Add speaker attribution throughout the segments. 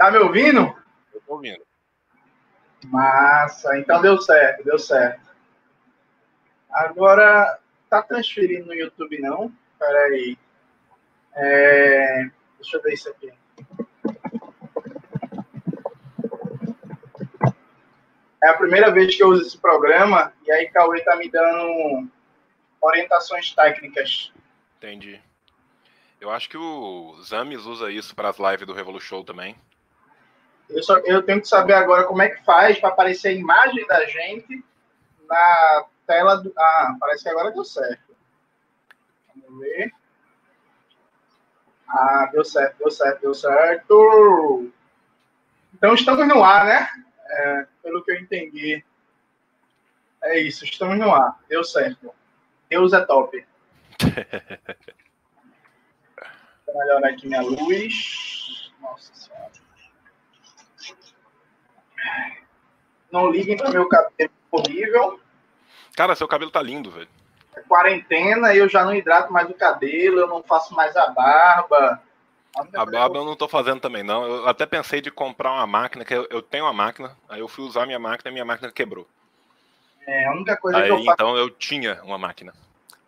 Speaker 1: Tá me ouvindo?
Speaker 2: Eu tô ouvindo.
Speaker 1: Massa, então deu certo, deu certo. Agora, tá transferindo no YouTube não? Peraí. É... Deixa eu ver isso aqui. É a primeira vez que eu uso esse programa e aí Cauê tá me dando orientações técnicas.
Speaker 2: Entendi. Eu acho que o Zames usa isso para as lives do Revolu Show também.
Speaker 1: Eu, só, eu tenho que saber agora como é que faz para aparecer a imagem da gente na tela do. Ah, parece que agora deu certo. Vamos ver. Ah, deu certo, deu certo, deu certo. Então estamos no ar, né? É, pelo que eu entendi. É isso, estamos no ar. Deu certo. Deus é top. Vou melhorar aqui minha luz. Nossa Senhora. Não liguem para meu cabelo horrível.
Speaker 2: Cara, seu cabelo tá lindo, velho.
Speaker 1: É quarentena, eu já não hidrato mais o cabelo, eu não faço mais a barba.
Speaker 2: A barba eu não tô fazendo também, não. Eu até pensei de comprar uma máquina, que eu, eu tenho uma máquina, aí eu fui usar minha máquina e minha máquina quebrou.
Speaker 1: É, a única coisa
Speaker 2: aí,
Speaker 1: que eu faço.
Speaker 2: Então eu tinha uma máquina.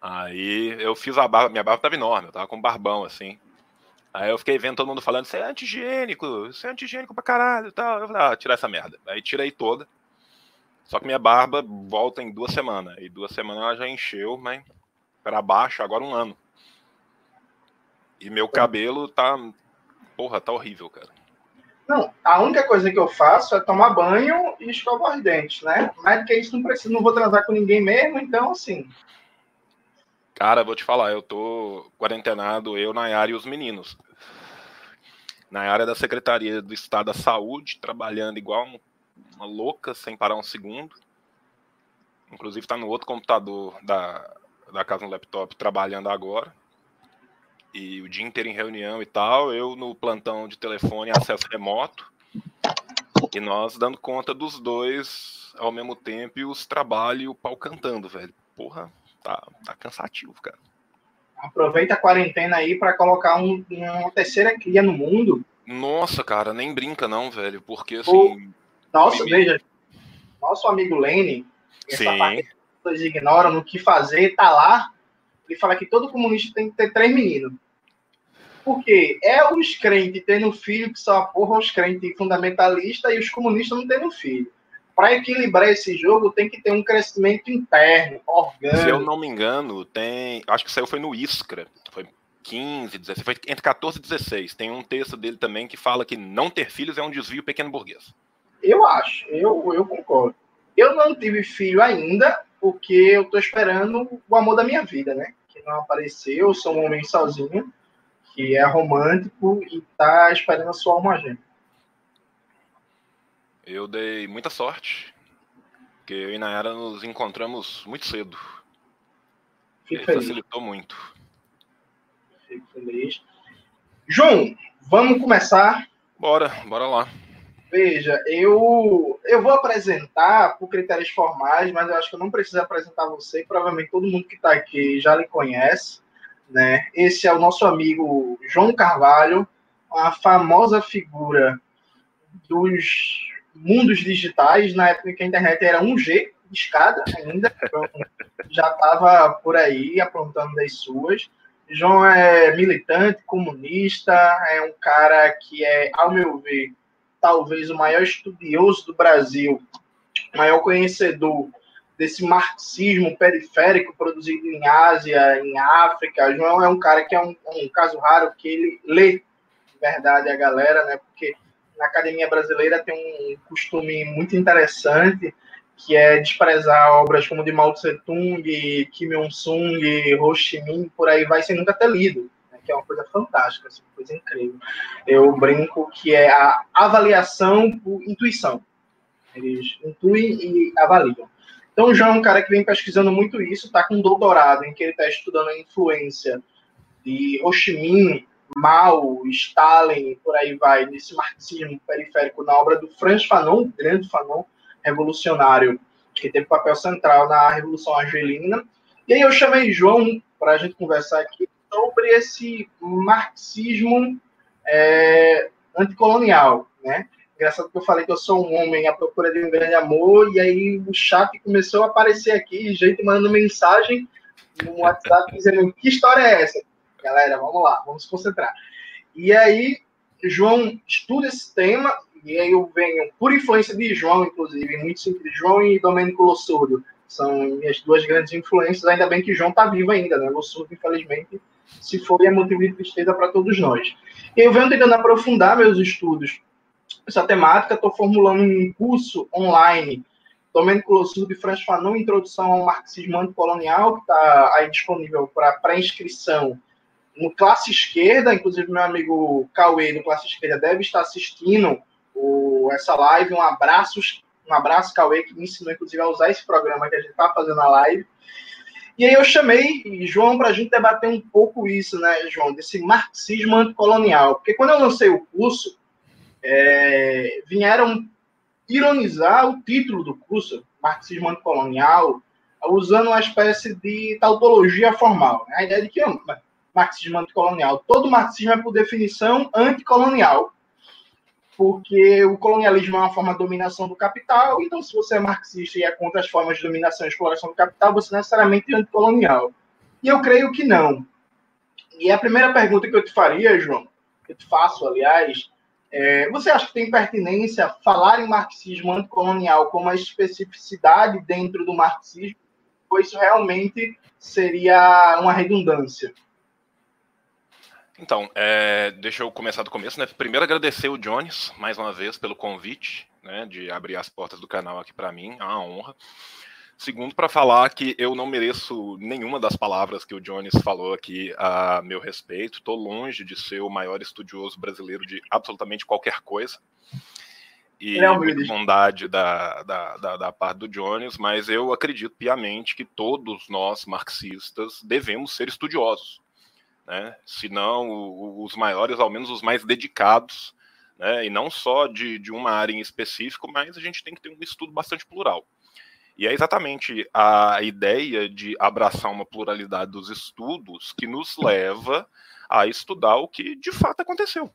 Speaker 2: Aí eu fiz a barba, minha barba tava enorme, eu tava com um barbão assim. Aí eu fiquei vendo todo mundo falando, isso é antigênico, isso é antigênico pra caralho e tal. Eu falei, ah, tirar essa merda. Aí tirei toda. Só que minha barba volta em duas semanas. E duas semanas ela já encheu, mas para baixo, agora um ano. E meu cabelo tá. Porra, tá horrível, cara.
Speaker 1: Não, a única coisa que eu faço é tomar banho e escovar os dentes, né? Mais do que isso, não preciso, não vou transar com ninguém mesmo, então assim.
Speaker 2: Cara, vou te falar, eu tô quarentenado, eu, Nayara e os meninos. Na área da Secretaria do Estado da Saúde, trabalhando igual uma louca, sem parar um segundo. Inclusive tá no outro computador da, da casa no laptop trabalhando agora. E o dia inteiro em reunião e tal, eu no plantão de telefone, acesso remoto. E nós dando conta dos dois ao mesmo tempo e os trabalhos e o pau cantando, velho. Porra, tá, tá cansativo, cara.
Speaker 1: Aproveita a quarentena aí para colocar um, uma terceira cria no mundo.
Speaker 2: Nossa, cara, nem brinca não, velho, porque assim.
Speaker 1: nossa, veja, nosso amigo Lene, essa
Speaker 2: Sim.
Speaker 1: parte que as pessoas ignoram no que fazer, tá lá. Ele fala que todo comunista tem que ter três meninos. Porque é os crentes tendo filho que são a porra, os crentes fundamentalistas e os comunistas não tendo filho para equilibrar esse jogo, tem que ter um crescimento interno, orgânico.
Speaker 2: Se eu não me engano, tem. Acho que saiu foi no Iskra. Foi 15, 16, foi entre 14 e 16. Tem um texto dele também que fala que não ter filhos é um desvio pequeno burguês.
Speaker 1: Eu acho, eu, eu concordo. Eu não tive filho ainda, porque eu tô esperando o amor da minha vida, né? Que não apareceu, eu sou um homem sozinho, que é romântico e tá esperando a sua alma gêmea.
Speaker 2: Eu dei muita sorte, porque eu e Nayara nos encontramos muito cedo.
Speaker 1: Fico feliz.
Speaker 2: facilitou muito.
Speaker 1: Fico feliz. João, vamos começar.
Speaker 2: Bora, bora lá.
Speaker 1: Veja, eu, eu vou apresentar por critérios formais, mas eu acho que eu não preciso apresentar você, provavelmente todo mundo que está aqui já lhe conhece. Né? Esse é o nosso amigo João Carvalho, a famosa figura dos mundos digitais, na época que a internet era 1G, de escada ainda, então já estava por aí aprontando das suas. João é militante, comunista, é um cara que é, ao meu ver, talvez o maior estudioso do Brasil, maior conhecedor desse marxismo periférico produzido em Ásia, em África. João é um cara que é um, um caso raro que ele lê, de verdade, a galera, né? Porque na academia brasileira tem um costume muito interessante que é desprezar obras como de Mao Tse Tung, Kim Il-sung, Ho Chi Minh, por aí vai sem nunca ter lido, né? que é uma coisa fantástica, assim, uma coisa incrível. Eu brinco que é a avaliação por intuição. Eles intuem e avaliam. Então, o João é um cara que vem pesquisando muito isso, está com um doutorado em que ele está estudando a influência de Ho Chi Minh, Mao, Stalin, por aí vai, nesse marxismo periférico na obra do Franz Fanon, grande Fanon, revolucionário, que teve papel central na Revolução Argelina. E aí eu chamei João para a gente conversar aqui sobre esse marxismo é, anticolonial, né? Engraçado que eu falei que eu sou um homem à procura de um grande amor, e aí o chat começou a aparecer aqui, gente mandando mensagem no WhatsApp dizendo que história é essa? Galera, vamos lá, vamos se concentrar. E aí, João estuda esse tema, e aí eu venho, por influência de João, inclusive, muito simples, João e Domênico Lossúrio, são minhas duas grandes influências, ainda bem que João está vivo ainda, né? Lossúrio, infelizmente, se foi, é motivo de tristeza para todos nós. Eu venho tentando aprofundar meus estudos essa temática, estou formulando um curso online, Domênico Lossuro e Franz Fanon, Introdução ao Marxismo Anticolonial, que está aí disponível para pré-inscrição no Classe Esquerda, inclusive meu amigo Cauê do Classe Esquerda deve estar assistindo o, essa live, um abraço, um abraço, Cauê, que me ensinou, inclusive, a usar esse programa que a gente está fazendo a live. E aí eu chamei João para a gente debater um pouco isso, né, João, desse marxismo anticolonial. Porque quando eu lancei o curso, é, vieram ironizar o título do curso, Marxismo Anticolonial, usando uma espécie de tautologia formal. Né? A ideia de que marxismo anticolonial. Todo marxismo é, por definição, anticolonial, porque o colonialismo é uma forma de dominação do capital, então se você é marxista e é contra as formas de dominação e exploração do capital, você necessariamente é anticolonial. E eu creio que não. E a primeira pergunta que eu te faria, João, que eu te faço, aliás, é, você acha que tem pertinência falar em marxismo anticolonial como uma especificidade dentro do marxismo, ou isso realmente seria uma redundância?
Speaker 2: Então, é, deixa eu começar do começo, né? Primeiro agradecer o Jones, mais uma vez, pelo convite, né, de abrir as portas do canal aqui para mim, é uma honra. Segundo, para falar que eu não mereço nenhuma das palavras que o Jones falou aqui a meu respeito. Estou longe de ser o maior estudioso brasileiro de absolutamente qualquer coisa. E é muita bondade da, da, da, da parte do Jones, mas eu acredito piamente que todos nós marxistas devemos ser estudiosos. Né? Se não os maiores, ao menos os mais dedicados, né? e não só de, de uma área em específico, mas a gente tem que ter um estudo bastante plural. E é exatamente a ideia de abraçar uma pluralidade dos estudos que nos leva a estudar o que de fato aconteceu,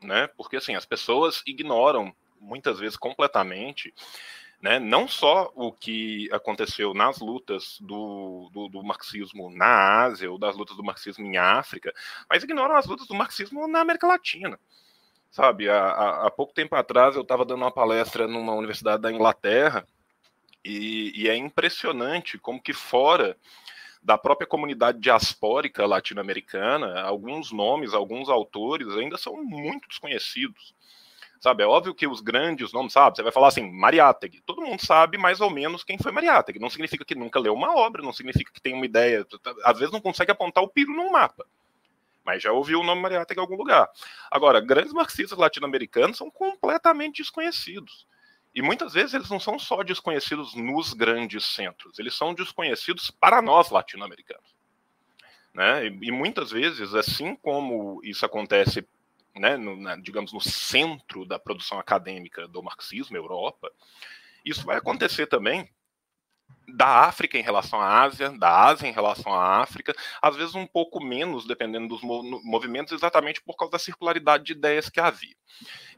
Speaker 2: né? Porque assim, as pessoas ignoram muitas vezes completamente, né, não só o que aconteceu nas lutas do, do, do, marxismo na Ásia ou das lutas do marxismo em África, mas ignoram as lutas do marxismo na América Latina. Sabe, há, há pouco tempo atrás eu estava dando uma palestra numa universidade da Inglaterra e, e é impressionante como que fora da própria comunidade diaspórica latino-americana, alguns nomes, alguns autores ainda são muito desconhecidos. Sabe, é óbvio que os grandes nomes, sabe, você vai falar assim, Mariátegui. Todo mundo sabe mais ou menos quem foi Mariátegui. Não significa que nunca leu uma obra, não significa que tem uma ideia. Às vezes não consegue apontar o piro num mapa. Mas já ouviu o nome Mariátegui em algum lugar. Agora, grandes marxistas latino-americanos são completamente desconhecidos. E muitas vezes eles não são só desconhecidos nos grandes centros, eles são desconhecidos para nós latino-americanos. Né? E, e, muitas vezes, assim como isso acontece, né, no, na, digamos, no centro da produção acadêmica do marxismo, Europa, isso vai acontecer também da África em relação à Ásia, da Ásia em relação à África, às vezes um pouco menos, dependendo dos movimentos, exatamente por causa da circularidade de ideias que havia.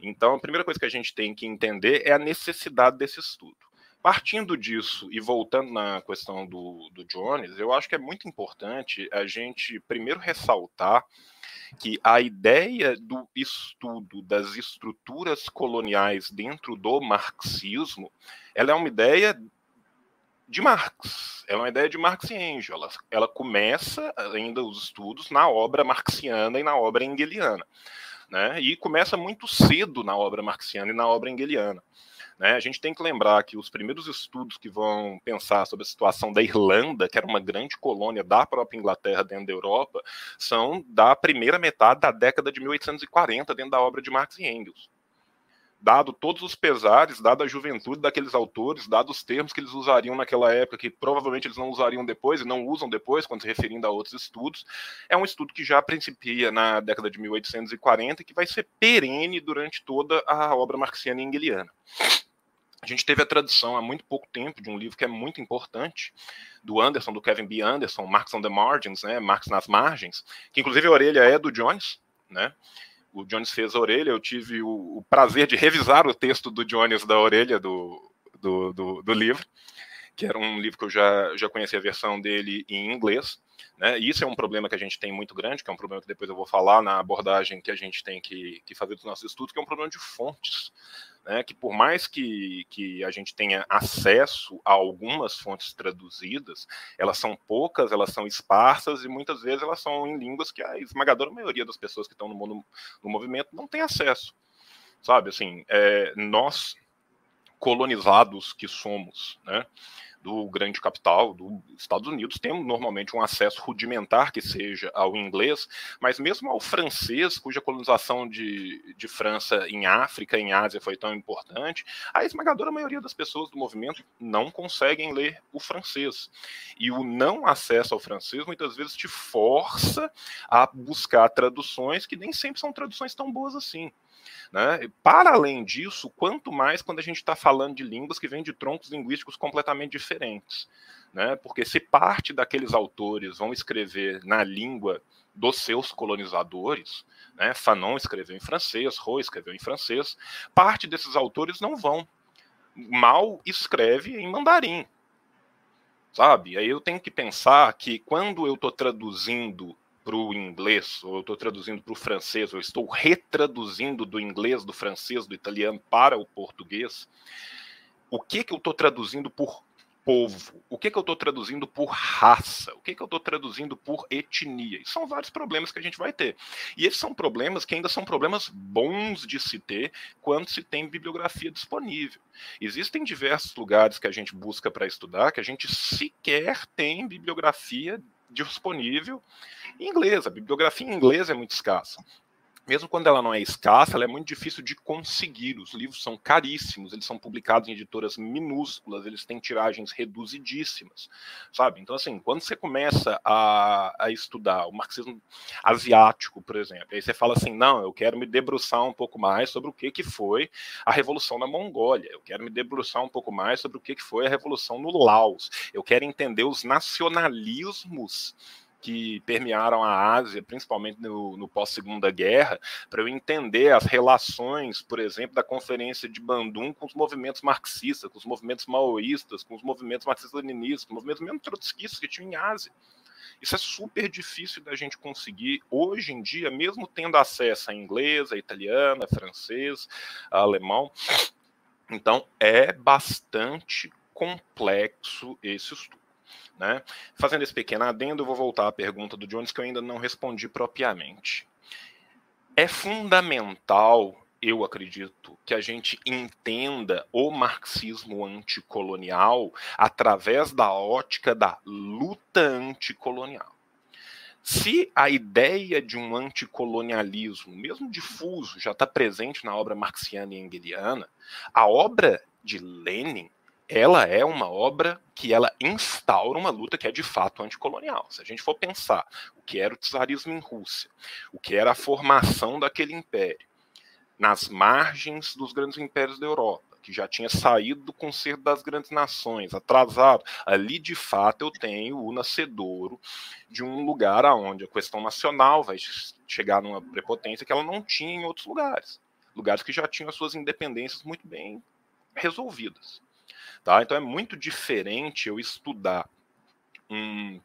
Speaker 2: Então, a primeira coisa que a gente tem que entender é a necessidade desse estudo. Partindo disso e voltando na questão do, do Jones, eu acho que é muito importante a gente primeiro ressaltar que a ideia do estudo das estruturas coloniais dentro do marxismo, ela é uma ideia de Marx. Ela é uma ideia de Marx e Engels. Ela, ela começa ainda os estudos na obra marxiana e na obra engeliana. Né? E começa muito cedo na obra marxiana e na obra engeliana. Né? A gente tem que lembrar que os primeiros estudos que vão pensar sobre a situação da Irlanda, que era uma grande colônia da própria Inglaterra dentro da Europa, são da primeira metade da década de 1840, dentro da obra de Marx e Engels dado todos os pesares, dada a juventude daqueles autores, dados os termos que eles usariam naquela época, que provavelmente eles não usariam depois e não usam depois, quando se referindo a outros estudos, é um estudo que já principia na década de 1840 e que vai ser perene durante toda a obra marxiana e engeliana. A gente teve a tradução há muito pouco tempo de um livro que é muito importante, do Anderson, do Kevin B. Anderson, Marx on the Margins, né, Marx nas margens, que inclusive a orelha é do Jones, né, o Jones fez a orelha, eu tive o, o, prazer de revisar o texto do Jones da orelha do, do, do, do livro, que era um livro que eu já, já conhecia a versão dele em inglês. Né? E isso é um problema que a gente tem muito grande, que é um problema que depois eu vou falar na abordagem que a gente tem que, que fazer dos nossos estudos, que é um problema de fontes. Né? Que por mais que, que a gente tenha acesso a algumas fontes traduzidas, elas são poucas, elas são esparsas e muitas vezes elas são em línguas que a esmagadora maioria das pessoas que estão no, no, no movimento não tem acesso. Sabe, assim, é, nós colonizados que somos, né? Do grande capital, dos Estados Unidos, temos normalmente um acesso rudimentar que seja ao inglês, mas mesmo ao francês, cuja colonização de, de França em África, em Ásia foi tão importante, a esmagadora maioria das pessoas do movimento não conseguem ler o francês. E o não acesso ao francês muitas vezes te força a buscar traduções que nem sempre são traduções tão boas assim. Né? Para além disso, quanto mais quando a gente está falando de línguas que vêm de troncos linguísticos completamente diferentes. Né? Porque se parte daqueles autores vão escrever na língua dos seus colonizadores, né? Fanon escreveu em francês, Roy escreveu em francês, parte desses autores não vão. Mal escreve em mandarim, sabe? Aí eu tenho que pensar que quando eu estou traduzindo para o inglês, ou eu estou traduzindo para o francês, ou estou retraduzindo do inglês, do francês, do italiano para o português, o que, que eu estou traduzindo por povo? O que, que eu estou traduzindo por raça? O que, que eu estou traduzindo por etnia? E são vários problemas que a gente vai ter. E esses são problemas que ainda são problemas bons de se ter quando se tem bibliografia disponível. Existem diversos lugares que a gente busca para estudar que a gente sequer tem bibliografia disponível em inglês. A bibliografia em inglês é muito escassa. Mesmo quando ela não é escassa, ela é muito difícil de conseguir. Os livros são caríssimos, eles são publicados em editoras minúsculas, eles têm tiragens reduzidíssimas, sabe? Então, assim, quando você começa a, a estudar o marxismo asiático, por exemplo, aí você fala assim, não, eu quero me debruçar um pouco mais sobre o que, que foi a Revolução na Mongólia, eu quero me debruçar um pouco mais sobre o que, que foi a Revolução no Laos, eu quero entender os nacionalismos que permearam a Ásia, principalmente no, no pós-segunda guerra, para eu entender as relações, por exemplo, da Conferência de Bandung com os movimentos marxistas, com os movimentos maoístas, com os movimentos marxistas-leninistas, com os movimentos mesmo trotskistas que tinham em Ásia. Isso é super difícil da gente conseguir hoje em dia, mesmo tendo acesso a inglês, a italiano, a francês, a alemão. Então, é bastante complexo esse estudo. Né? Fazendo esse pequeno adendo, vou voltar à pergunta do Jones que eu ainda não respondi propriamente. É fundamental, eu acredito, que a gente entenda o marxismo anticolonial através da ótica da luta anticolonial. Se a ideia de um anticolonialismo, mesmo difuso, já está presente na obra marxiana e engeliana, a obra de Lenin ela é uma obra que ela instaura uma luta que é de fato anticolonial. Se a gente for pensar o que era o czarismo em Rússia, o que era a formação daquele império, nas margens dos grandes impérios da Europa, que já tinha saído do concerto das grandes nações, atrasado. Ali, de fato, eu tenho o nascedouro de um lugar aonde a questão nacional vai chegar numa prepotência que ela não tinha em outros lugares. Lugares que já tinham as suas independências muito bem resolvidas. Tá? Então é muito diferente eu estudar um,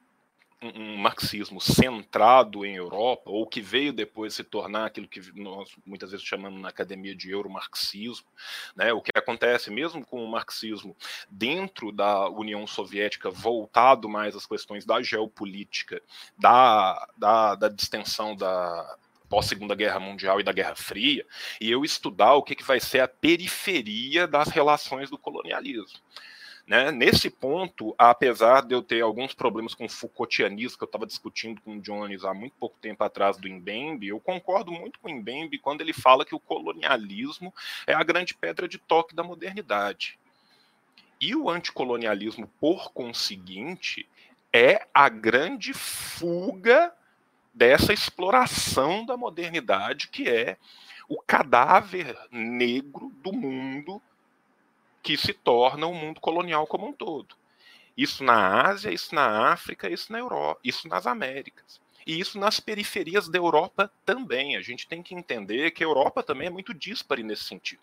Speaker 2: um, marxismo centrado em Europa, ou que veio depois se tornar aquilo que nós muitas vezes chamamos na academia de euromarxismo, né? o que acontece mesmo com o marxismo dentro da União Soviética, voltado mais às questões da geopolítica, da, da, da distensão da, pós-segunda guerra mundial e da Guerra Fria, e eu estudar o que, que vai ser a periferia das relações do colonialismo. Né? Nesse ponto, apesar de eu ter alguns problemas com o Foucaultianismo, que eu estava discutindo com o Jones há muito pouco tempo atrás do Mbembe, eu concordo muito com o Mbembe quando ele fala que o colonialismo é a grande pedra de toque da modernidade. E o anticolonialismo, por conseguinte, é a grande fuga dessa exploração da modernidade que é o cadáver negro do mundo que se torna o mundo colonial como um todo. Isso na Ásia, isso na África, isso na Europa, isso nas Américas. E isso nas periferias da Europa também. A gente tem que entender que a Europa também é muito dispare nesse sentido.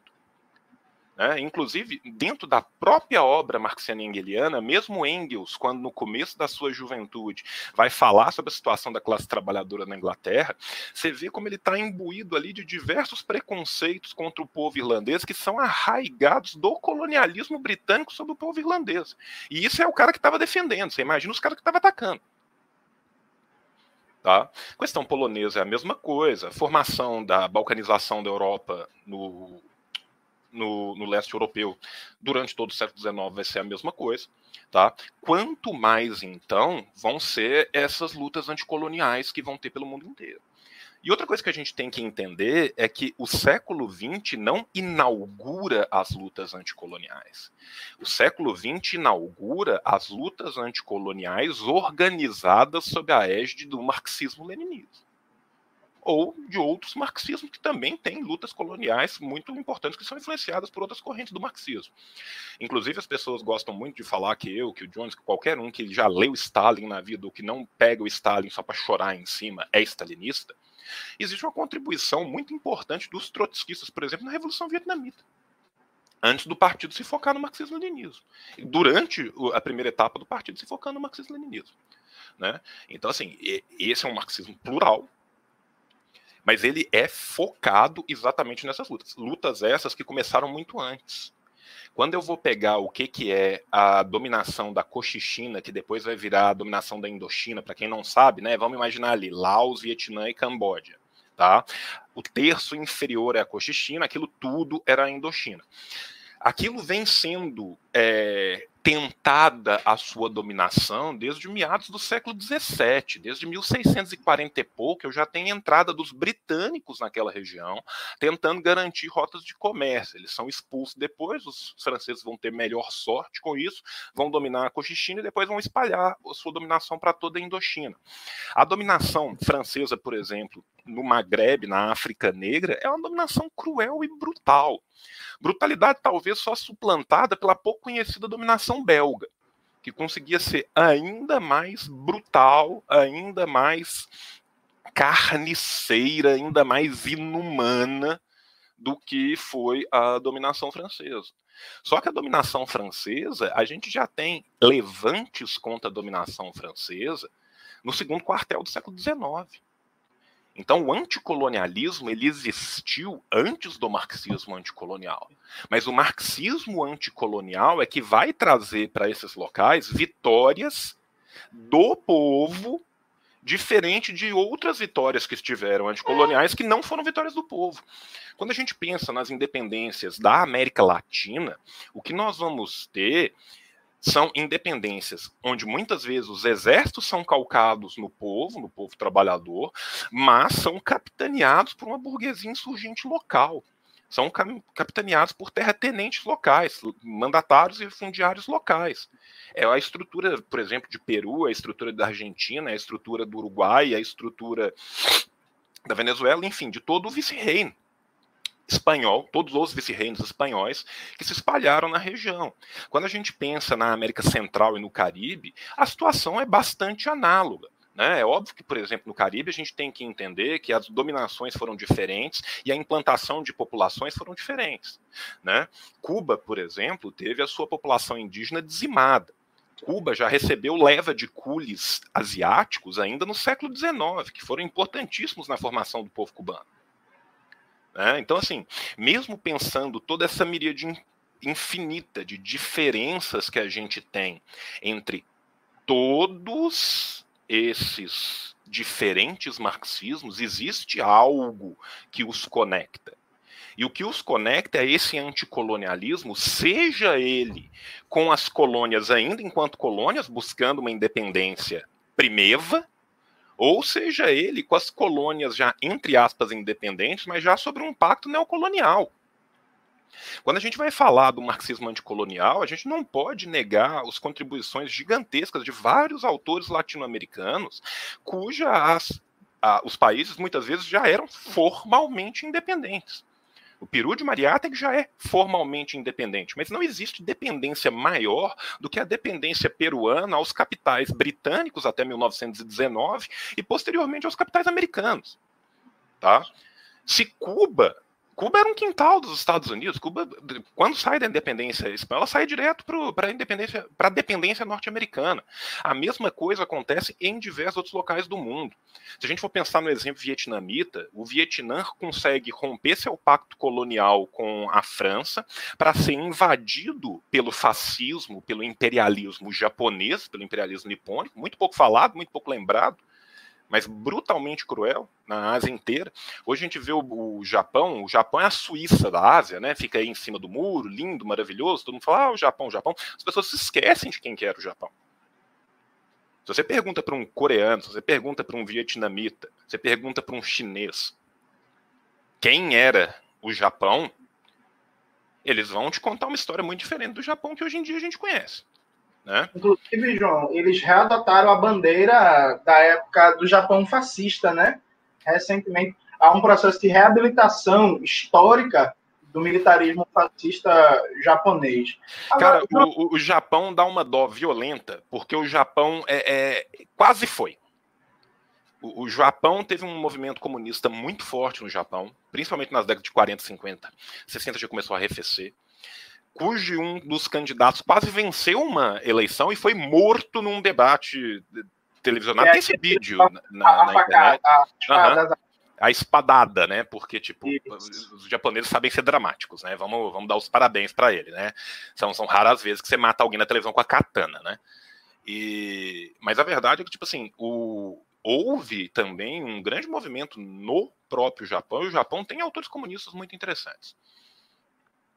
Speaker 2: Né? Inclusive, dentro da própria obra marxiana engeliana, mesmo Engels, quando no começo da sua juventude vai falar sobre a situação da classe trabalhadora na Inglaterra, você vê como ele está imbuído ali de diversos preconceitos contra o povo irlandês que são arraigados do colonialismo britânico sobre o povo irlandês. E isso é o cara que estava defendendo. Você imagina os caras que estavam atacando. Tá? Questão polonesa é a mesma coisa. Formação da balcanização da Europa no no, no, leste europeu durante todo o século XIX vai ser a mesma coisa. Tá? Quanto mais, então, vão ser essas lutas anticoloniais que vão ter pelo mundo inteiro. E outra coisa que a gente tem que entender é que o século XX não inaugura as lutas anticoloniais. O século XX inaugura as lutas anticoloniais organizadas sob a égide do marxismo-leninismo ou de outros marxismos que também têm lutas coloniais muito importantes que são influenciadas por outras correntes do marxismo. Inclusive as pessoas gostam muito de falar que eu, que o Jones, que qualquer um que já leu Stalin na vida ou que não pega o Stalin só para chorar em cima é stalinista. Existe uma contribuição muito importante dos trotskistas, por exemplo, na Revolução Vietnamita antes do partido se focar no marxismo-leninismo. Durante a primeira etapa do partido se focar no marxismo-leninismo. Né? Então, assim, esse é um marxismo plural, mas ele é focado exatamente nessas lutas. Lutas essas que começaram muito antes. Quando eu vou pegar o que, que é a dominação da Cochichina, que depois vai virar a dominação da Indochina, para quem não sabe, né? Vamos imaginar ali Laos, Vietnã e Camboja. Tá? O terço inferior é a Cochichina, aquilo tudo era a Indochina. Aquilo vem sendo é, tentada a sua dominação desde meados do século XVII, desde 1640 e pouco, eu já tenho entrada dos britânicos naquela região, tentando garantir rotas de comércio. Eles são expulsos depois, os franceses vão ter melhor sorte com isso, vão dominar a Cochichina e depois vão espalhar a sua dominação para toda a Indochina. A dominação francesa, por exemplo, no Maghreb, na África Negra, é uma dominação cruel e brutal. Brutalidade talvez só suplantada pela pouco conhecida dominação belga, que conseguia ser ainda mais brutal, ainda mais carniceira, ainda mais inumana do que foi a dominação francesa. Só que a dominação francesa, a gente já tem levantes contra a dominação francesa no segundo quartel do século XIX. Então, o anticolonialismo ele existiu antes do marxismo anticolonial. Mas o marxismo anticolonial é que vai trazer para esses locais vitórias do povo, diferente de outras vitórias que estiveram anticoloniais que não foram vitórias do povo. Quando a gente pensa nas independências da América Latina, o que nós vamos ter são independências onde muitas vezes os exércitos são calcados no povo, no povo trabalhador, mas são capitaneados por uma burguesia insurgente local. São capitaneados por terratenentes locais, mandatários e fundiários locais. É a estrutura, por exemplo, de Peru, a estrutura da Argentina, a estrutura do Uruguai, a estrutura da Venezuela, enfim, de todo o vice-reino espanhol, todos os vice-reinos espanhóis que se espalharam na região. Quando a gente pensa na América Central e no Caribe, a situação é bastante análoga. Né? É óbvio que, por exemplo, no Caribe, a gente tem que entender que as dominações foram diferentes e a implantação de populações foram diferentes. Né? Cuba, por exemplo, teve a sua população indígena dizimada. Cuba já recebeu leva de cules asiáticos ainda no século XIX, que foram importantíssimos na formação do povo cubano. Né? Então, assim, mesmo pensando toda essa miríade infinita de diferenças que a gente tem entre todos esses diferentes marxismos, existe algo que os conecta. E o que os conecta é esse anticolonialismo, seja ele com as colônias ainda enquanto colônias, buscando uma independência primeva, ou seja ele com as colônias já, entre aspas, independentes, mas já sobre um pacto neocolonial. Quando a gente vai falar do marxismo anticolonial, a gente não pode negar as contribuições gigantescas de vários autores latino-americanos, cujas os países muitas vezes já eram formalmente independentes. O Peru de Mariátegui já é formalmente independente, mas não existe dependência maior do que a dependência peruana aos capitais britânicos até 1919 e posteriormente aos capitais americanos. Tá? Se Cuba Cuba era um quintal dos Estados Unidos. Cuba, quando sai da independência espanhola, sai direto para a independência, para dependência norte-americana. A mesma coisa acontece em diversos outros locais do mundo. Se a gente for pensar no exemplo vietnamita, o Vietnã consegue romper seu pacto colonial com a França para ser invadido pelo fascismo, pelo imperialismo japonês, pelo imperialismo nipônico, muito pouco falado, muito pouco lembrado mas brutalmente cruel na Ásia inteira. Hoje a gente vê o, o, Japão, o Japão é a Suíça da Ásia, né? Fica aí em cima do muro, lindo, maravilhoso, todo mundo fala, ah, o Japão, o Japão. As pessoas se esquecem de quem que era o Japão. Se você pergunta para um coreano, se você pergunta para um vietnamita, se você pergunta para um chinês quem era o Japão, eles vão te contar uma história muito diferente do Japão que hoje em dia a gente conhece. Né?
Speaker 1: Inclusive, João, eles readotaram a bandeira da época do Japão fascista, né? Recentemente, há um processo de reabilitação histórica do militarismo fascista japonês.
Speaker 2: Agora, Cara, o, o, Japão dá uma dó violenta, porque o Japão é, é quase foi. O, o, Japão teve um movimento comunista muito forte no Japão, principalmente nas décadas de 40, 50. 60 já começou a arrefecer cujo um dos candidatos quase venceu uma eleição e foi morto num debate televisionado. É, Tem esse vídeo a, na, a, na internet. A, uhum. a, espadada, né? Porque, tipo, Isso. os japoneses sabem ser dramáticos, né? Vamos, vamos dar os parabéns para ele, né? São, são raras vezes que você mata alguém na televisão com a katana, né? E... Mas a verdade é que, tipo assim, o... houve também um grande movimento no próprio Japão, e o Japão tem autores comunistas muito interessantes.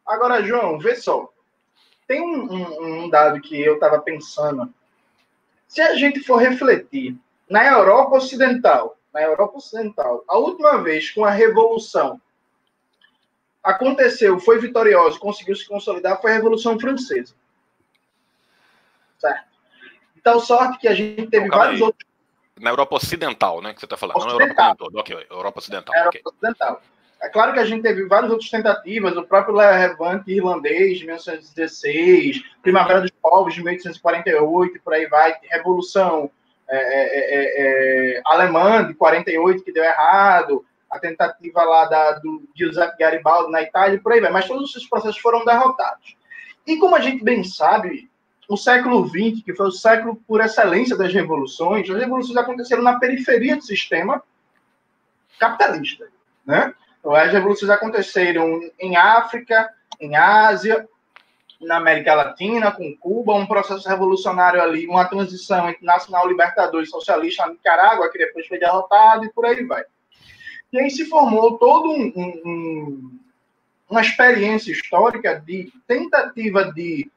Speaker 1: Agora, João, vê só. Tem um, um, um dado que eu estava pensando. Se a gente for refletir na Europa Ocidental, na Europa Ocidental, a última vez com a Revolução aconteceu, foi vitoriosa, conseguiu se consolidar, foi a Revolução Francesa. Certo? Então, sorte que a gente teve vários aí. outros.
Speaker 2: Na Europa Ocidental, né? Que você está falando, ocidental. não na Europa como todo. Ok, Europa Ocidental.
Speaker 1: Europa okay. Ocidental. É claro que a gente teve várias outras tentativas, o próprio Levante irlandês de 1916, Primavera dos Povos de 1848, por aí vai, Revolução é, é, é, é, Alemã de 48 que deu errado, a tentativa lá da, do Giuseppe Garibaldi na Itália, por aí vai, mas todos esses processos foram derrotados. E como a gente bem sabe, o século XX, que foi o século por excelência das revoluções, as revoluções aconteceram na periferia do sistema capitalista, né? As revoluções aconteceram em África, em Ásia, na América Latina, com Cuba, um processo revolucionário ali, uma transição entre nacional libertador e socialista na Nicarágua, que depois foi derrotado, e por aí vai. E aí se formou todo um, um, uma experiência histórica de tentativa de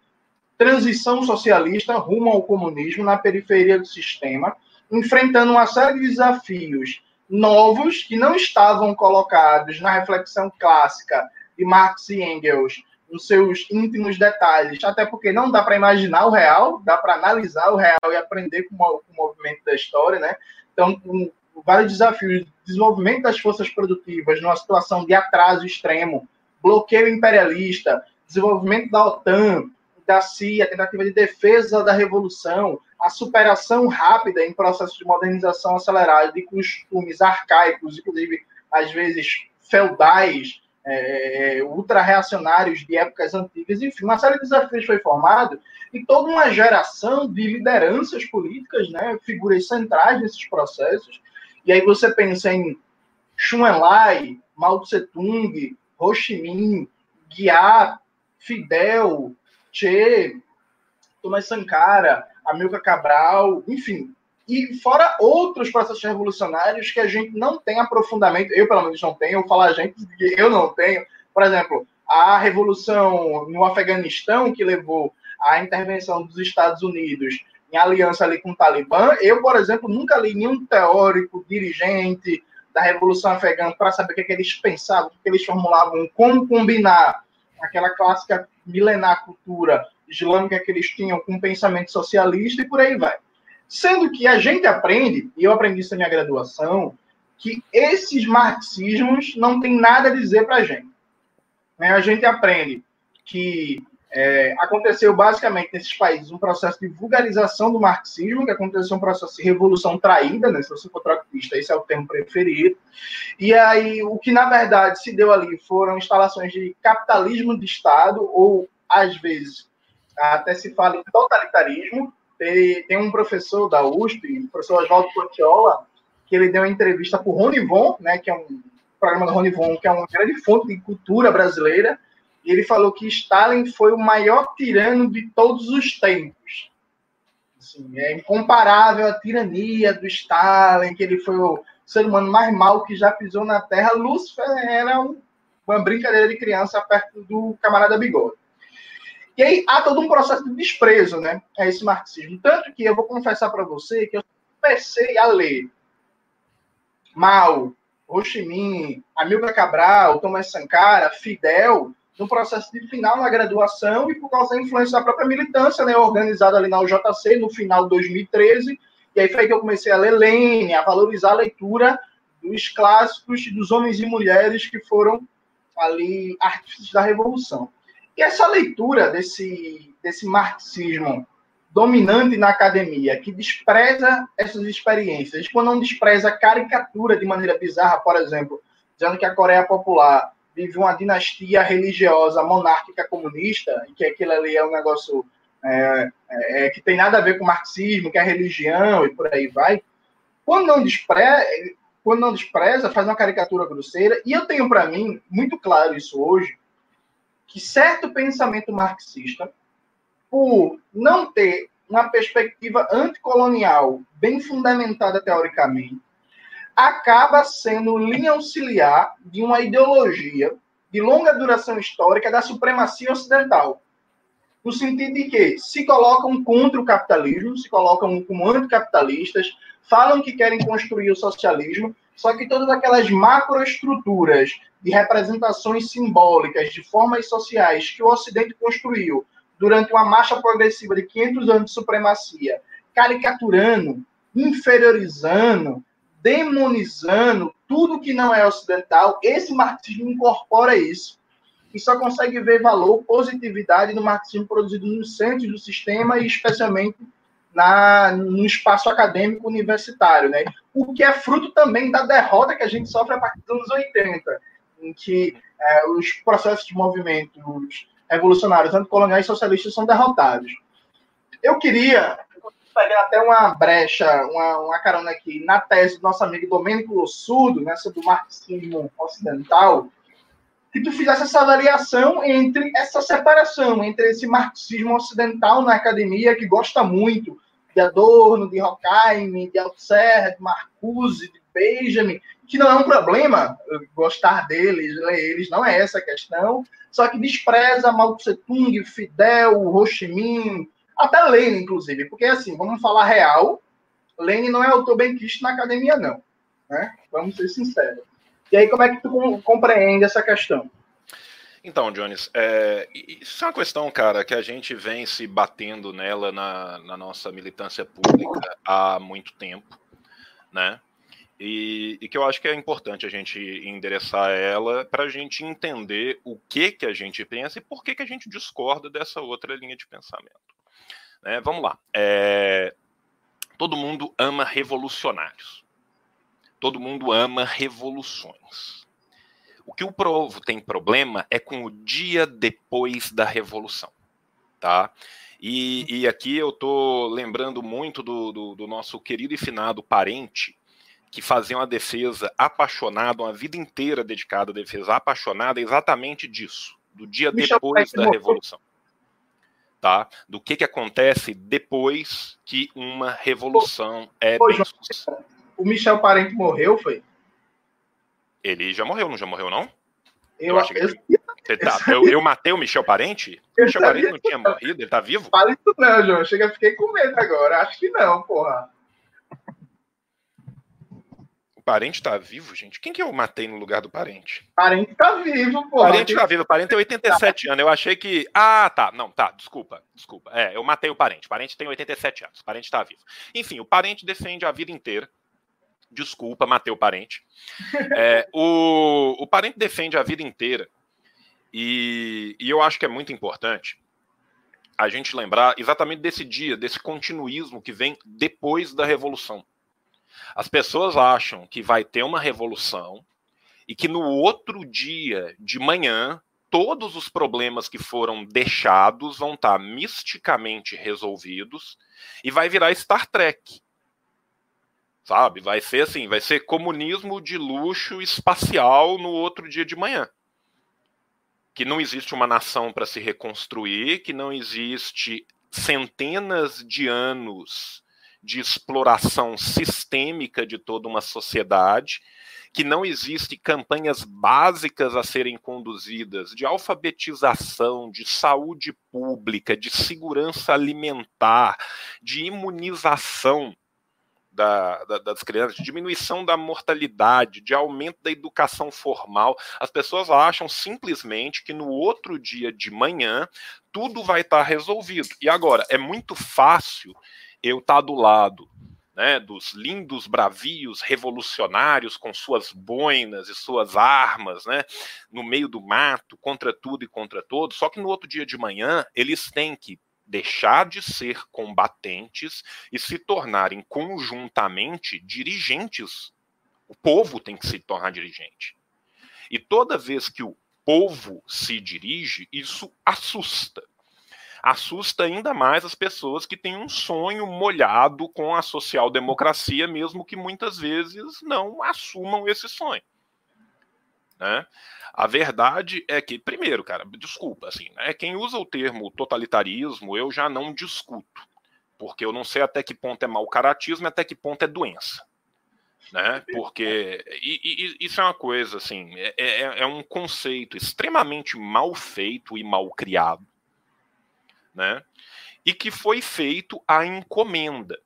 Speaker 1: transição socialista rumo ao comunismo na periferia do sistema, enfrentando uma série de desafios novos que não estavam colocados na reflexão clássica de Marx e Engels nos seus íntimos detalhes, até porque não dá para imaginar o real, dá para analisar o real e aprender com o, movimento da história, né? Então, um, vários desafios, desenvolvimento das forças produtivas numa situação de atraso extremo, bloqueio imperialista, desenvolvimento da OTAN, da CIA, tentativa de defesa da revolução, a superação rápida em processos de modernização acelerada de costumes arcaicos, inclusive às vezes feudais, é, ultra-reacionários de épocas antigas, enfim, uma série de desafios foi formado e toda uma geração de lideranças políticas, né, figuras centrais nesses processos. E aí você pensa em Enlai, Mao Tse-tung, Ho Chi Minh, Guiá, Fidel, Che, Thomas Sankara, Amilcar Cabral, enfim. E fora outros processos revolucionários que a gente não tem aprofundamento, eu pelo menos não tenho, eu falo a gente, eu não tenho. Por exemplo, a revolução no Afeganistão, que levou à intervenção dos Estados Unidos em aliança ali com o Talibã, eu, por exemplo, nunca li nenhum teórico, dirigente da Revolução Afegã para saber o que, é que eles pensavam, o que, é que eles formulavam, como combinar aquela clássica milenar cultura islâmica que eles tinham com o pensamento socialista e por aí vai. Sendo que a gente aprende, e eu aprendi isso na minha graduação, que esses marxismos não têm nada a dizer para a gente. né, a gente aprende que é, aconteceu basicamente nesses países um processo de vulgarização do marxismo, que aconteceu um processo de revolução traída, né? Se você for trocadista, esse é o termo preferido. E aí, o que na verdade se deu ali foram instalações de capitalismo de Estado, ou às vezes até se fala em totalitarismo. Tem, tem um professor da USP, o professor Oswaldo Portiola, que ele deu uma entrevista para o Rony Von, né, que é um programa do Rony Von, que é uma grande fonte de cultura brasileira, e ele falou que Stalin foi o maior tirano de todos os tempos. Assim, é incomparável a tirania do Stalin, que ele foi o ser humano mais mau que já pisou na Terra. Lúcifer era um, uma brincadeira de criança perto do camarada Bigode. E aí há todo um processo de desprezo né, a esse marxismo. Tanto que eu vou confessar para você que eu comecei a ler Mao, Ho Chi Minh, Amilcar Cabral, Thomas Sankara, Fidel, no processo de final na graduação e por causa da influência da própria militância, né, organizada ali na UJC no final de 2013. E aí foi que eu comecei a ler Lênin, a valorizar a leitura dos clássicos dos homens e mulheres que foram ali artistas da revolução. E essa leitura desse, desse marxismo dominante na academia, que despreza essas experiências, quando não despreza a caricatura de maneira bizarra, por exemplo, dizendo que a Coreia Popular vive uma dinastia religiosa monárquica comunista, e que aquilo ali é um negócio é, é, é, que tem nada a ver com marxismo, que é religião e por aí vai, quando não, despreza, quando não despreza, faz uma caricatura grosseira, e eu tenho para mim, muito claro isso hoje, que certo pensamento marxista, por não ter uma perspectiva anticolonial bem fundamentada teoricamente, acaba sendo linha auxiliar de uma ideologia de longa duração histórica da supremacia ocidental. No sentido de que se colocam contra o capitalismo, se colocam como anticapitalistas, falam que querem construir o socialismo, só que todas aquelas macroestruturas de representações simbólicas de formas sociais que o Ocidente construiu durante uma marcha progressiva de 500 anos de supremacia, caricaturando, inferiorizando, demonizando tudo que não é ocidental, esse marxismo incorpora isso. E só consegue ver valor, positividade no marxismo produzido no centro do sistema e especialmente na, no espaço acadêmico universitário, né? O que é fruto também da derrota que a gente sofre a partir dos anos 80, em que é, os processos de movimentos revolucionários, anticoloniais e socialistas são derrotados. Eu queria pegar até uma brecha, uma, uma carona aqui, na tese do nosso amigo Domênico Lossudo, nessa né, do marxismo ocidental, que tu fizesse essa avaliação entre essa separação entre esse marxismo ocidental na academia, que gosta muito de Adorno, de Horkheim, de Althusser, de Marcuse, de Benjamin, que não é um problema gostar deles, ler eles, não é essa a questão, só que despreza Mao Tse Tung, Fidel, Ho Chi Minh, até Lenin, inclusive, porque assim, vamos falar real, Lenin não é autor benquista na academia, não. Né? Vamos ser sinceros. E aí, como é que tu compreende essa questão?
Speaker 2: Então, Jones, é, isso é uma questão, cara, que a gente vem se batendo nela na, na nossa militância pública há muito tempo, né? E, e, que eu acho que é importante a gente endereçar ela para a gente entender o que que a gente pensa e por que que a gente discorda dessa outra linha de pensamento. Né? Vamos lá. É, todo mundo ama revolucionários. Todo mundo ama revoluções. O que o Provo tem problema é com o dia depois da revolução, tá? E, e aqui eu tô lembrando muito do, do, do nosso querido e finado parente, que fazia uma defesa apaixonada, uma vida inteira dedicada à defesa apaixonada exatamente disso, do dia depois da Revolução. Tá? Do que, que acontece depois que uma revolução é bem sucedida.
Speaker 1: O Michel Parente morreu, foi?
Speaker 2: Ele já morreu, não já morreu, não?
Speaker 1: Eu, eu acho que.
Speaker 2: Eu, tá, eu, eu, matei o Michel Parente? O Michel Parente não tinha morrido? Ele tá vivo?
Speaker 1: Fala isso não, João. Chega, fiquei com medo agora. Acho que não, porra.
Speaker 2: O parente tá vivo, gente? Quem que eu matei no lugar do parente?
Speaker 1: Parente tá vivo, pô.
Speaker 2: Parente tá vivo. Parente tem 87 tá. anos. Eu achei que. Ah, tá. Não, tá. Desculpa. Desculpa. É, eu matei o parente. Parente tem 87 anos. Parente tá vivo. Enfim, o parente defende a vida inteira. Desculpa, matei o parente. É, o, o parente defende a vida inteira E, e eu acho que é muito importante a gente lembrar exatamente desse dia, desse continuismo que vem depois da revolução. As pessoas acham que vai ter uma revolução e que no outro dia de manhã todos os problemas que foram deixados vão estar misticamente resolvidos e vai virar Star Trek. Sabe? Vai ser assim, vai ser comunismo de luxo espacial no outro dia de manhã. Que não existe uma nação para se reconstruir, que não existe centenas de anos de exploração sistêmica de toda uma sociedade, que não existe campanhas básicas a serem conduzidas de alfabetização, de saúde pública, de segurança alimentar, de imunização da, da, das crianças, de diminuição da mortalidade, de aumento da educação formal. As pessoas acham simplesmente que no outro dia de manhã tudo vai estar resolvido. E agora, é muito fácil eu estar tá do lado né, dos lindos bravios revolucionários com suas boinas e suas armas, né, no meio do mato, contra tudo e contra todos. Só que no outro dia de manhã, eles têm que deixar de ser combatentes e se tornarem conjuntamente dirigentes. O povo tem que se tornar dirigente. E toda vez que o povo se dirige, isso assusta assusta ainda mais as pessoas que têm um sonho molhado com a social-democracia, mesmo que muitas vezes não assumam esse sonho. Né? A verdade é que, primeiro, cara, desculpa, assim, né, quem usa o termo totalitarismo, eu já não discuto, porque eu não sei até que ponto é mau caratismo e até que ponto é doença. Né? Porque e, e, isso é uma coisa assim, é, é, é um conceito extremamente mal feito e mal criado né? E que foi feito a encomenda.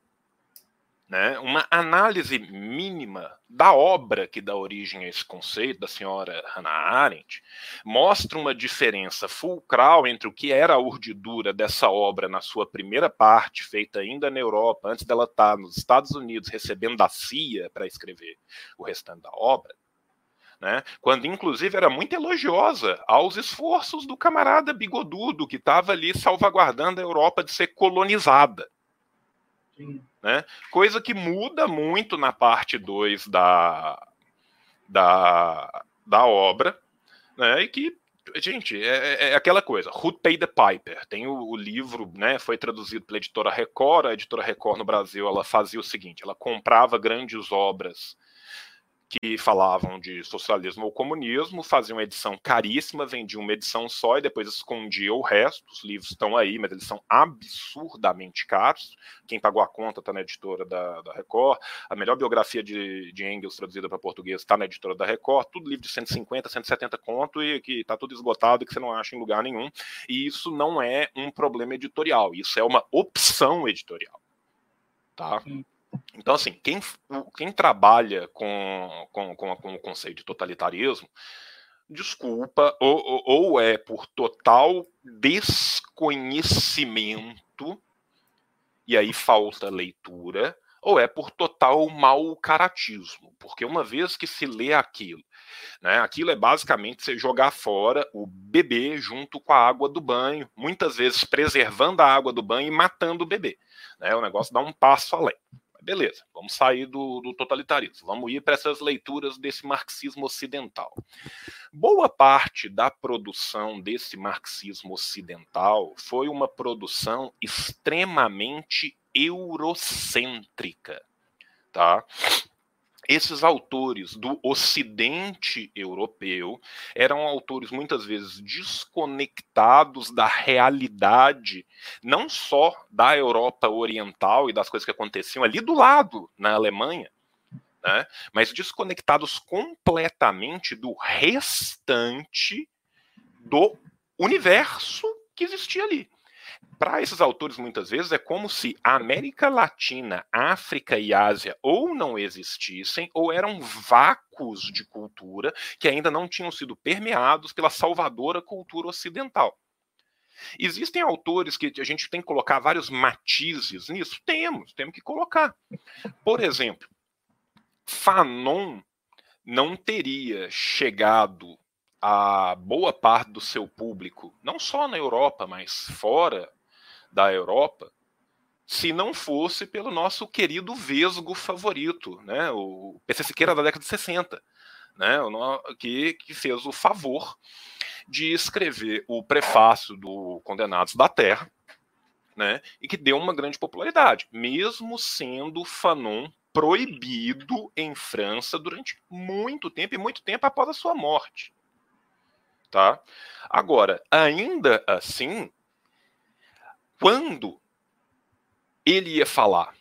Speaker 2: Né, uma análise mínima da obra que dá origem a esse conceito, da senhora Hannah Arendt, mostra uma diferença fulcral entre o que era a urdidura dessa obra na sua primeira parte, feita ainda na Europa, antes dela estar nos Estados Unidos recebendo da CIA para escrever o restante da obra, né? quando inclusive era muito elogiosa aos esforços do camarada bigodudo que estava ali salvaguardando a Europa de ser colonizada. Né? Coisa que muda muito na parte 2 da, da, da obra, né? e que gente, é, é, é, aquela coisa. Who Paid the Piper? Tem o, o, livro, né? Foi traduzido pela editora Record. A editora Record no Brasil, ela fazia o seguinte: ela comprava grandes obras que falavam de socialismo ou comunismo, faziam uma edição caríssima, vendiam uma edição só e depois escondiam o resto. Os livros estão aí, mas eles são absurdamente caros. Quem pagou a conta está na editora da, da, Record. A melhor biografia de, de Engels traduzida para português está na editora da Record. Tudo livro de 150, 170 conto e que está tudo esgotado e que você não acha em lugar nenhum. E isso não é um problema editorial, isso é uma opção editorial. Tá? Então, assim, quem, quem trabalha com, com, com, com o conceito de totalitarismo, desculpa, ou, ou, é por total desconhecimento, e aí falta leitura, ou é por total mau caratismo, porque uma vez que se lê aquilo, né, aquilo é basicamente você jogar fora o bebê junto com a água do banho, muitas vezes preservando a água do banho e matando o bebê. Né, o negócio dá um passo além beleza, vamos sair do, do totalitarismo, vamos ir para essas leituras desse marxismo ocidental. Boa parte da produção desse marxismo ocidental foi uma produção extremamente eurocêntrica, tá? Esses autores do Ocidente europeu eram autores muitas vezes desconectados da realidade, não só da Europa Oriental e das coisas que aconteciam ali do lado, na Alemanha, né, mas desconectados completamente do restante do universo que existia ali para esses autores, muitas vezes, é como se a América Latina, África e Ásia ou não existissem, ou eram vácuos de cultura que ainda não tinham sido permeados pela salvadora cultura ocidental. Existem autores que a gente tem que colocar vários matizes nisso? Temos, temos que colocar. Por exemplo, Fanon não teria chegado a boa parte do seu público, não só na Europa, mas fora da Europa, se não fosse pelo nosso querido Vesgo favorito, né, o PC Siqueira da década de 60, né, que, que fez o favor de escrever o prefácio do Condenados da Terra, né, e que deu uma grande popularidade, mesmo sendo Fanon proibido em França durante muito tempo e muito tempo após a sua morte. Tá? Agora, ainda assim, quando ele ia falar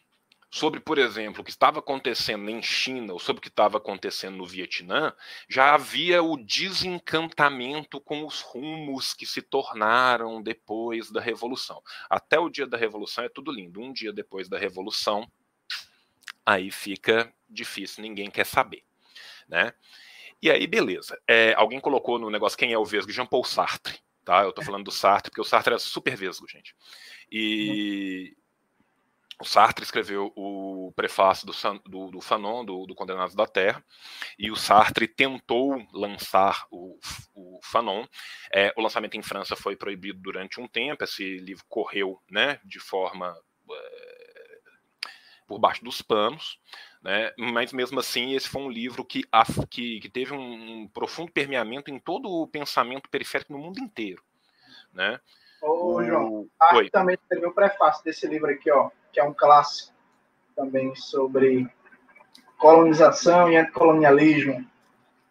Speaker 2: sobre, por exemplo, o que estava acontecendo em China ou sobre o que estava acontecendo no Vietnã, já havia o desencantamento com os rumos que se tornaram depois da Revolução. Até o dia da Revolução é tudo lindo. Um dia depois da Revolução, aí fica difícil, ninguém quer saber. Né? E aí, beleza. É, alguém colocou no negócio quem é o Vesgo? Jean Paul Sartre. Tá? Eu tô falando do Sartre, porque o Sartre é super vesgo, gente. E, o Sartre escreveu o prefácio do, do, do Fanon, do, do Condenados da Terra, e o Sartre tentou lançar o, o Fanon. É, o lançamento em França foi proibido durante um tempo, esse livro correu né, de forma é, por baixo dos panos, né, mas mesmo assim esse foi um livro que, que, que teve um, profundo permeamento em todo o pensamento periférico no mundo inteiro. Né?
Speaker 1: Ô, João, o... também escreveu o prefácio desse livro aqui, ó que é um clássico também sobre colonização e anticolonialismo.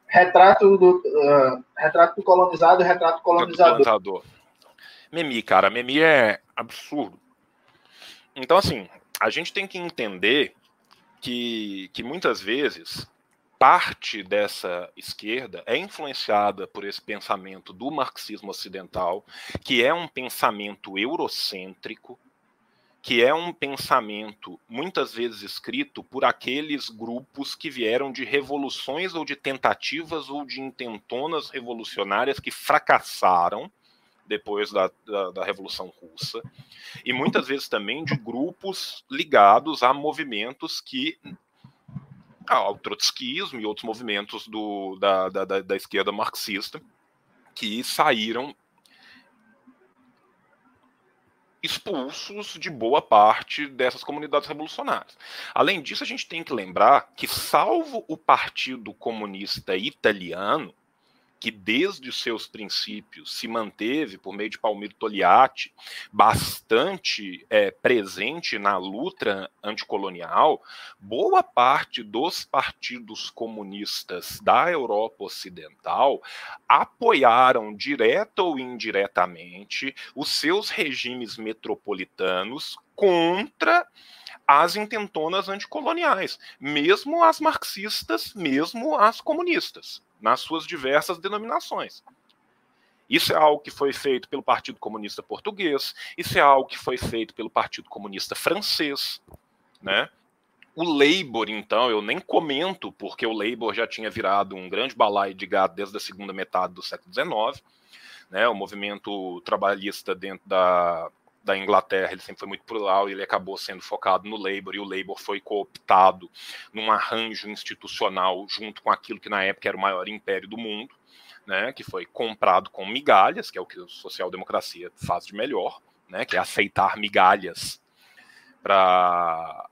Speaker 1: Retrato do, uh, retrato do colonizado e retrato do colonizador. colonizador.
Speaker 2: Memi, cara, Memi é absurdo. Então, assim, a gente tem que entender que, que muitas vezes parte dessa esquerda é influenciada por esse pensamento do marxismo ocidental, que é um pensamento eurocêntrico, que é um pensamento muitas vezes escrito por aqueles grupos que vieram de revoluções ou de tentativas ou de intentonas revolucionárias que fracassaram depois da, da, da Revolução Russa, e muitas vezes também de grupos ligados a movimentos que ao trotskismo e outros movimentos do, da, da, da esquerda marxista que saíram expulsos de boa parte dessas comunidades revolucionárias. Além disso, a gente tem que lembrar que, salvo o Partido Comunista Italiano, que desde os seus princípios se manteve, por meio de Palmiro Togliatti, bastante é, presente na luta anticolonial, boa parte dos partidos comunistas da Europa Ocidental apoiaram, direta ou indiretamente, os seus regimes metropolitanos contra as intentonas anticoloniais, mesmo as marxistas, mesmo as comunistas nas suas diversas denominações. Isso é algo que foi feito pelo Partido Comunista Português, isso é algo que foi feito pelo Partido Comunista Francês, né? O Labour, então, eu nem comento, porque o Labour já tinha virado um grande balaio de gado desde a segunda metade do século XIX. Né? O movimento trabalhista dentro da, da Inglaterra, ele sempre foi muito plural e ele acabou sendo focado no Labour, e o Labour foi cooptado num arranjo institucional junto com aquilo que na época era o maior império do mundo, né, que foi comprado com migalhas, que é o que a social-democracia faz de melhor, né, que é aceitar migalhas para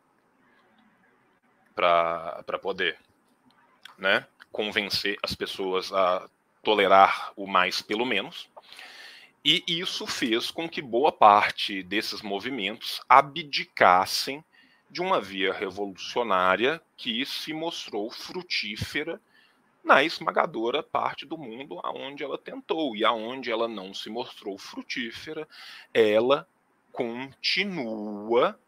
Speaker 2: para poder né, convencer as pessoas a tolerar o mais pelo menos. E isso fez com que boa parte desses movimentos abdicassem de uma via revolucionária que se mostrou frutífera na esmagadora parte do mundo aonde ela tentou. E aonde ela não se mostrou frutífera, ela continua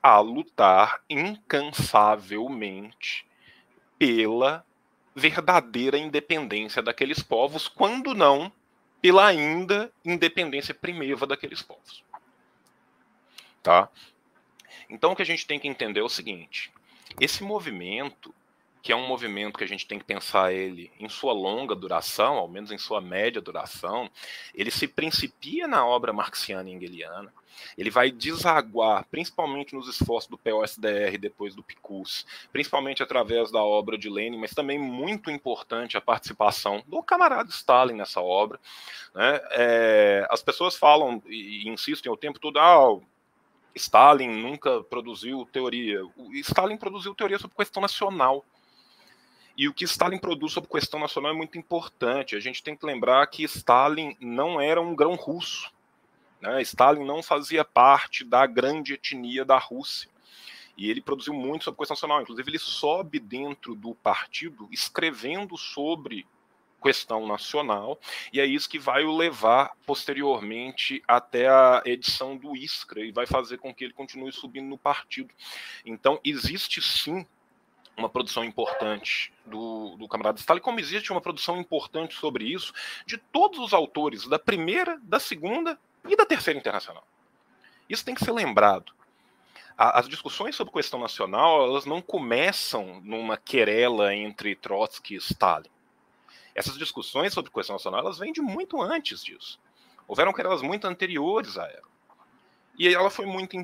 Speaker 2: a lutar incansavelmente pela verdadeira independência daqueles povos, quando não pela ainda independência primeva daqueles povos. Tá? Então o que a gente tem que entender é o seguinte: esse movimento que é um movimento que a gente tem que pensar ele em sua longa duração, ao menos em sua média duração, ele se principia na obra marxiana e hegeliana, ele vai desaguar, principalmente nos esforços do POSDR depois do PICUS, principalmente através da obra de Lenin, mas também muito importante a participação do camarada Stalin nessa obra. Né? É, as pessoas falam e insistem o tempo todo, ah, Stalin nunca produziu teoria. O Stalin produziu teoria sobre questão nacional. E o que Stalin produz sobre questão nacional é muito importante. A gente tem que lembrar que Stalin não era um grão russo. Né? Stalin não fazia parte da grande etnia da Rússia. E ele produziu muito sobre questão nacional. Inclusive, ele sobe dentro do partido escrevendo sobre questão nacional, e é isso que vai o levar posteriormente até a edição do Iskra e vai fazer com que ele continue subindo no partido. Então, existe sim uma produção importante do, do camarada Stalin, como existe uma produção importante sobre isso de todos os autores da primeira, da segunda e da terceira internacional. Isso tem que ser lembrado. as discussões sobre questão nacional elas não começam numa querela entre Trotsky e Stalin. Essas discussões sobre questão nacional elas vêm de muito antes disso. Houveram querelas muito anteriores a ela. E ela foi muito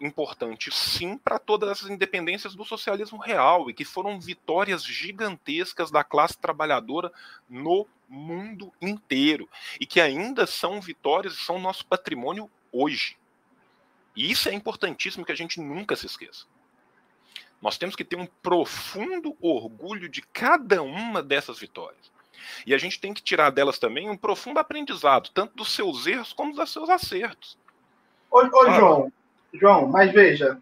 Speaker 2: importante, sim, para todas essas independências do socialismo real e que foram vitórias gigantescas da classe trabalhadora no mundo inteiro e que ainda são vitórias e são nosso patrimônio hoje. E isso é importantíssimo que a gente nunca se esqueça. Nós temos que ter um profundo orgulho de cada uma dessas vitórias. E a gente tem que tirar delas também um profundo aprendizado, tanto dos seus erros como dos seus acertos.
Speaker 1: Ô, ô João, João, mas veja,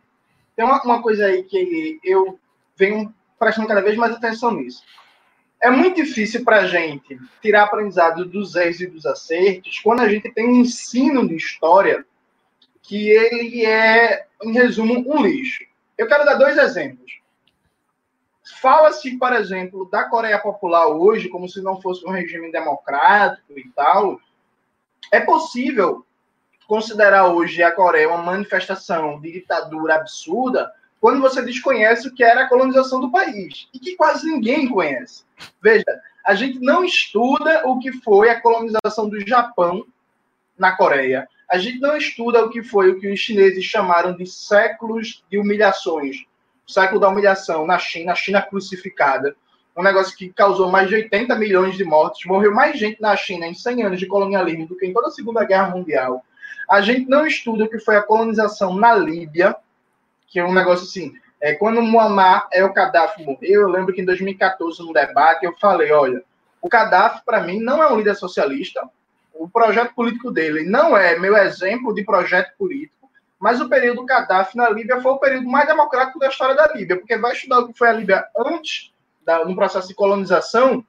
Speaker 1: tem uma, uma coisa aí que eu venho prestando cada vez mais atenção nisso. É muito difícil para a gente tirar aprendizado dos erros e dos acertos quando a gente tem um ensino de história que ele é, em resumo, um lixo. Eu quero dar dois exemplos. Fala-se, por exemplo, da Coreia Popular hoje como se não fosse um regime democrático e tal. É possível considerar hoje a Coreia uma manifestação de ditadura absurda quando você desconhece o que era a colonização do país e que quase ninguém conhece. Veja, a gente não estuda o que foi a colonização do Japão na Coreia. A gente não estuda o que foi o que os chineses chamaram de séculos de humilhações. O século da humilhação na China, a China crucificada. Um negócio que causou mais de 80 milhões de mortes. Morreu mais gente na China em 100 anos de colonialismo do que em toda a Segunda Guerra Mundial. A gente não estuda o que foi a colonização na Líbia, que é um negócio assim. É, quando Muammar é o Gaddafi morreu, eu lembro que em 2014, no debate, eu falei: olha, o Gaddafi, para mim, não é um líder socialista. O projeto político dele não é meu exemplo de projeto político, mas o período Gaddafi na Líbia foi o período mais democrático da história da Líbia, porque vai estudar o que foi a Líbia antes, da, no processo de colonização,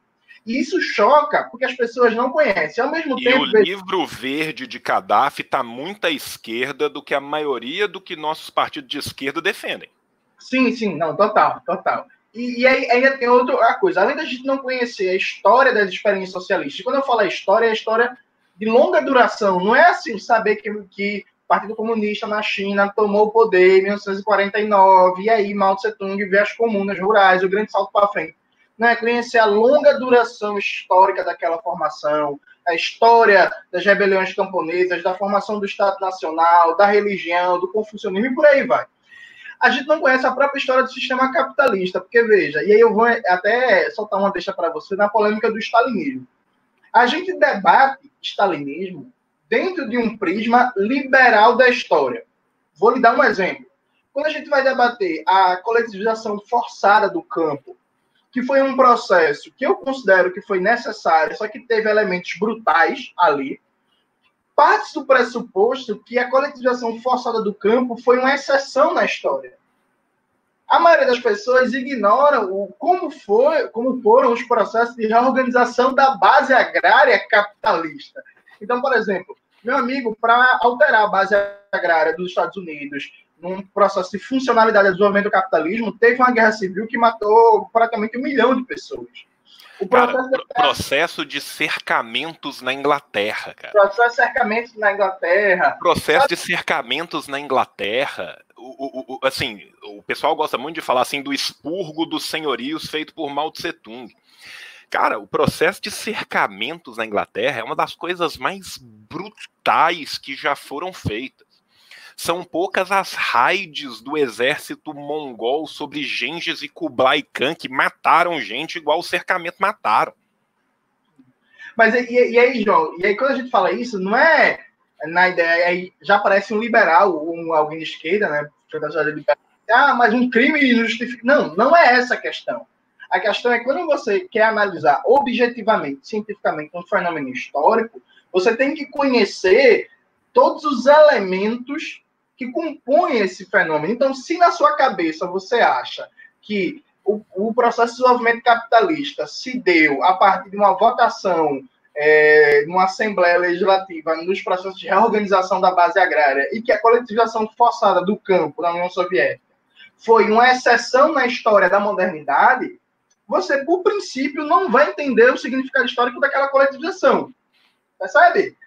Speaker 1: e isso choca, porque as pessoas não conhecem. Ao mesmo
Speaker 2: e
Speaker 1: tempo.
Speaker 2: o livro verde de Gaddafi está muito à esquerda do que a maioria do que nossos partidos de esquerda defendem.
Speaker 1: Sim, sim, não, total, total. E, e aí ainda tem outra coisa. Além da gente não conhecer a história das experiências socialistas, quando eu falo a história, é a história de longa duração. Não é assim saber que, que o Partido Comunista na China tomou o poder em 1949, e aí Mao Tse Tung vê as comunas rurais, o grande salto para frente né, conhecer a longa duração histórica daquela formação, a história das rebeliões camponesas, da formação do Estado Nacional, da religião, do confucionismo e por aí vai. A gente não conhece a própria história do sistema capitalista, porque veja, e aí eu vou até soltar uma deixa para você na polêmica do stalinismo. A gente debate stalinismo dentro de um prisma liberal da história. Vou lhe dar um exemplo. Quando a gente vai debater a coletivização forçada do campo, que foi um processo que eu considero que foi necessário, só que teve elementos brutais ali. Parte do pressuposto que a coletivização forçada do campo foi uma exceção na história. A maioria das pessoas ignora o, como, foi, como foram os processos de reorganização da base agrária capitalista. Então, por exemplo, meu amigo, para alterar a base agrária dos Estados Unidos num processo de funcionalidade do desenvolvimento do capitalismo, teve uma guerra civil que matou praticamente um milhão de pessoas.
Speaker 2: O processo, cara, de... processo de cercamentos na Inglaterra, cara.
Speaker 1: Processo de cercamentos na Inglaterra.
Speaker 2: Processo de cercamentos na Inglaterra. o, o, assim, o pessoal gosta muito de falar assim do expurgo dos senhorios feito por Mao Tse Tung. Cara, o processo de cercamentos na Inglaterra é uma das coisas mais brutais que já foram feitas. São poucas as raids do exército mongol sobre Gengis e Kublai Khan que mataram gente igual o cercamento mataram.
Speaker 1: Mas e, e aí, João, e aí quando a gente fala isso, não é na ideia, aí já parece um liberal, um, alguém de esquerda, né? Ah, mas um crime justifica. Não, não é essa a questão. A questão é quando você quer analisar objetivamente, cientificamente, um fenômeno histórico, você tem que conhecer todos os elementos que compõem esse fenômeno. Então, se na sua cabeça você acha que o, o processo de desenvolvimento capitalista se deu a partir de uma votação é, numa Assembleia Legislativa nos processos de reorganização da base agrária e que a coletivização forçada do campo da União Soviética foi uma exceção na história da modernidade, você, por princípio, não vai entender o significado histórico daquela coletivização. Percebe?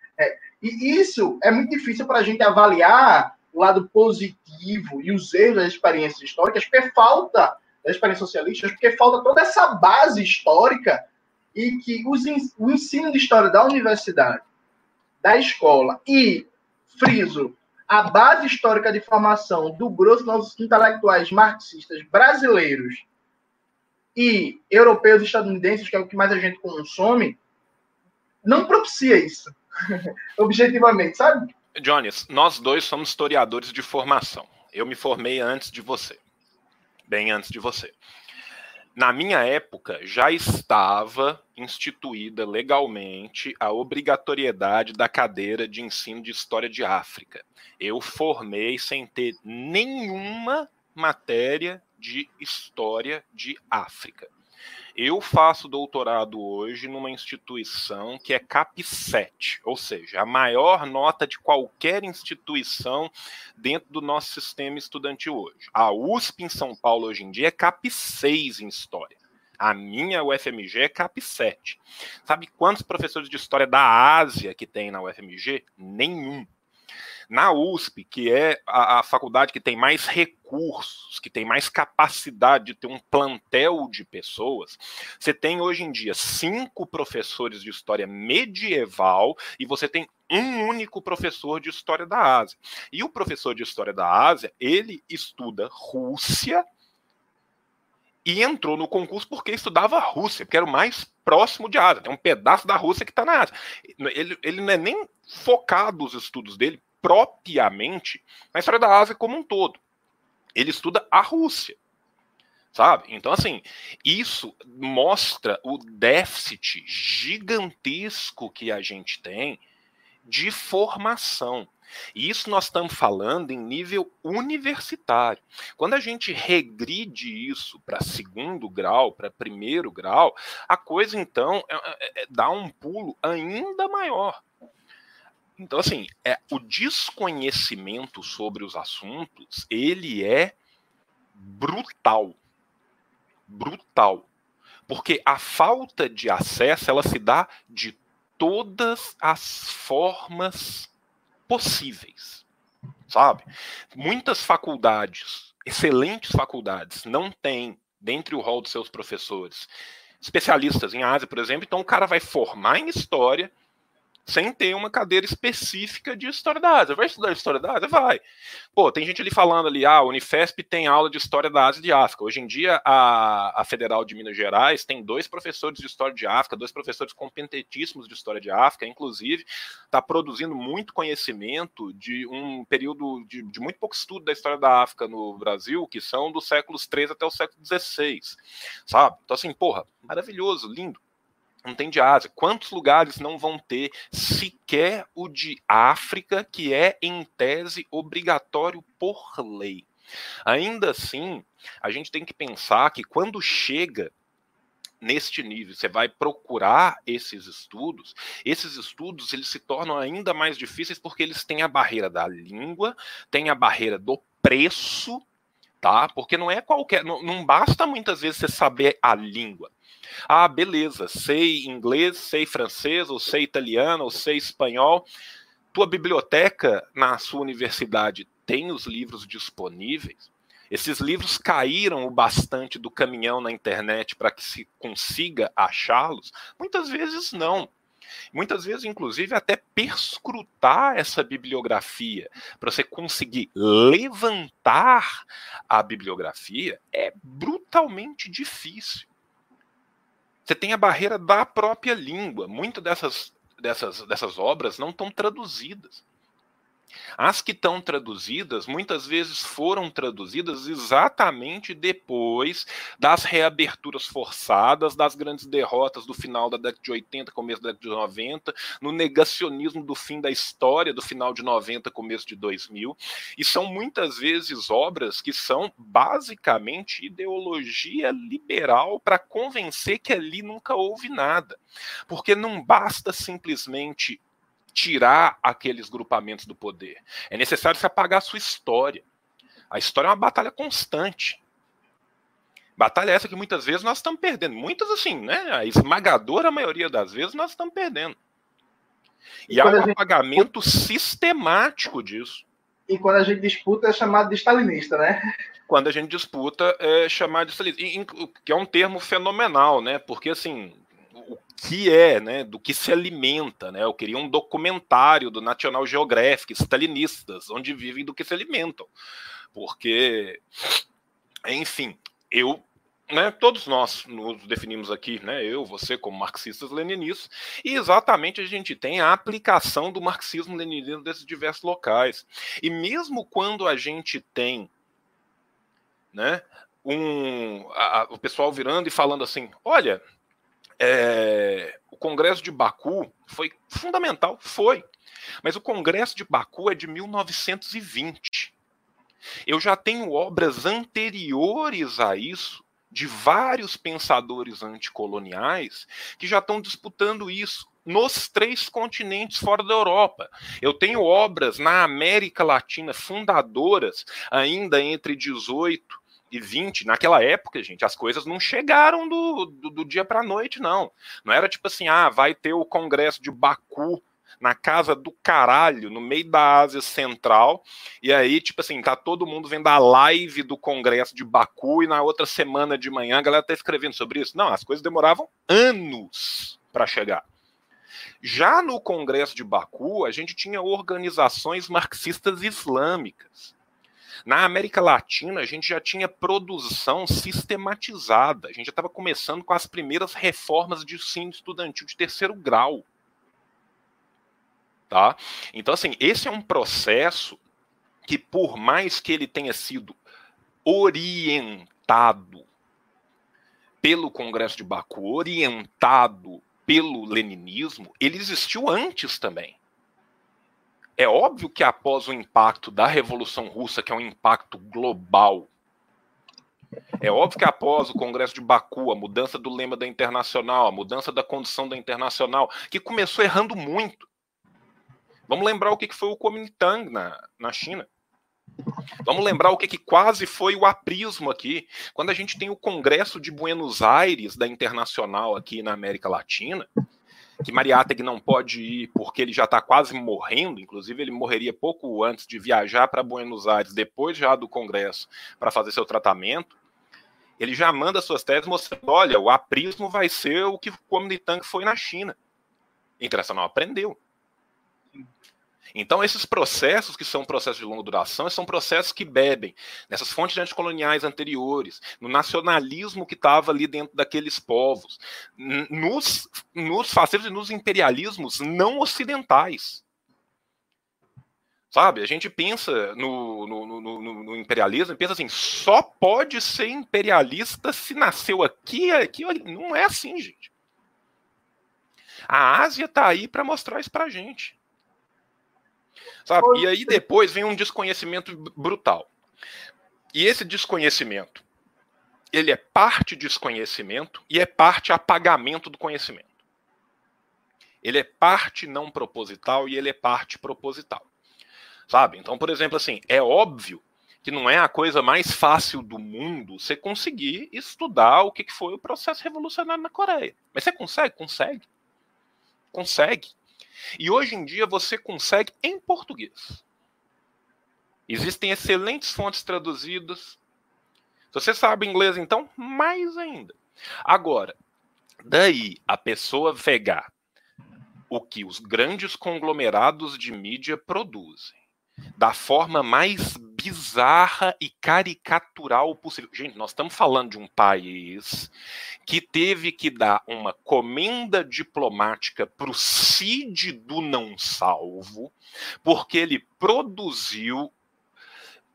Speaker 1: E isso é muito difícil para a gente avaliar o lado positivo e os erros das experiências históricas, porque falta, das experiências socialistas, porque falta toda essa base histórica e que os, o ensino de história da universidade, da escola e, friso, a base histórica de formação do grosso dos nossos intelectuais marxistas brasileiros e europeus e estadunidenses, que é o que mais a gente consome, não propicia isso. Objetivamente, sabe?
Speaker 2: Jones, nós dois somos historiadores de formação. Eu me formei antes de você. Bem antes de você. Na minha época, já estava instituída legalmente a obrigatoriedade da cadeira de ensino de História de África. Eu formei sem ter nenhuma matéria de História de África. Eu faço doutorado hoje numa instituição que é CAP7, ou seja, a maior nota de qualquer instituição dentro do nosso sistema estudantil hoje. A USP em São Paulo hoje em dia é CAP6 em História. A minha UFMG é CAP7. Sabe quantos professores de História da Ásia que tem na UFMG? Nenhum. Na USP, que é a, a, faculdade que tem mais recursos, que tem mais capacidade de ter um plantel de pessoas, você tem hoje em dia cinco professores de história medieval e você tem um único professor de história da Ásia. E o professor de história da Ásia, ele estuda Rússia e entrou no concurso porque estudava Rússia, porque era o mais próximo de Ásia. Tem um pedaço da Rússia que está na Ásia. Ele, ele não é nem focado os estudos dele propriamente na história da Ásia como um todo. Ele estuda a Rússia. Sabe? Então, assim, isso mostra o déficit gigantesco que a gente tem de formação. E isso nós estamos falando em nível universitário. Quando a gente regride isso para segundo grau, para primeiro grau, a coisa então é, é, é, dá um pulo ainda maior. Então, assim, é, o desconhecimento sobre os assuntos, ele é brutal. Brutal. Porque a falta de acesso, ela se dá de todas as formas possíveis. Sabe? Muitas faculdades, excelentes faculdades, não têm, dentre o rol de seus professores, especialistas em Ásia, por exemplo, então o cara vai formar em história, sem ter uma cadeira específica de História da Ásia. Vai estudar História da Ásia? Vai. Pô, tem gente ali falando ali, ah, a Unifesp tem aula de História da Ásia e de África. Hoje em dia, a, a Federal de Minas Gerais tem dois professores de História de África, dois professores competentíssimos de História de África, inclusive está produzindo muito conhecimento de um período de, de, muito pouco estudo da História da África no Brasil, que são dos séculos 13 até o século 16, sabe? Então, assim, porra, maravilhoso, lindo não tem de Ásia. Quantos lugares não vão ter sequer o de África, que é, em tese, obrigatório por lei? Ainda assim, a gente tem que pensar que quando chega neste nível, você vai procurar esses estudos, esses estudos eles se tornam ainda mais difíceis porque eles têm a barreira da língua, tem a barreira do preço, tá? Porque não é qualquer, não, não basta muitas vezes você saber a língua. Ah, beleza, sei inglês, sei francês, ou sei italiano, ou sei espanhol. Tua biblioteca na sua universidade tem os livros disponíveis, esses livros caíram o bastante do caminhão na internet para que se consiga achá-los? Muitas vezes não. Muitas vezes, inclusive, até perscrutar essa bibliografia para você conseguir levantar a bibliografia é brutalmente difícil. Você tem a barreira da própria língua. Muitas dessas, dessas, dessas obras não estão traduzidas. As que estão traduzidas, muitas vezes foram traduzidas exatamente depois das reaberturas forçadas, das grandes derrotas do final da década de 80, começo da década de 90, no negacionismo do fim da história, do final de 90, começo de 2000. E são muitas vezes obras que são basicamente ideologia liberal para convencer que ali nunca houve nada. Porque não basta simplesmente tirar aqueles grupamentos do poder. É necessário se apagar a sua história. A história é uma batalha constante. Batalha essa que muitas vezes nós estamos perdendo. Muitas, assim, né? A esmagadora maioria das vezes nós estamos perdendo. E, e há um gente... apagamento sistemático disso.
Speaker 1: E quando a gente disputa é chamado de stalinista, né?
Speaker 2: Quando a gente disputa é chamado de stalinista. Que é um termo fenomenal, né? Porque, assim, o que é, né, do que se alimenta, né? Eu queria um documentário do National Geographic, stalinistas, onde vivem do que se alimentam. Porque, enfim, eu né, todos nós nos definimos aqui, né, eu, você, como marxistas leninistas, e exatamente a gente tem a aplicação do marxismo-leninismo desses diversos locais. E mesmo quando a gente tem né, um, a, o pessoal virando e falando assim: olha, é, o Congresso de Baku foi fundamental, foi. Mas o Congresso de Baku é de 1920. Eu já tenho obras anteriores a isso, de vários pensadores anticoloniais, que já estão disputando isso nos três continentes fora da Europa. Eu tenho obras na América Latina fundadoras, ainda entre 18 e 20, naquela época, gente, as coisas não chegaram do, do, do dia para a noite, não. Não era tipo assim, ah, vai ter o congresso de Baku na casa do caralho, no meio da Ásia Central, e aí, tipo assim, tá todo mundo vendo a live do congresso de Baku, e na outra semana de manhã a galera tá escrevendo sobre isso. Não, as coisas demoravam anos para chegar. Já no congresso de Baku, a gente tinha organizações marxistas islâmicas na América Latina, a gente já tinha produção sistematizada. A gente já estava começando com as primeiras reformas de ensino estudantil de terceiro grau. Tá? Então, assim, esse é um processo que, por mais que ele tenha sido orientado pelo Congresso de Baku, orientado pelo leninismo, ele existiu antes também. É óbvio que após o impacto da Revolução Russa, que é um impacto global, é óbvio que após o Congresso de Baku, a mudança do lema da Internacional, a mudança da condição da Internacional, que começou errando muito. Vamos lembrar o que foi o Kuomintang na, na China. Vamos lembrar o que, que quase foi o aprismo aqui. Quando a gente tem o Congresso de Buenos Aires da Internacional aqui na América Latina, que Mariátegui não pode ir porque ele já está quase morrendo, inclusive ele morreria pouco antes de viajar para Buenos Aires, depois já do Congresso, para fazer seu tratamento, ele já manda suas teses mostrando, olha, o aprismo vai ser o que o Kuomintang foi na China. Internacional aprendeu. Então, esses processos, que são processos de longa duração, são processos que bebem nessas fontes anticoloniais anteriores, no nacionalismo que estava ali dentro daqueles povos, nos, nos e nos imperialismos não ocidentais. Sabe, a gente pensa no, no, no, no, imperialismo e pensa assim, só pode ser imperialista se nasceu aqui, aqui, não é assim, gente. A Ásia está aí para mostrar isso para a gente. Sabe? E aí depois vem um desconhecimento brutal. E esse desconhecimento, ele é parte desconhecimento e é parte apagamento do conhecimento. Ele é parte não proposital e ele é parte proposital. Sabe? Então, por exemplo, assim, é óbvio que não é a coisa mais fácil do mundo você conseguir estudar o que foi o processo revolucionário na Coreia. Mas você consegue? Consegue. Consegue. E hoje em dia você consegue em português. Existem excelentes fontes traduzidas. Se você sabe inglês, então, mais ainda. Agora, daí a pessoa pegar o que os grandes conglomerados de mídia produzem da forma mais bizarra e caricatural possível. Gente, nós estamos falando de um país que teve que dar uma comenda diplomática para o CID do não salvo, porque ele produziu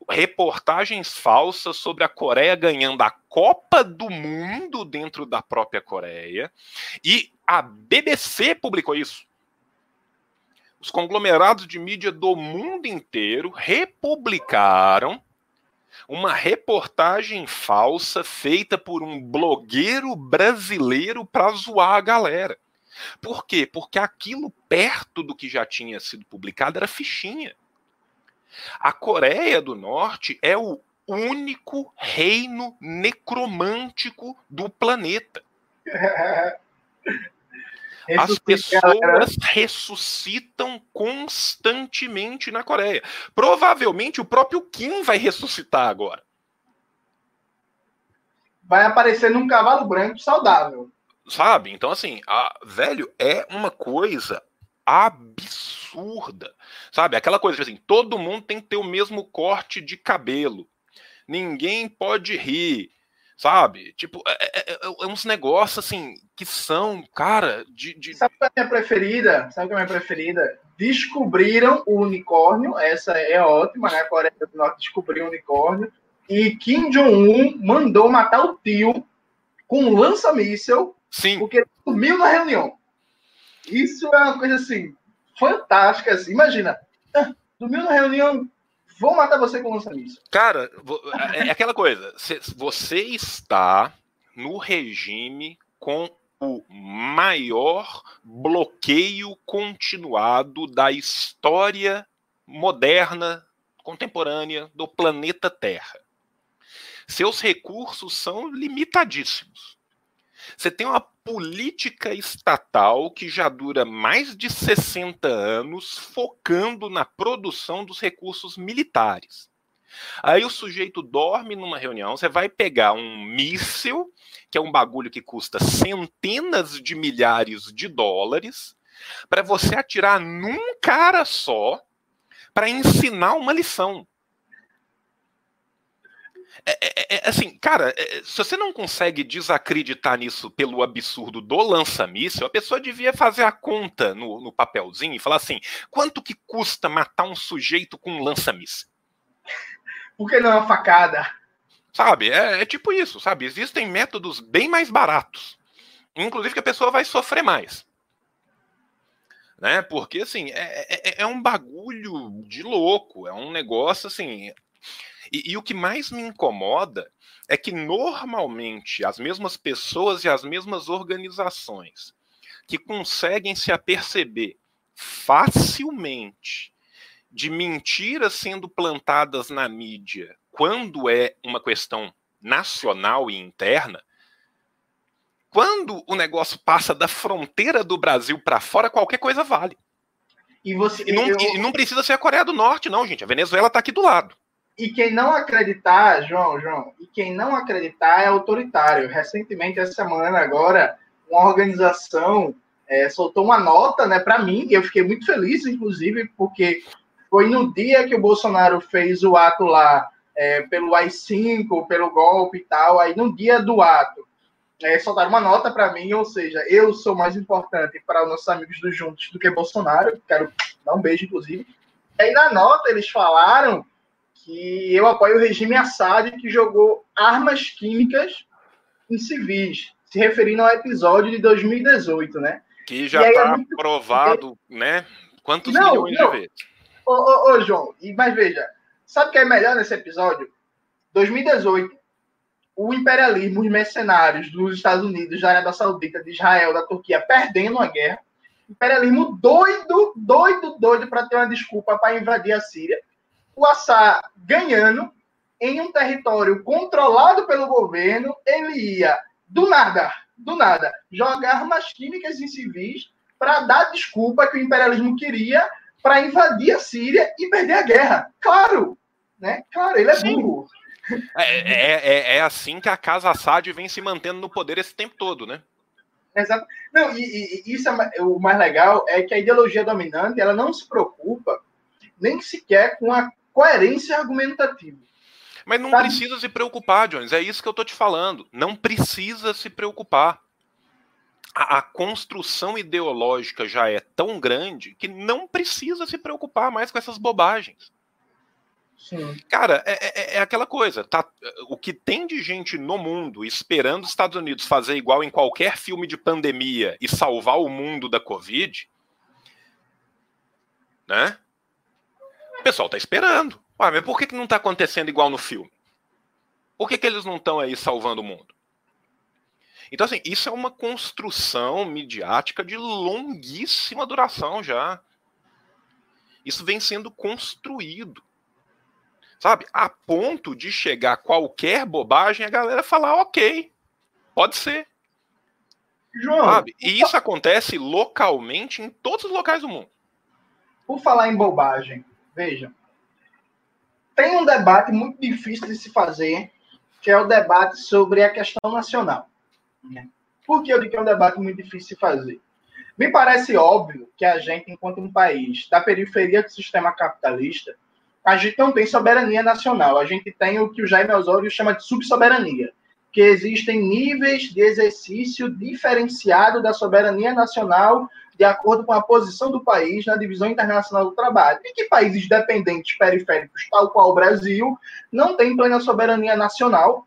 Speaker 2: reportagens falsas sobre a Coreia ganhando a Copa do Mundo dentro da própria Coreia, e a BBC publicou isso os conglomerados de mídia do mundo inteiro republicaram uma reportagem falsa feita por um blogueiro brasileiro para zoar a galera. Por quê? Porque aquilo perto do que já tinha sido publicado era fichinha. A Coreia do Norte é o único reino necromântico do planeta. As pessoas ressuscitam constantemente na Coreia. Provavelmente o próprio Kim vai ressuscitar agora.
Speaker 1: Vai aparecer num cavalo branco saudável.
Speaker 2: Sabe? Então, assim, a, velho, é uma coisa absurda. Sabe? Aquela coisa assim, todo mundo tem que ter o mesmo corte de cabelo. Ninguém pode rir Sabe? Tipo, é, é, é, é uns negócios assim que são, cara, de. de...
Speaker 1: Sabe qual é a minha preferida? Sabe qual é a minha preferida? Descobriram o unicórnio, essa é ótima, né? A Coreia do Norte descobriu o unicórnio. E Kim Jong-un mandou matar o tio com um lança-míssel.
Speaker 2: Sim.
Speaker 1: Porque sumiu na reunião. Isso é uma coisa assim, fantástica. Assim. Imagina, sumiu na reunião, Vou matar você com lança-míssil.
Speaker 2: Cara, é, é aquela coisa. Você está no regime com o maior bloqueio continuado da história moderna, contemporânea do planeta Terra. Seus recursos são limitadíssimos. Você tem uma política estatal que já dura mais de 60 anos focando na produção dos recursos militares. Aí o sujeito dorme numa reunião, você vai pegar um míssil, que é um bagulho que custa centenas de milhares de dólares, para você atirar num cara só para ensinar uma lição. É, é, é, assim, cara, é, se você não consegue desacreditar nisso pelo absurdo do lança-míssel, a pessoa devia fazer a conta no, no, papelzinho e falar assim: quanto que custa matar um sujeito com um lança-míssel?
Speaker 1: Por que não é uma facada?
Speaker 2: Sabe, é, é tipo isso, sabe? Existem métodos bem mais baratos. Inclusive que a pessoa vai sofrer mais. Né? Porque, assim, é, é, é um bagulho de louco, é um negócio, assim, e, e, o que mais me incomoda é que normalmente as mesmas pessoas e as mesmas organizações que conseguem se aperceber facilmente de mentiras sendo plantadas na mídia quando é uma questão nacional e interna, quando o negócio passa da fronteira do Brasil para fora, qualquer coisa vale. E, você, e, não, eu... e não precisa ser a Coreia do Norte, não, gente. A Venezuela está aqui do lado.
Speaker 1: E quem não acreditar, João, João, e quem não acreditar é autoritário. Recentemente, essa semana agora, uma organização é, soltou uma nota, né, para mim, e eu fiquei muito feliz, inclusive, porque foi no dia que o Bolsonaro fez o ato lá é, pelo AI-5, pelo golpe e tal, aí no dia do ato, é, soltaram uma nota para mim, ou seja, eu sou mais importante para os nossos amigos do Juntos do que Bolsonaro, quero dar um beijo, inclusive. Aí na nota eles falaram que eu apoio o regime Assad que jogou armas químicas em civis, se referindo ao episódio de 2018, né?
Speaker 2: Que já está é muito... provado, né? Quantos não, milhões não. de vezes?
Speaker 1: Ô, ô, ô, João, mas veja, sabe o que é melhor nesse episódio? 2018, o imperialismo, os mercenários dos Estados Unidos, da Arábia Saudita, de Israel, da Turquia, perdendo a guerra. Imperialismo doido, doido, doido para ter uma desculpa para invadir a Síria o Assad ganhando em um território controlado pelo governo, ele ia, do nada, do nada, jogar armas químicas em civis para dar desculpa que o imperialismo queria para invadir a Síria e perder a guerra. Claro, né? Claro, ele é Sim. burro.
Speaker 2: É, é, é, é, assim que a Casa Assad vem se mantendo no poder esse tempo todo, né?
Speaker 1: Exato. Não, e, e isso é o mais legal é que a ideologia dominante ela não se preocupa nem sequer com a coerência argumentativa.
Speaker 2: Mas não Sabe? precisa se preocupar, Jones. É isso que eu tô te falando. Não precisa se preocupar. A, a, construção ideológica já é tão grande que não precisa se preocupar mais com essas bobagens. Sim. Cara, é, é, é, aquela coisa. Tá, o que tem de gente no mundo esperando os Estados Unidos fazer igual em qualquer filme de pandemia e salvar o mundo da Covid, né? O pessoal tá esperando. Ah, mas por que, que não tá acontecendo igual no filme? Por que, que eles não estão aí salvando o mundo? Então, assim, isso é uma construção midiática de longuíssima duração já. Isso vem sendo construído sabe? A ponto de chegar qualquer bobagem, a galera falar, ok, pode ser. João, sabe? E isso acontece localmente em todos os locais do mundo.
Speaker 1: Por falar em bobagem, veja, tem um debate muito difícil de se fazer, que é o debate sobre a questão nacional. Por que eu digo que é um debate muito difícil de se fazer? Me parece óbvio que a gente, enquanto um país da periferia do sistema capitalista, a gente não tem soberania nacional. A gente tem o que o Jaime Osório chama de subsoberania, que existem níveis de exercício diferenciado da soberania nacional de acordo com a posição do país na divisão internacional do trabalho. E que países dependentes periféricos, tal qual o Brasil, não têm plena soberania nacional,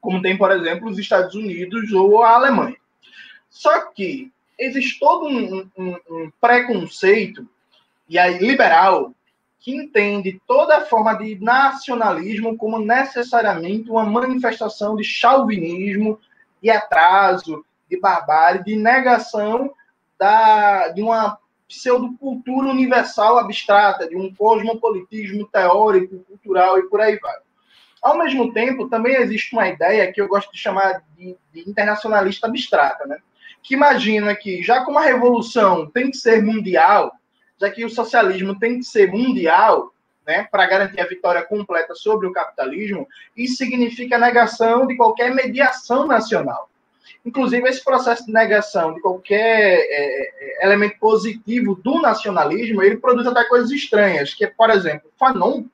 Speaker 1: como tem, por exemplo, os Estados Unidos ou a Alemanha. Só que existe todo um, um, um preconceito e aí liberal que entende toda forma de nacionalismo como necessariamente uma manifestação de chauvinismo, de atraso, de barbárie, de negação da, de uma pseudocultura universal abstrata, de um cosmopolitismo teórico, cultural e por aí vai. Ao mesmo tempo, também existe uma ideia que eu gosto de chamar de, de internacionalista abstrata, né? que imagina que, já como a revolução tem que ser mundial, já que o socialismo tem que ser mundial, né, para garantir a vitória completa sobre o capitalismo, isso significa negação de qualquer mediação nacional. Inclusive, esse processo de negação de qualquer é, é elemento positivo do nacionalismo, ele produz até coisas estranhas, que é, por exemplo, Fanon,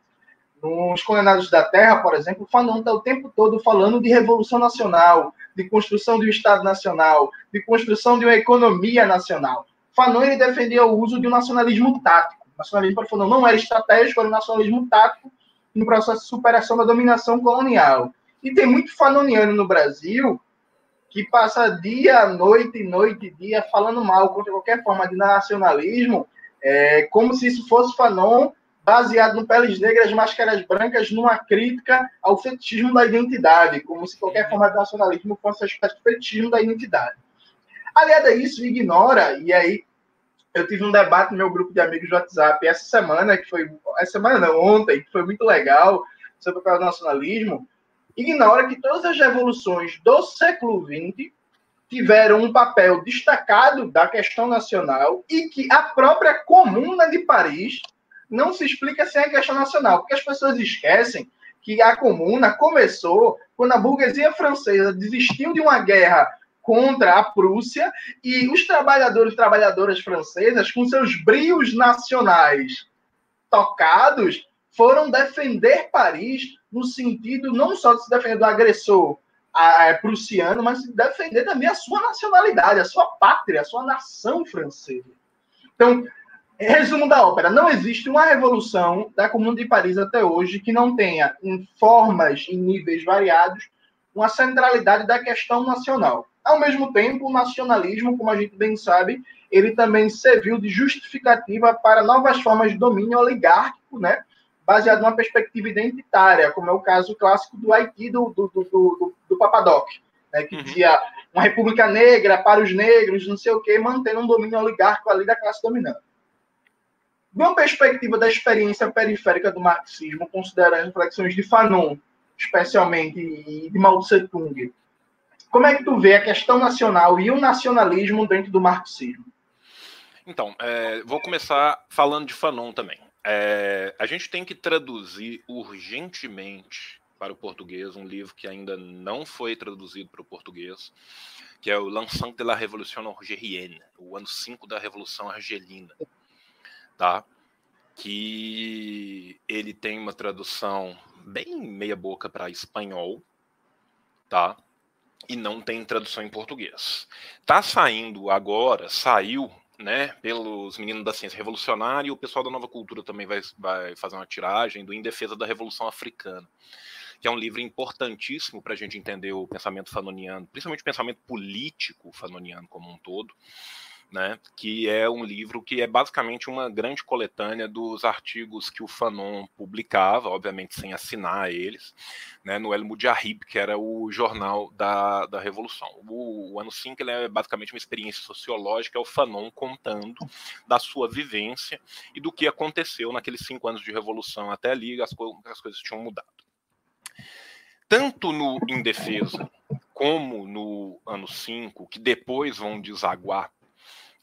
Speaker 1: nos Condenados da Terra, por exemplo, Fanon está o tempo todo falando de revolução nacional, de construção de um Estado nacional, de construção de uma economia nacional. Fanon ele defendia o uso de um nacionalismo tático. O nacionalismo para Fanon não era estratégico, era um nacionalismo tático no processo de superação da dominação colonial. E tem muito fanoniano no Brasil que passa dia, noite, noite, dia falando mal contra qualquer forma de nacionalismo, é, como se isso fosse Fanon baseado no peles negras, máscaras brancas, numa crítica ao fetichismo da identidade, como se qualquer forma de nacionalismo fosse aspecto do fetichismo da identidade. Aliado a isso, ignora, e aí eu tive um debate no meu grupo de amigos do WhatsApp essa semana, que foi. Essa semana não, ontem, que foi muito legal, sobre o nacionalismo. Ignora que todas as revoluções do século XX tiveram um papel destacado da questão nacional e que a própria Comuna de Paris não se explica sem a questão nacional, porque as pessoas esquecem que a Comuna começou quando a burguesia francesa desistiu de uma guerra contra a Prússia e os trabalhadores e trabalhadoras francesas, com seus brios nacionais tocados, foram defender Paris no sentido não só de se defender do agressor a, prussiano, mas de defender também a sua nacionalidade, a sua pátria, a sua nação francesa. Então, resumo da ópera: não existe uma revolução da Comuna de Paris até hoje que não tenha, em formas e níveis variados, uma centralidade da questão nacional. Ao mesmo tempo, o nacionalismo, como a gente bem sabe, ele também serviu de justificativa para novas formas de domínio oligárquico, né? baseado numa perspectiva identitária, como é o caso clássico do Haiti do, do, do, do, do Papadoc, né? que uhum. dizia uma república negra para os negros, não sei o quê, mantendo um domínio oligárquico ali da classe dominante. De uma perspectiva da experiência periférica do marxismo, considerando as reflexões de Fanon, especialmente, e de Mao Tse Tung, como é que tu vê a questão nacional e o nacionalismo dentro do marxismo?
Speaker 2: Então, é, vou começar falando de Fanon também. é, a gente tem que traduzir urgentemente para o português um livro que ainda não foi traduzido para o português, que é o L'Ensemble de la Révolution Algérienne, o ano 5 da Revolução Argelina, tá? Que ele tem uma tradução bem meia boca para espanhol, tá? E não tem tradução em português. Tá saindo agora, saiu né, pelos meninos da ciência revolucionária, e o pessoal da nova cultura também vai, vai fazer uma tiragem do Em Defesa da Revolução Africana, que é um livro importantíssimo para a gente entender o pensamento fanoniano, principalmente o pensamento político fanoniano como um todo né, que é um livro que é basicamente uma grande coletânea dos artigos que o Fanon publicava, obviamente sem assinar eles, né, no El Mujahid, que era o jornal da, da Revolução. O, o Ano 5 é basicamente uma experiência sociológica, é o Fanon contando da sua vivência e do que aconteceu naqueles cinco anos de Revolução até ali, as, co as coisas tinham mudado. Tanto no Indefesa como no ano 5, que depois vão desaguar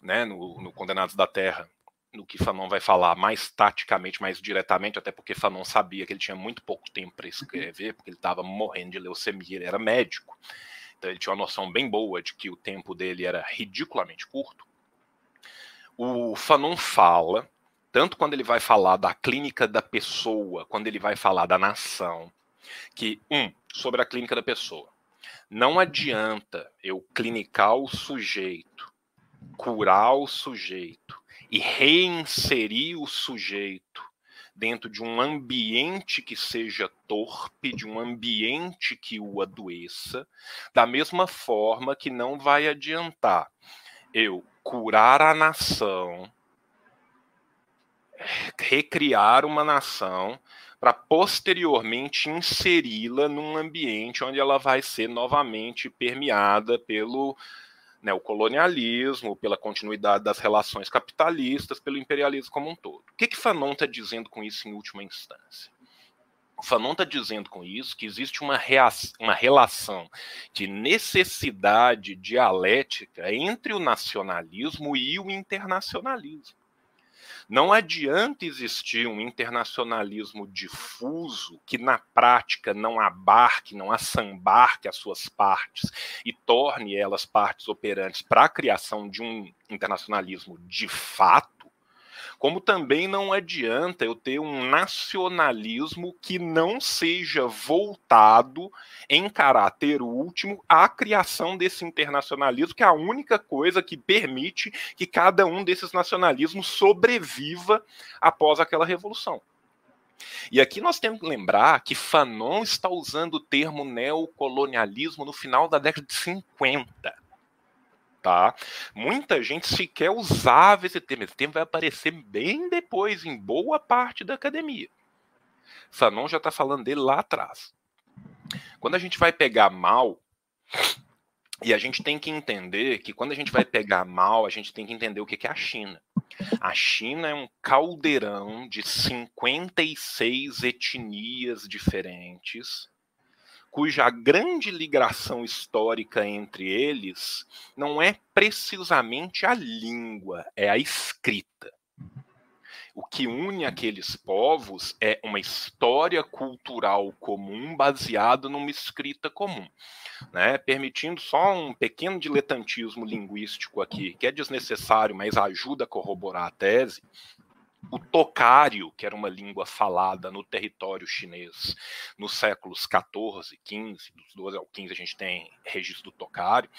Speaker 2: né, no, no Condenados da Terra, no que Fanon vai falar mais taticamente, mais diretamente, até porque Fanon sabia que ele tinha muito pouco tempo para escrever, porque ele estava morrendo de leucemia, ele era médico. Então ele tinha uma noção bem boa de que o tempo dele era ridiculamente curto. O Fanon fala, tanto quando ele vai falar da clínica da pessoa, quando ele vai falar da nação, que, um, sobre a clínica da pessoa, não adianta eu clinicar o sujeito curar o sujeito e reinserir o sujeito dentro de um ambiente que seja torpe, de um ambiente que o adoeça, da mesma forma que não vai adiantar eu curar a nação, recriar uma nação para posteriormente inseri-la num ambiente onde ela vai ser novamente permeada pelo né, o colonialismo, pela continuidade das relações capitalistas, pelo imperialismo como um todo. O que, que Fanon está dizendo com isso em última instância? O Fanon está dizendo com isso que existe uma, uma relação de necessidade dialética entre o nacionalismo e o internacionalismo. Não adianta existir um internacionalismo difuso que, na prática, não abarque, não assambarque as suas partes e torne elas partes operantes para a criação de um internacionalismo de fato como também não adianta eu ter um nacionalismo que não seja voltado em caráter último à criação desse internacionalismo, que é a única coisa que permite que cada um desses nacionalismos sobreviva após aquela revolução. E aqui nós temos que lembrar que Fanon está usando o termo neocolonialismo no final da década de 50 tá? Muita gente sequer usava esse termo. Esse termo vai aparecer bem depois, em boa parte da academia. Fanon já está falando dele lá atrás. Quando a gente vai pegar mal, e a gente tem que entender que quando a gente vai pegar mal, a gente tem que entender o que é a China. A China é um caldeirão de 56 etnias diferentes cuja grande ligação histórica entre eles não é precisamente a língua, é a escrita. O que une aqueles povos é uma história cultural comum baseada numa escrita comum. Né? Permitindo só um pequeno diletantismo linguístico aqui, que é desnecessário, mas ajuda a corroborar a tese o tocário, que era uma língua falada no território chinês nos séculos 14, 15, dos 12 ao 15 a gente tem registro do tocário,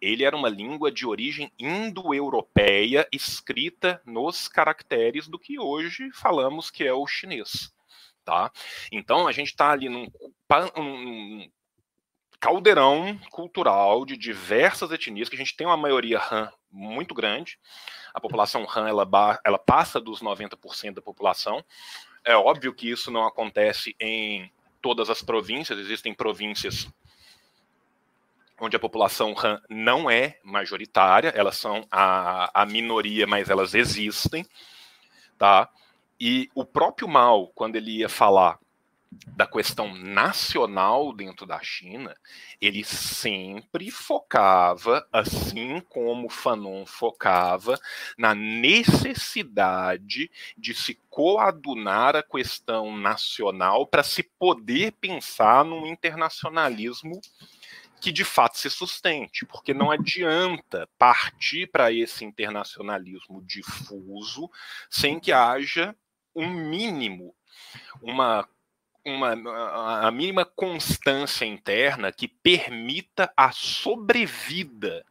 Speaker 2: ele era uma língua de origem indo-europeia escrita nos caracteres do que hoje falamos que é o chinês. Tá? Então a gente está ali num, num caldeirão cultural de diversas etnias, que a gente tem uma maioria Han muito grande, a população Han ela, ela passa dos 90% da população. É óbvio que isso não acontece em todas as províncias, existem províncias onde a população Han não é majoritária, elas são a, a minoria, mas elas existem, tá? E o próprio Mao, quando ele ia falar da questão nacional dentro da China, ele sempre focava, assim como Fanon focava, na necessidade de se coadunar a questão nacional para se poder pensar num internacionalismo que de fato se sustente, porque não adianta partir para esse internacionalismo difuso sem que haja um mínimo, uma uma, a mínima constância interna que permita a sobrevida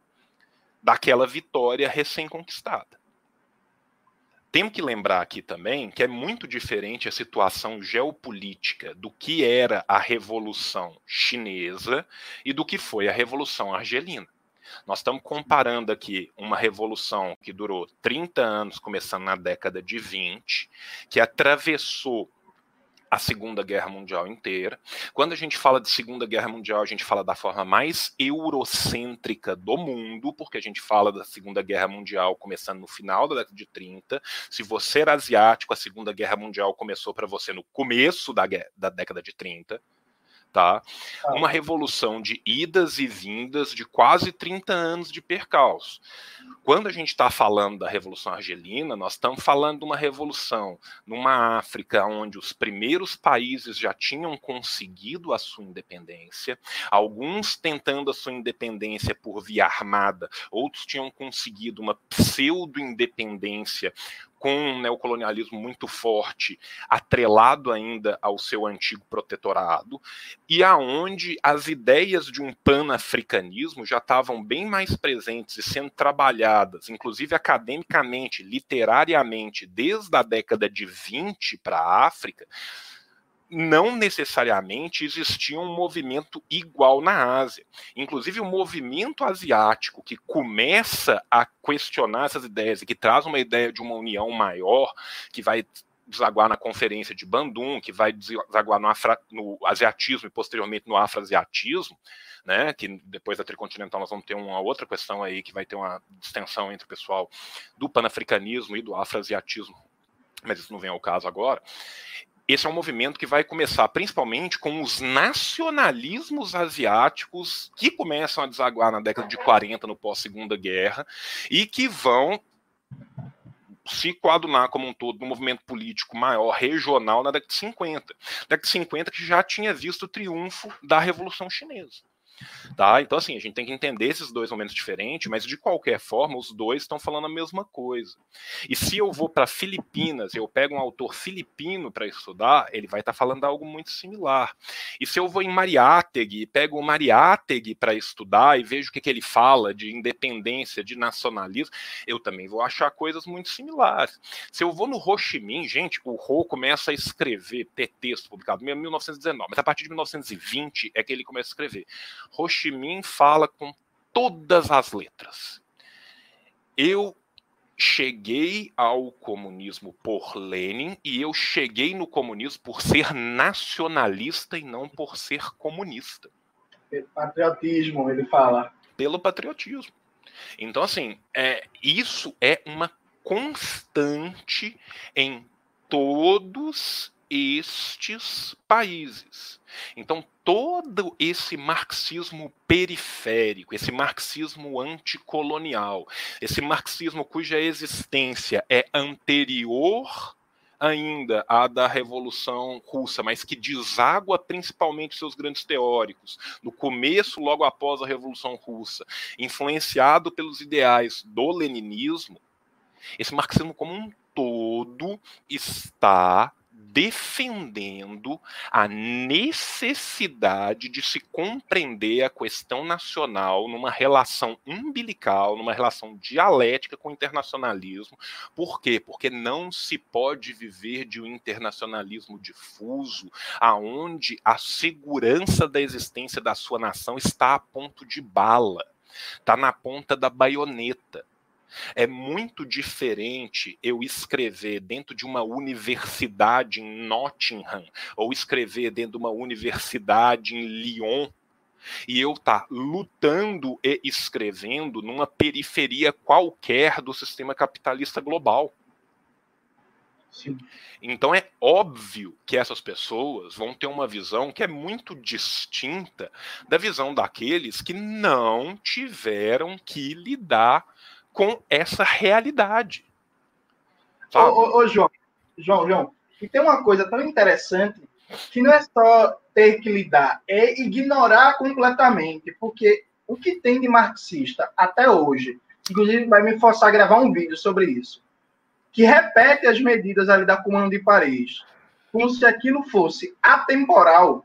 Speaker 2: daquela vitória recém-conquistada. Temos que lembrar aqui também que é muito diferente a situação geopolítica do que era a Revolução Chinesa e do que foi a Revolução Argelina. Nós estamos comparando aqui uma revolução que durou 30 anos, começando na década de 20, que atravessou a Segunda Guerra Mundial inteira. Quando a gente fala de Segunda Guerra Mundial, a gente fala da forma mais eurocêntrica do mundo, porque a gente fala da Segunda Guerra Mundial começando no final da década de 30. Se você era asiático, a Segunda Guerra Mundial começou para você no começo da, da década de 30 tá? Ah. Uma revolução de idas e vindas de quase 30 anos de percalço. Quando a gente está falando da Revolução Argelina, nós estamos falando de uma revolução numa África onde os primeiros países já tinham conseguido a sua independência, alguns tentando a sua independência por via armada, outros tinham conseguido uma pseudo-independência com um neocolonialismo muito forte, atrelado ainda ao seu antigo protetorado, e aonde as ideias de um panafricanismo já estavam bem mais presentes e sendo trabalhadas, inclusive academicamente, literariamente, desde a década de 20 para a África, não necessariamente existia um movimento igual na Ásia. Inclusive, o movimento asiático que começa a questionar essas ideias e que traz uma ideia de uma união maior, que vai desaguar na conferência de Bandung, que vai desaguar no, afra, no asiatismo e posteriormente no afroasiatismo, né, que depois da tricontinental nós vamos ter uma outra questão aí que vai ter uma distensão entre o pessoal do panafricanismo e do afroasiatismo, mas isso não vem ao caso agora esse é um movimento que vai começar principalmente com os nacionalismos asiáticos que começam a desaguar na década de 40, no pós-segunda guerra, e que vão se coadunar como um todo no movimento político maior, regional, na década de 50. Década de 50 que já tinha visto o triunfo da Revolução Chinesa. Tá? Então, assim, a gente tem que entender esses dois momentos diferentes, mas de qualquer forma, os dois estão falando a mesma coisa. E se eu vou para Filipinas, eu pego um autor filipino para estudar, ele vai estar tá falando algo muito similar. E se eu vou em Mariátegui e pego o Mariátegui para estudar e vejo o que, que ele fala de independência, de nacionalismo, eu também vou achar coisas muito similares. Se eu vou no Ho Chi Minh, gente, o Ho começa a escrever, ter texto publicado em 1919, mas a partir de 1920 é que ele começa a escrever. Ho Chi Minh fala com todas as letras. Eu cheguei ao comunismo por Lenin e eu cheguei no comunismo por ser nacionalista e não por ser comunista.
Speaker 1: Patriotismo, ele fala.
Speaker 2: Pelo patriotismo. Então, assim, é, isso é uma constante em todos estes países. Então, todo esse marxismo periférico, esse marxismo anticolonial, esse marxismo cuja existência é anterior ainda à da Revolução Russa, mas que deságua principalmente seus grandes teóricos, no começo, logo após a Revolução Russa, influenciado pelos ideais do leninismo, esse marxismo como um todo está defendendo a necessidade de se compreender a questão nacional numa relação umbilical, numa relação dialética com o internacionalismo. Por quê? Porque não se pode viver de um internacionalismo difuso, aonde a segurança da existência da sua nação está a ponto de bala, está na ponta da baioneta. É muito diferente eu escrever dentro de uma universidade em Nottingham ou escrever dentro de uma universidade em Lyon e eu estar tá lutando e escrevendo numa periferia qualquer do sistema capitalista global. Sim. Então é óbvio que essas pessoas vão ter uma visão que é muito distinta da visão daqueles que não tiveram que lidar com essa realidade.
Speaker 1: Ô, ô, ô, João, João, João, e tem uma coisa tão interessante que não é só ter que lidar, é ignorar completamente, porque o que tem de marxista até hoje, inclusive vai me forçar a gravar um vídeo sobre isso, que repete as medidas ali da Comuna de Paris, como se aquilo fosse atemporal,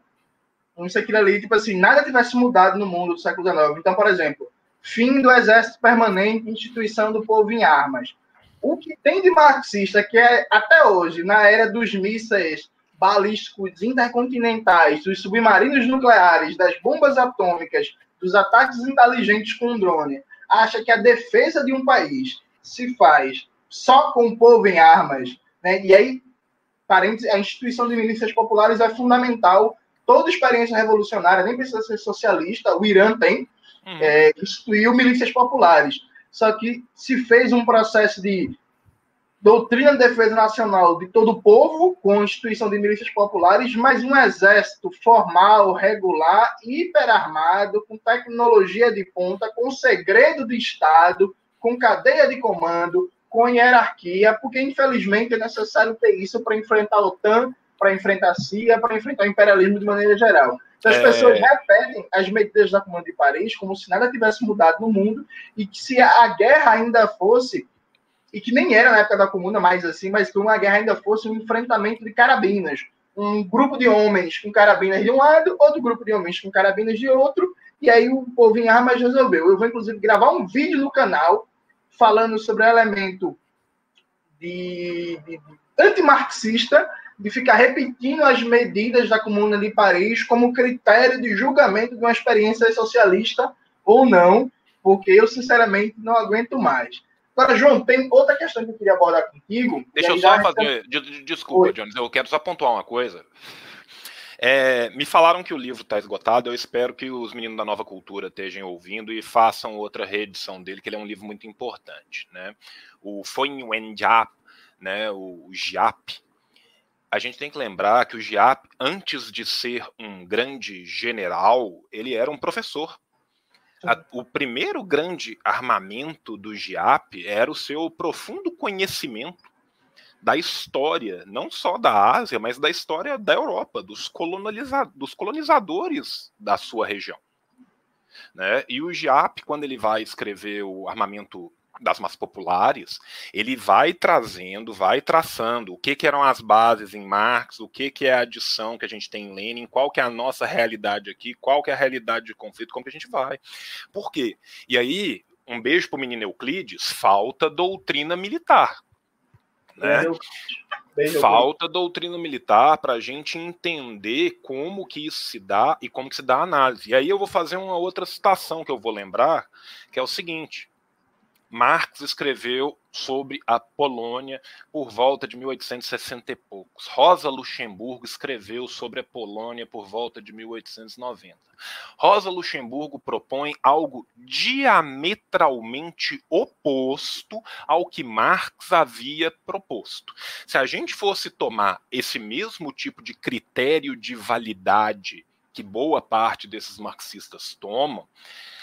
Speaker 1: como se aquilo ali, tipo assim, nada tivesse mudado no mundo do século XIX. Então, por exemplo, fim do exército permanente, instituição do povo em armas. O que tem de marxista, que é até hoje, na era dos mísseis balísticos intercontinentais, dos submarinos nucleares, das bombas atômicas, dos ataques inteligentes com drone, acha que a defesa de um país se faz só com o povo em armas, né? E aí, a instituição de milícias populares é fundamental. Toda experiência revolucionária, nem precisa ser socialista, o Irã tem, uhum. é, instituiu milícias populares. Só que se fez um processo de doutrina de defesa nacional de todo o povo, com instituição de milícias populares, mas um exército formal, regular, hiperarmado, com tecnologia de ponta, com segredo de Estado, com cadeia de comando, com hierarquia, porque infelizmente é necessário ter isso para enfrentar a OTAN, para enfrentar a CIA, para enfrentar o imperialismo de maneira geral. Então, as é... pessoas repetem as medidas da Comando de Paris como se nada tivesse mudado no mundo e que se a guerra ainda fosse e que nem era na época da comuna mais assim, mas que uma guerra ainda fosse um enfrentamento de carabinas. Um grupo de homens com carabinas de um lado, outro grupo de homens com carabinas de outro, e aí o povo em armas resolveu. Eu vou, inclusive, gravar um vídeo no canal falando sobre o elemento de, de, de antimarxista, de ficar repetindo as medidas da Comuna de Paris como critério de julgamento de uma experiência socialista ou não, porque eu, sinceramente, não aguento mais. Agora, João, tem outra questão que eu queria abordar contigo.
Speaker 2: Deixa eu só fazer. Desculpa, Oi. Jones, eu quero só pontuar uma coisa. É, me falaram que o livro está esgotado. Eu espero que os meninos da Nova Cultura estejam ouvindo e façam outra reedição dele, que ele é um livro muito importante. Né? O Foi Wenjap, né, o Giap, a gente tem que lembrar que o Giap, antes de ser um grande general, ele era um professor a, o primeiro grande armamento do GIAP era o seu profundo conhecimento da história, não só da Ásia, mas da história da Europa, dos, coloniza dos colonizadores da sua região. Né? E o GIAP, quando ele vai escrever o armamento das massas populares, ele vai trazendo, vai traçando o que, que eram as bases em Marx, o que, que é a adição que a gente tem em Lenin, qual que é a nossa realidade aqui, qual que é a realidade de conflito, como que a gente vai. Por quê? E aí, um beijo para o menino Euclides, falta doutrina militar. Né? Falta doutrina militar para a gente entender como que isso se dá e como que se dá a análise. E aí eu vou fazer uma outra citação que eu vou lembrar, que é o seguinte: Marx escreveu sobre a Polônia por volta de 1860 e poucos. Rosa Luxemburgo escreveu sobre a Polônia por volta de 1890. Rosa Luxemburgo propõe algo diametralmente oposto ao que Marx havia proposto. Se a gente fosse tomar esse mesmo tipo de critério de validade que boa parte desses marxistas tomam,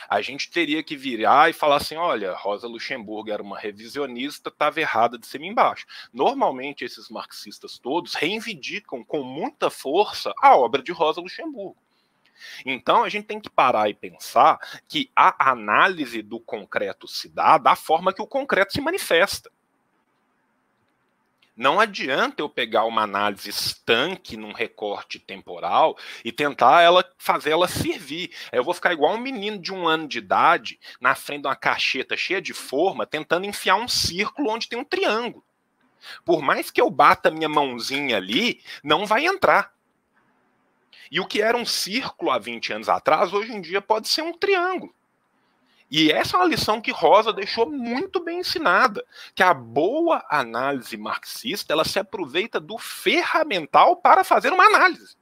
Speaker 2: a gente teria que virar e falar assim: olha, Rosa Luxemburgo era uma revisionista, estava errada de cima embaixo. Normalmente, esses marxistas todos reivindicam com muita força a obra de Rosa Luxemburgo. Então a gente tem que parar e pensar que a análise do concreto se dá da forma que o concreto se manifesta. Não adianta eu pegar uma análise estanque num recorte temporal e tentar ela fazer ela servir. Eu vou ficar igual um menino de um ano de idade na frente de uma cacheta cheia de forma, tentando enfiar um círculo onde tem um triângulo. Por mais que eu bata minha mãozinha ali, não vai entrar. E o que era um círculo há 20 anos atrás, hoje em dia pode ser um triângulo. E essa é uma lição que Rosa deixou muito bem ensinada, que a boa análise marxista, ela se aproveita do ferramental para fazer uma análise.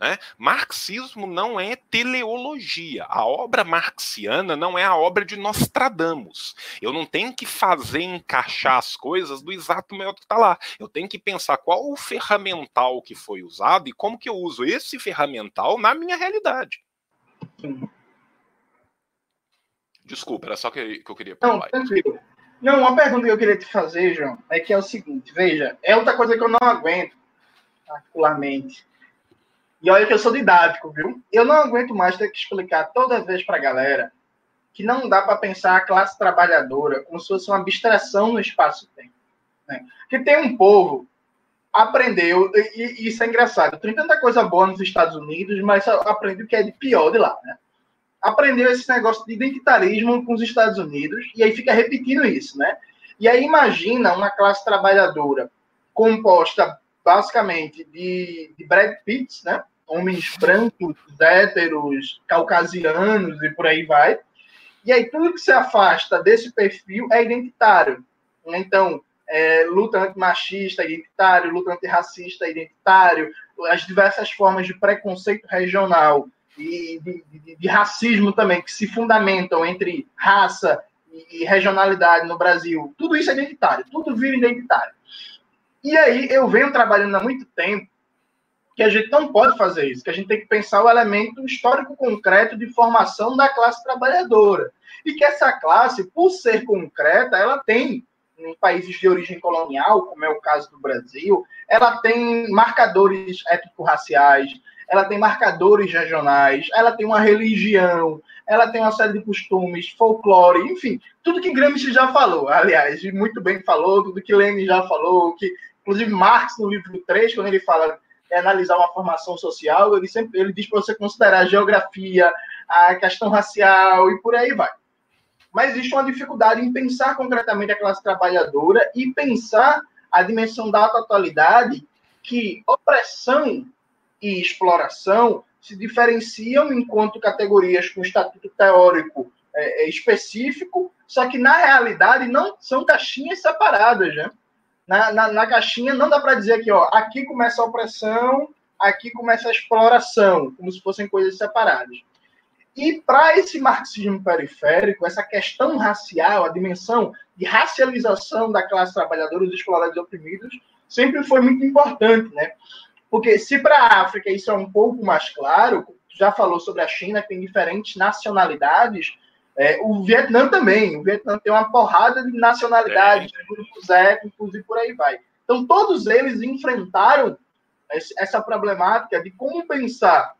Speaker 2: Né? Marxismo não é teleologia. A obra marxiana não é a obra de Nostradamus. Eu não tenho que fazer encaixar as coisas do exato modo que está lá. Eu tenho que pensar qual o ferramental que foi usado e como que eu uso esse ferramental na minha realidade. Desculpa, era só que, que eu queria
Speaker 1: falar. Não, tranquilo. Não, uma pergunta que eu queria te fazer, João, é que é o seguinte, veja, é outra coisa que eu não aguento, particularmente. E olha que eu sou didático, viu? Eu não aguento mais ter que explicar toda vez para a galera que não dá para pensar a classe trabalhadora como se fosse uma abstração no espaço-tempo. Né? Que tem um povo aprendeu, e, e, isso é engraçado, tem tanta coisa boa nos Estados Unidos, mas aprendeu o que é de pior de lá, né? Aprendeu esse negócio de identitarismo com os Estados Unidos, e aí fica repetindo isso, né? E aí imagina uma classe trabalhadora composta basicamente de, de Brad Pitts, né? Homens brancos, héteros, caucasianos e por aí vai. E aí tudo que se afasta desse perfil é identitário. Então, é, luta antimachista identitário, luta antirracista identitário, as diversas formas de preconceito regional e de, de, de racismo também, que se fundamentam entre raça e regionalidade no Brasil. Tudo isso é identitário, tudo vira identitário. E aí eu venho trabalhando há muito tempo que a gente não pode fazer isso, que a gente tem que pensar o elemento histórico concreto de formação da classe trabalhadora. E que essa classe, por ser concreta, ela tem em países de origem colonial, como é o caso do Brasil, ela tem marcadores étnico-raciais, ela tem marcadores regionais, ela tem uma religião, ela tem uma série de costumes, folclore, enfim, tudo que Gramsci já falou, aliás, muito bem falou, tudo que Lenin já falou, que inclusive Marx no livro 3, quando ele fala é analisar uma formação social, ele sempre ele diz para você considerar a geografia, a questão racial e por aí vai. Mas existe uma dificuldade em pensar concretamente a classe trabalhadora e pensar a dimensão da atualidade que opressão e exploração se diferenciam enquanto categorias com estatuto teórico é, é, específico, só que na realidade não são caixinhas separadas, né? Na, na, na caixinha não dá para dizer que ó, aqui começa a opressão, aqui começa a exploração, como se fossem coisas separadas. E para esse marxismo periférico, essa questão racial, a dimensão de racialização da classe trabalhadora, dos explorados e oprimidos, sempre foi muito importante, né? Porque se para a África isso é um pouco mais claro, já falou sobre a China, que tem diferentes nacionalidades, é, o Vietnã também. O Vietnã tem uma porrada de nacionalidades, é. grupos étnicos e por aí vai. Então, todos eles enfrentaram essa problemática de como pensar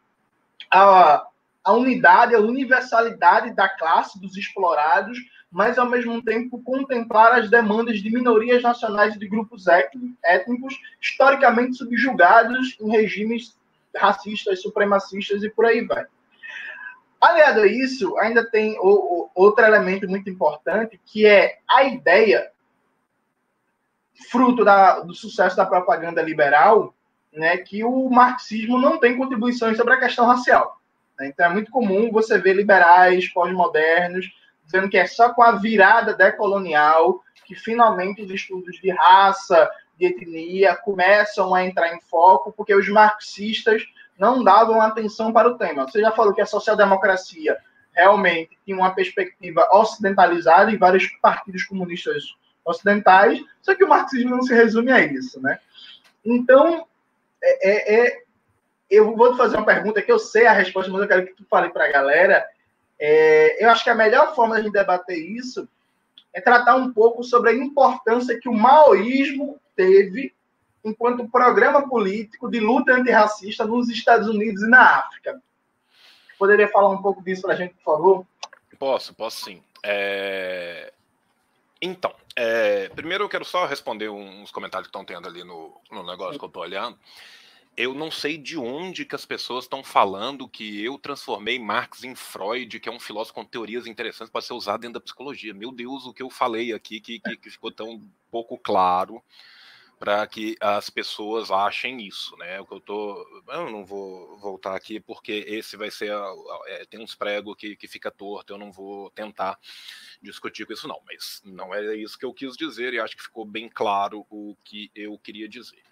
Speaker 1: a, a unidade, a universalidade da classe dos explorados, mas ao mesmo tempo contemplar as demandas de minorias nacionais e de grupos étnicos historicamente subjugados em regimes racistas, supremacistas e por aí vai. Aliado a isso, ainda tem outro elemento muito importante, que é a ideia, fruto da, do sucesso da propaganda liberal, né, que o marxismo não tem contribuições sobre a questão racial. Então é muito comum você ver liberais pós-modernos dizendo que é só com a virada decolonial que finalmente os estudos de raça, de etnia começam a entrar em foco, porque os marxistas não davam atenção para o tema. Você já falou que a social-democracia realmente tinha uma perspectiva ocidentalizada e vários partidos comunistas ocidentais, só que o marxismo não se resume a isso, né? Então, é, é, é eu vou te fazer uma pergunta que eu sei a resposta, mas eu quero que tu fale para a galera. É, eu acho que a melhor forma de debater isso é tratar um pouco sobre a importância que o maoísmo teve enquanto programa político de luta antirracista nos Estados Unidos e na África. Poderia falar um pouco disso para a gente, por favor?
Speaker 2: Posso, posso sim. É... Então, é... primeiro eu quero só responder uns comentários que estão tendo ali no, no negócio que eu estou olhando eu não sei de onde que as pessoas estão falando que eu transformei Marx em Freud, que é um filósofo com teorias interessantes para ser usado dentro da psicologia. Meu Deus, o que eu falei aqui que, que, que ficou tão pouco claro para que as pessoas achem isso, né? O que eu tô, eu não vou voltar aqui porque esse vai ser, é, tem uns pregos que, que fica torto, eu não vou tentar discutir com isso não, mas não é isso que eu quis dizer e acho que ficou bem claro o que eu queria dizer.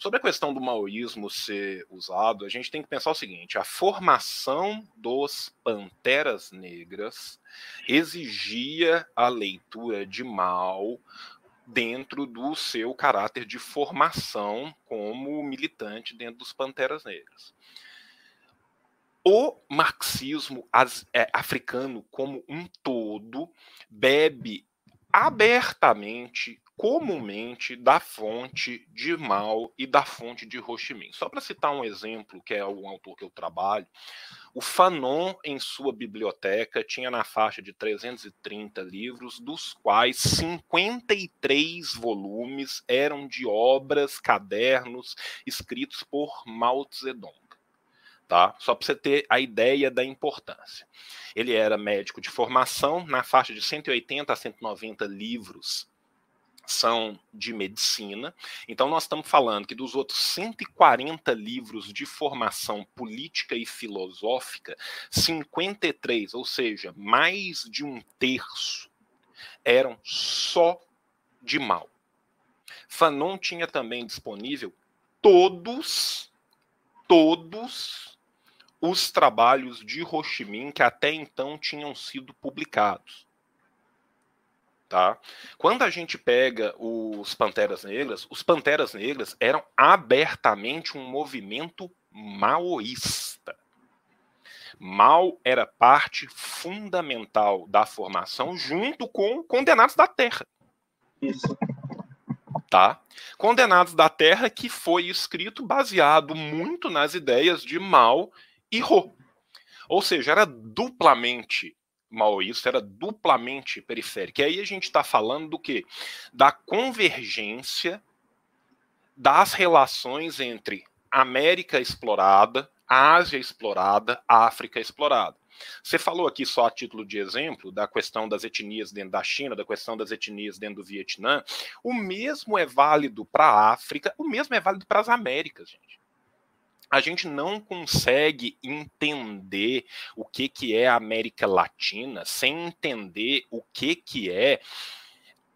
Speaker 2: Sobre a questão do maoísmo ser usado, a gente tem que pensar o seguinte: a formação dos panteras negras exigia a leitura de Mao dentro do seu caráter de formação como militante dentro dos panteras negras. O marxismo é, africano como um todo bebe abertamente comumente da fonte de Mao e da fonte de Ho Chi Minh. Só para citar um exemplo, que é um autor que eu trabalho, o Fanon, em sua biblioteca, tinha na faixa de 330 livros, dos quais 53 volumes eram de obras, cadernos, escritos por Mao Zedong. Tá? Só para você ter a ideia da importância. Ele era médico de formação, na faixa de 180 a 190 livros são de medicina. Então, nós estamos falando que dos outros 140 livros de formação política e filosófica, 53, ou seja, mais de um terço, eram só de mal. Fanon tinha também disponível todos, todos os trabalhos de Ho Chi Minh que até então tinham sido publicados. Tá? Quando a gente pega os Panteras Negras, os Panteras Negras eram abertamente um movimento maoísta. Mao era parte fundamental da formação junto com Condenados da Terra.
Speaker 1: Isso.
Speaker 2: Tá? Condenados da Terra que foi escrito baseado muito nas ideias de Mao e Ho. Ou seja, era duplamente maoísta era duplamente periférica. E aí a gente está falando do que? Da convergência das relações entre América explorada, Ásia explorada, África explorada. Você falou aqui só a título de exemplo da questão das etnias dentro da China, da questão das etnias dentro do Vietnã. O mesmo é válido para a África, o mesmo é válido para as Américas, gente a gente não consegue entender o que, que é a América Latina sem entender o que, que é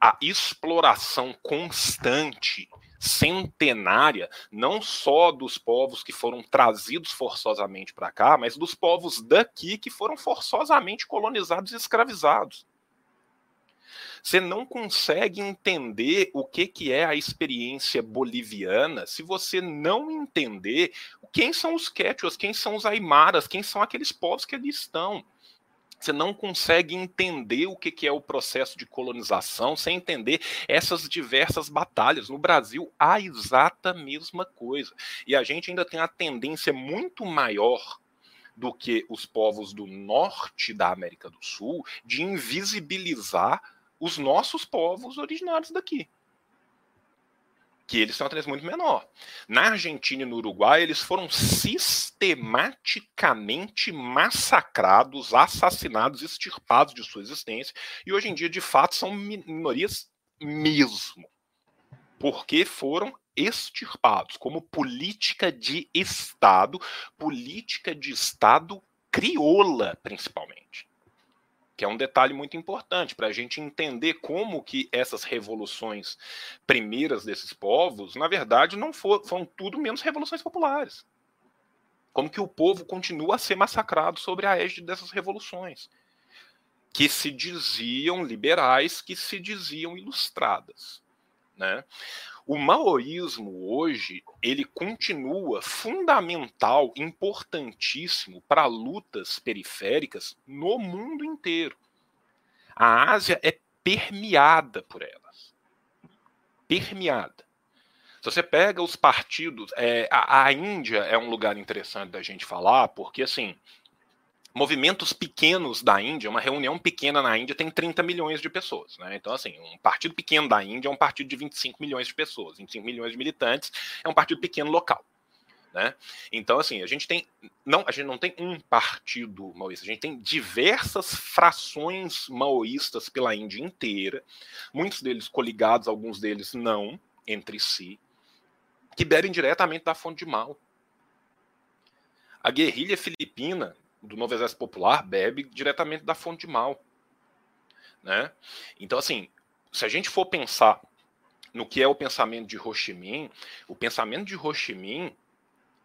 Speaker 2: a exploração constante, centenária, não só dos povos que foram trazidos forçosamente para cá, mas dos povos daqui que foram forçosamente colonizados e escravizados. Você não consegue entender o que, que é a experiência boliviana se você não entender quem são os quechuas, quem são os aimaras, quem são aqueles povos que ali estão. Você não consegue entender o que, é o processo de colonização sem entender essas diversas batalhas. No Brasil, a exata mesma coisa. E a gente ainda tem a tendência muito maior do que os povos do norte da América do Sul de invisibilizar os nossos povos originários daqui. Que eles têm uma tendência muito menor. Na Argentina e no Uruguai, eles foram sistematicamente massacrados, assassinados, extirpados de sua existência, e hoje em dia, de fato, são minorias mesmo. Porque foram extirpados como política de Estado, política de Estado crioula, principalmente que é um detalhe muito importante para a gente entender como que essas revoluções primeiras desses povos, na verdade, não for, foram tudo menos revoluções populares. Como que o povo continua a ser massacrado sobre a égide dessas revoluções, que se diziam liberais, que se diziam ilustradas. Né? O maoísmo hoje ele continua fundamental, importantíssimo para lutas periféricas no mundo inteiro. A Ásia é permeada por elas, permeada. Se você pega os partidos, é, a, a Índia é um lugar interessante da gente falar, porque assim movimentos pequenos da Índia, uma reunião pequena na Índia tem 30 milhões de pessoas. Né? Então, assim, um partido pequeno da Índia é um partido de 25 milhões de pessoas, 25 milhões de militantes, é um partido pequeno local. Né? Então, assim, a gente tem. Não, a gente não tem um partido maoísta, a gente tem diversas frações maoístas pela Índia inteira, muitos deles coligados, alguns deles não, entre si, que bebem diretamente da fonte de Mao. A guerrilha filipina do Novo Exército Popular bebe diretamente da fonte de mal. Né? Então, assim, se a gente for pensar no que é o pensamento de Ho Chi Minh, o pensamento de Ho Chi Minh,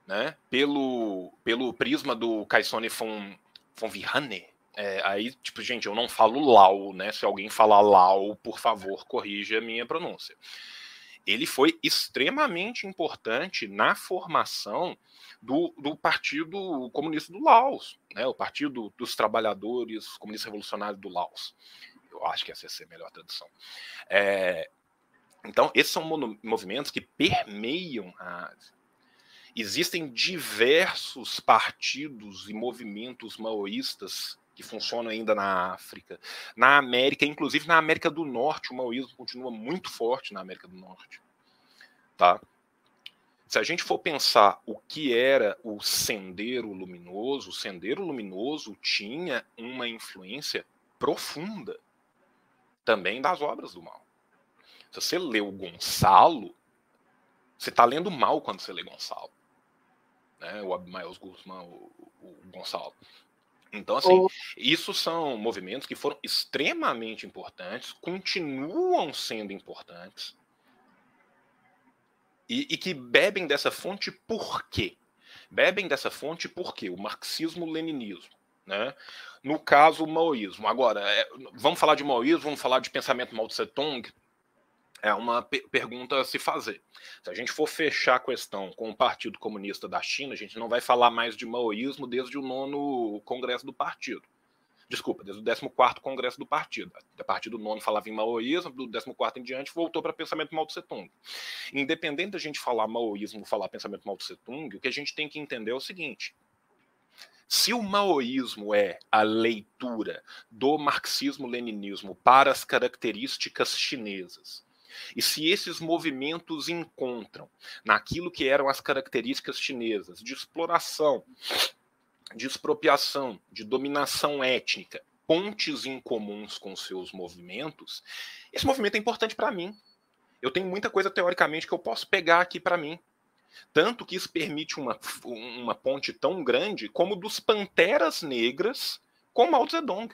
Speaker 2: né, pelo, pelo prisma do Kaisone von, von Vihane, é, aí, tipo, gente, eu não falo Lau, né? Se alguém falar Lau, por favor, corrija a minha pronúncia. Ele foi extremamente importante na formação do, do Partido Comunista do Laos, né? o Partido dos Trabalhadores Comunistas Revolucionários do Laos. Eu acho que essa ia ser a melhor tradução. É, então, esses são movimentos que permeiam a Ásia. Existem diversos partidos e movimentos maoístas que funcionam ainda na África, na América, inclusive na América do Norte, o maoísmo continua muito forte na América do Norte. Tá? Se a gente for pensar o que era o Sendero Luminoso, o Sendero Luminoso tinha uma influência profunda também das obras do mal. Se você lê o Gonçalo, você está lendo mal quando você lê Gonçalo. Né? O Abimael Guzmán, o, o Gonçalo. Então, assim, isso são movimentos que foram extremamente importantes, continuam sendo importantes, e, e que bebem dessa fonte por quê? Bebem dessa fonte porque o marxismo-leninismo, né? No caso, o maoísmo. Agora, é, vamos falar de maoísmo, vamos falar de pensamento Mao Tse Tung, é uma pergunta a se fazer. Se a gente for fechar a questão com o Partido Comunista da China, a gente não vai falar mais de maoísmo desde o nono Congresso do Partido. Desculpa, desde o 14 Congresso do Partido. A partir do nono falava em maoísmo, do 14 em diante voltou para pensamento Mao Tse Tung. Independente da gente falar maoísmo, falar pensamento Mao Tse Tung, o que a gente tem que entender é o seguinte: se o maoísmo é a leitura do marxismo-leninismo para as características chinesas, e se esses movimentos encontram naquilo que eram as características chinesas de exploração, de expropriação, de dominação étnica, pontes incomuns com seus movimentos, esse movimento é importante para mim. Eu tenho muita coisa teoricamente que eu posso pegar aqui para mim. Tanto que isso permite uma, uma ponte tão grande como dos Panteras Negras com Mao Zedong.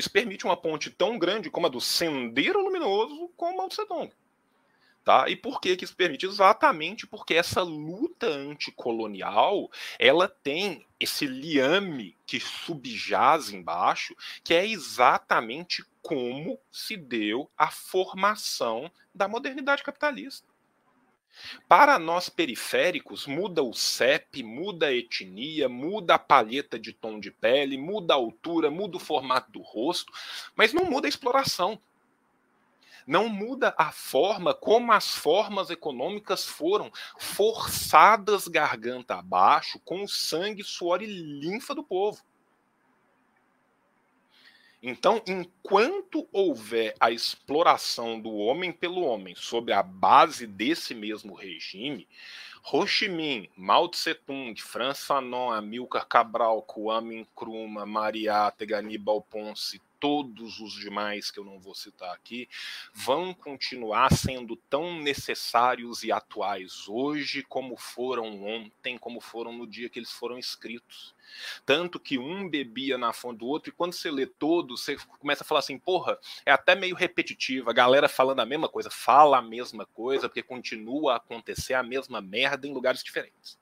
Speaker 2: Isso permite uma ponte tão grande como a do Sendero Luminoso com Mao Tse. Tá? E por que, que isso permite? Exatamente porque essa luta anticolonial ela tem esse liame que subjaz embaixo, que é exatamente como se deu a formação da modernidade capitalista. Para nós periféricos, muda o CEP, muda a etnia, muda a palheta de tom de pele, muda a altura, muda o formato do rosto, mas não muda a exploração. Não muda a forma como as formas econômicas foram forçadas garganta abaixo com o sangue, suor e linfa do povo. Então, enquanto houver a exploração do homem pelo homem sob a base desse mesmo regime, Ho Chi Minh, Mao Tse Tung, Franz Fanon, Amilcar Cabral, Kwame Nkrumah, Mariátegua, Aníbal Ponce, todos os demais que eu não vou citar aqui, vão continuar sendo tão necessários e atuais hoje como foram ontem, como foram no dia que eles foram escritos. Tanto que um bebia na fonte do outro, e quando você lê todos, você começa a falar assim: porra, é até meio repetitivo, a galera falando a mesma coisa, fala a mesma coisa, porque continua a acontecer a mesma merda em lugares diferentes.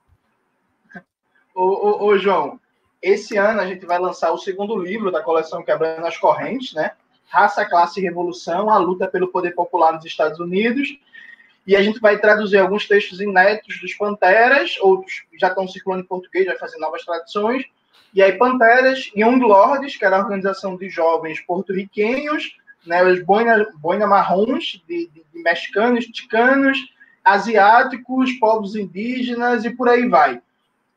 Speaker 1: Ô, ô, ô João, esse ano a gente vai lançar o segundo livro da coleção Quebrando as Correntes, né? Raça, Classe e Revolução, a luta pelo poder popular nos Estados Unidos. E a gente vai traduzir alguns textos inéditos dos Panteras, outros já estão circulando em português, vai fazer novas traduções. E aí, Panteras, Young Lords, que era a organização de jovens porto-riquenhos, né, os boina, boina marrons, de, de, de mexicanos, ticanos, asiáticos, povos indígenas e por aí vai.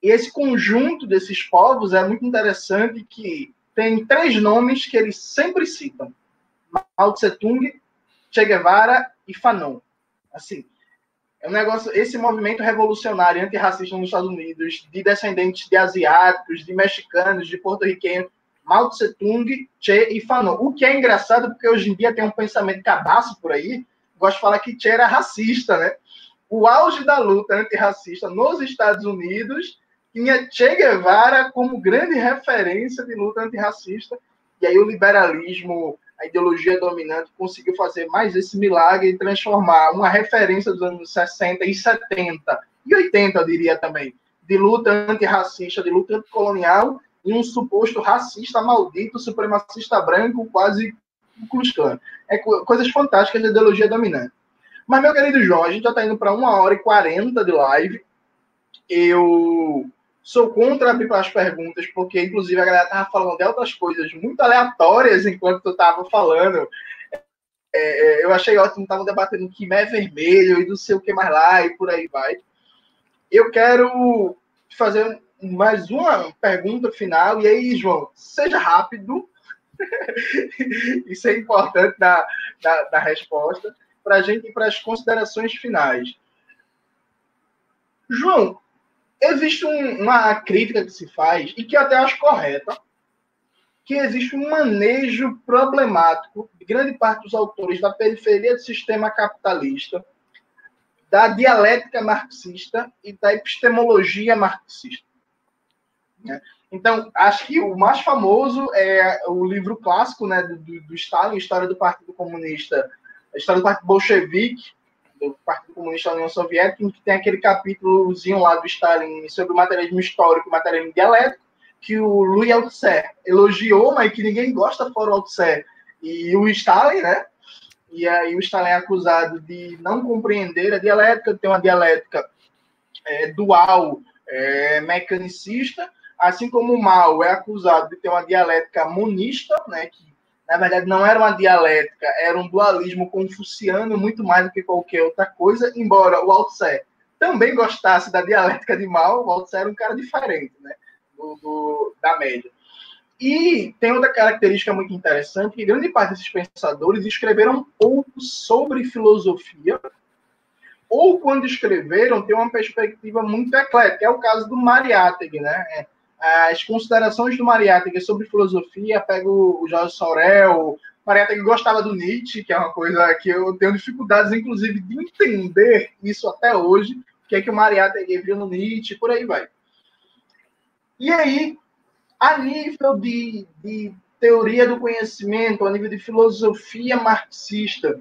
Speaker 1: E esse conjunto desses povos é muito interessante que tem três nomes que eles sempre citam: Mao Tse Tung, Che Guevara e Fanon. Assim, é um negócio, esse movimento revolucionário antirracista nos Estados Unidos, de descendentes de asiáticos, de mexicanos, de porto-riquenhos, Mao Tse Tung, Che e Fanon. O que é engraçado porque hoje em dia tem um pensamento cabaço por aí, gosto de falar que Che era racista, né? O auge da luta antirracista nos Estados Unidos tinha Che Guevara como grande referência de luta antirracista, e aí o liberalismo a ideologia dominante conseguiu fazer mais esse milagre e transformar uma referência dos anos 60 e 70 e 80, eu diria também, de luta antirracista, de luta anticolonial, em um suposto racista maldito, supremacista branco, quase Klux. É coisas fantásticas da ideologia dominante. Mas, meu querido João, a gente já está indo para uma hora e quarenta de live. Eu sou contra abrir as perguntas, porque, inclusive, a galera estava falando de outras coisas muito aleatórias enquanto tu estava falando. É, é, eu achei ótimo, estavam debatendo que é vermelho e não sei o que mais lá e por aí vai. Eu quero fazer mais uma pergunta final, e aí, João, seja rápido. Isso é importante da, da, da resposta para a gente ir para as considerações finais. João, existe um, uma crítica que se faz, e que eu até acho correta, que existe um manejo problemático de grande parte dos autores da periferia do sistema capitalista, da dialética marxista e da epistemologia marxista. Né? Então, acho que o mais famoso é o livro clássico né, do, do Stalin, História do Partido Comunista, história do Partido Bolchevique, do Partido Comunista da União Soviética, em que tem aquele capítulozinho lá do Stalin sobre o materialismo histórico e materialismo dialético, que o Louis Althusser elogiou, mas que ninguém gosta fora o Althusser e o Stalin, né? E aí o Stalin é acusado de não compreender a dialética, ter uma dialética é, dual, é, mecanicista, assim como o Mao é acusado de ter uma dialética monista, né, que na verdade não era uma dialética, era um dualismo confuciano muito mais do que qualquer outra coisa, embora o Althusser também gostasse da dialética de Mao, o Althusser era um cara diferente, né, do, do, da média. E tem outra característica muito interessante, que grande parte desses pensadores escreveram pouco sobre filosofia, ou quando escreveram, tem uma perspectiva muito eclética, é o caso do Mariátegui, né, é, as considerações do Mariátegui sobre filosofia, pego o Jorge Sorel, Mariátegui gostava do Nietzsche, que é uma coisa que eu tenho dificuldades, inclusive, de entender isso até hoje, o que é que o Mariátegui viu no Nietzsche, por aí vai. E aí, a nível de, de teoria do conhecimento, a nível de filosofia marxista,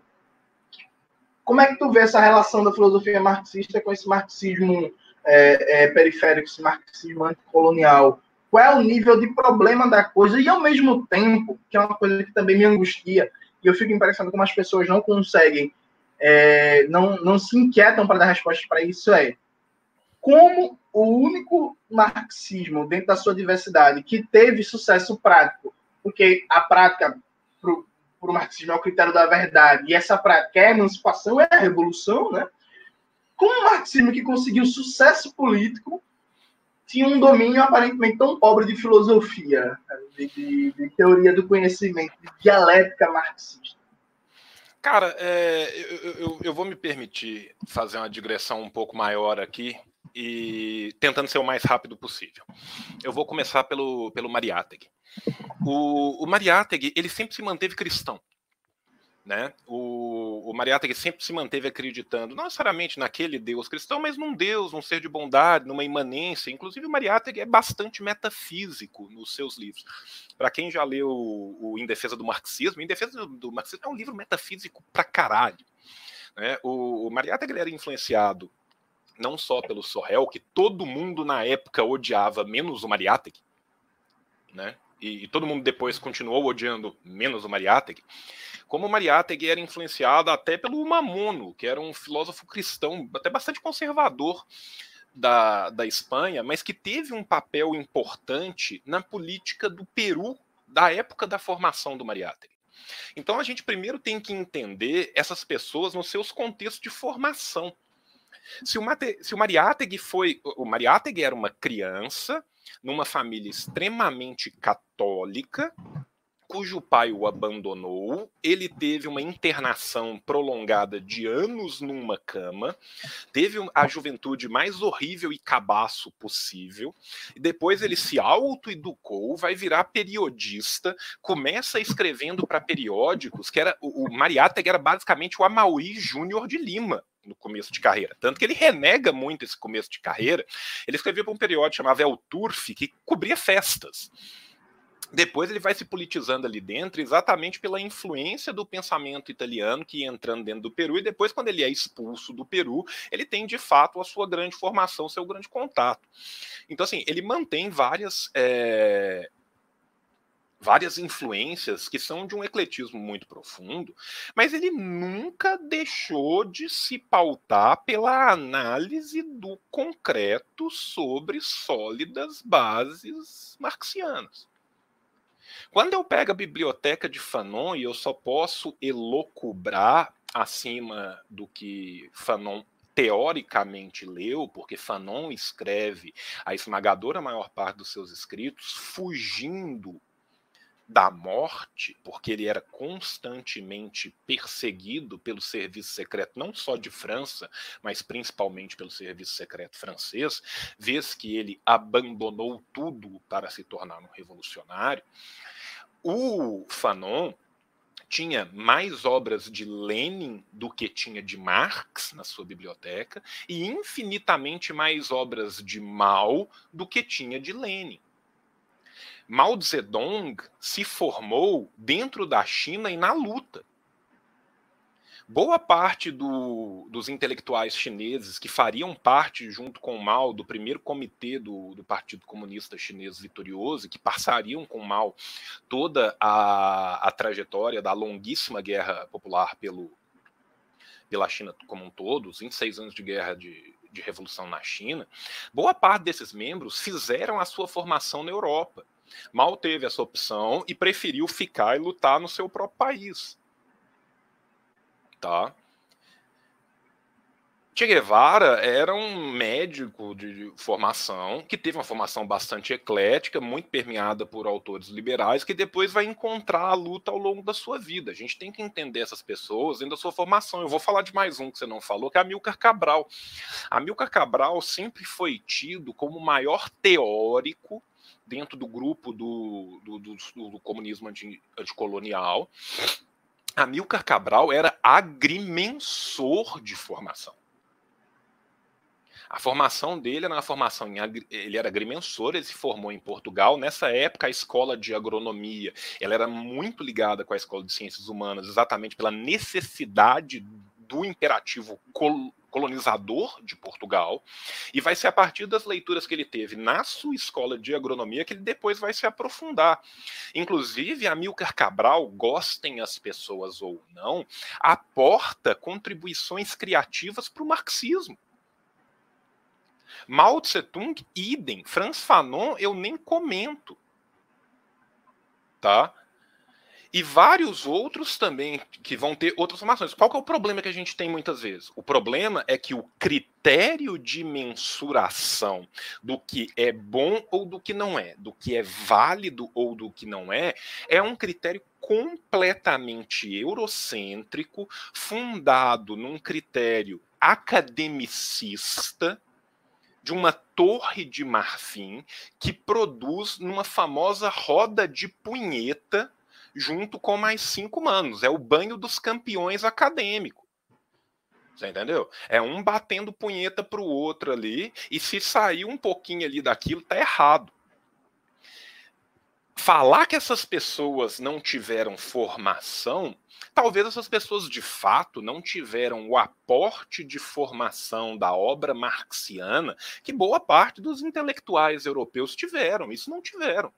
Speaker 1: como é que tu vê essa relação da filosofia marxista com esse marxismo é, é, periférico, esse marxismo anticolonial, qual é o nível de problema da coisa, e ao mesmo tempo, que é uma coisa que também me angustia, e eu fico impressionado como as pessoas não conseguem, é, não, não se inquietam para dar respostas para isso, é como o único marxismo, dentro da sua diversidade, que teve sucesso prático, porque a prática para o marxismo é o critério da verdade, e essa prática é a emancipação, é a revolução, né? Como marxismo que conseguiu sucesso político tinha um domínio aparentemente tão pobre de filosofia, de, de, de teoria do conhecimento, de dialética marxista.
Speaker 2: Cara, é, eu, eu, eu, vou me permitir fazer uma digressão um pouco maior aqui e tentando ser o mais rápido possível. Eu vou começar pelo, pelo Mariátegui. O, o Mariátegui, ele sempre se manteve cristão. Né? O, o Mariátegui sempre se manteve acreditando, não necessariamente naquele Deus cristão, mas num Deus, num ser de bondade, numa imanência. Inclusive, o Mariátegui é bastante metafísico nos seus livros. Para quem já leu o, o Em Defesa do Marxismo, Em Defesa do Marxismo é um livro metafísico pra caralho. Né? O, o Mariátegui era influenciado não só pelo Sorrel, que todo mundo na época odiava, menos o Mariátegui, né? E, e todo mundo depois continuou odiando menos o Mariátegui, como o Mariátegui era influenciado até pelo Mamono, que era um filósofo cristão até bastante conservador da, da Espanha, mas que teve um papel importante na política do Peru da época da formação do Mariátegui. Então a gente primeiro tem que entender essas pessoas nos seus contextos de formação. Se o, Mate, se o Mariátegui foi. O Mariátegui era uma criança numa família extremamente católica, cujo pai o abandonou, ele teve uma internação prolongada de anos numa cama, teve a juventude mais horrível e cabaço possível, e depois ele se autoeducou, vai virar periodista, começa escrevendo para periódicos, que era o, o Mariátegui era basicamente o Amaury Júnior de Lima, no começo de carreira. Tanto que ele renega muito esse começo de carreira. Ele escrevia para um periódico chamado El Turf, que cobria festas. Depois ele vai se politizando ali dentro exatamente pela influência do pensamento italiano que ia entrando dentro do Peru, e depois, quando ele é expulso do Peru, ele tem de fato a sua grande formação, seu grande contato. Então, assim, ele mantém várias. É, várias influências que são de um ecletismo muito profundo, mas ele nunca deixou de se pautar pela análise do concreto sobre sólidas bases marxianas. Quando eu pego a biblioteca de Fanon e eu só posso elocubrar acima do que Fanon teoricamente leu, porque Fanon escreve a esmagadora maior parte dos seus escritos fugindo da morte, porque ele era constantemente perseguido pelo serviço secreto, não só de França, mas principalmente pelo serviço secreto francês, vez que ele abandonou tudo para se tornar um revolucionário. O Fanon tinha mais obras de Lenin do que tinha de Marx na sua biblioteca e infinitamente mais obras de Mao do que tinha de Lenin. Mao Zedong se formou dentro da China e na luta boa parte do, dos intelectuais chineses que fariam parte, junto com Mao, do primeiro comitê do, do Partido Comunista Chinês vitorioso, que passariam com Mao toda a, a trajetória da longuíssima guerra popular pelo, pela China como um todo, os 26 anos de guerra de, de revolução na China, boa parte desses membros fizeram a sua formação na Europa. Mao teve essa opção e preferiu ficar e lutar no seu próprio país tá? Che Guevara era um médico de formação que teve uma formação bastante eclética, muito permeada por autores liberais, que depois vai encontrar a luta ao longo da sua vida. A gente tem que entender essas pessoas dentro da sua formação. Eu vou falar de mais um que você não falou, que é Amilcar Cabral. Amilcar Cabral sempre foi tido como o maior teórico dentro do grupo do, do, do, do comunismo anticolonial Amilcar Cabral era agrimensor de formação. A formação dele era uma formação em ele era agrimensor, ele se formou em Portugal. Nessa época, a escola de agronomia ela era muito ligada com a escola de ciências humanas, exatamente pela necessidade do imperativo colonizador de Portugal, e vai ser a partir das leituras que ele teve na sua escola de agronomia que ele depois vai se aprofundar. Inclusive, Amilcar Cabral, gostem as pessoas ou não, aporta contribuições criativas para o marxismo. Mao Tse Tung, idem. Franz Fanon, eu nem comento. Tá? E vários outros também que vão ter outras formações. Qual que é o problema que a gente tem muitas vezes? O problema é que o critério de mensuração do que é bom ou do que não é, do que é válido ou do que não é, é um critério completamente eurocêntrico, fundado num critério academicista, de uma torre de marfim que produz numa famosa roda de punheta junto com mais cinco manos. É o banho dos campeões acadêmico. Você entendeu? É um batendo punheta pro outro ali, e se sair um pouquinho ali daquilo, tá errado. Falar que essas pessoas não tiveram formação, talvez essas pessoas de fato não tiveram o aporte de formação da obra marxiana que boa parte dos intelectuais europeus tiveram. Isso não tiveram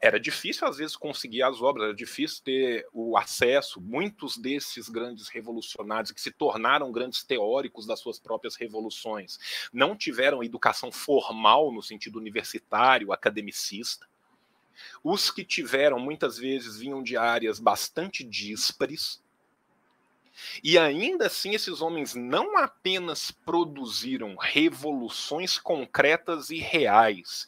Speaker 2: era difícil às vezes conseguir as obras, era difícil ter o acesso. Muitos desses grandes revolucionários que se tornaram grandes teóricos das suas próprias revoluções não tiveram educação formal no sentido universitário, academicista. Os que tiveram muitas vezes vinham de áreas bastante díspares. E ainda assim, esses homens não apenas produziram revoluções concretas e reais,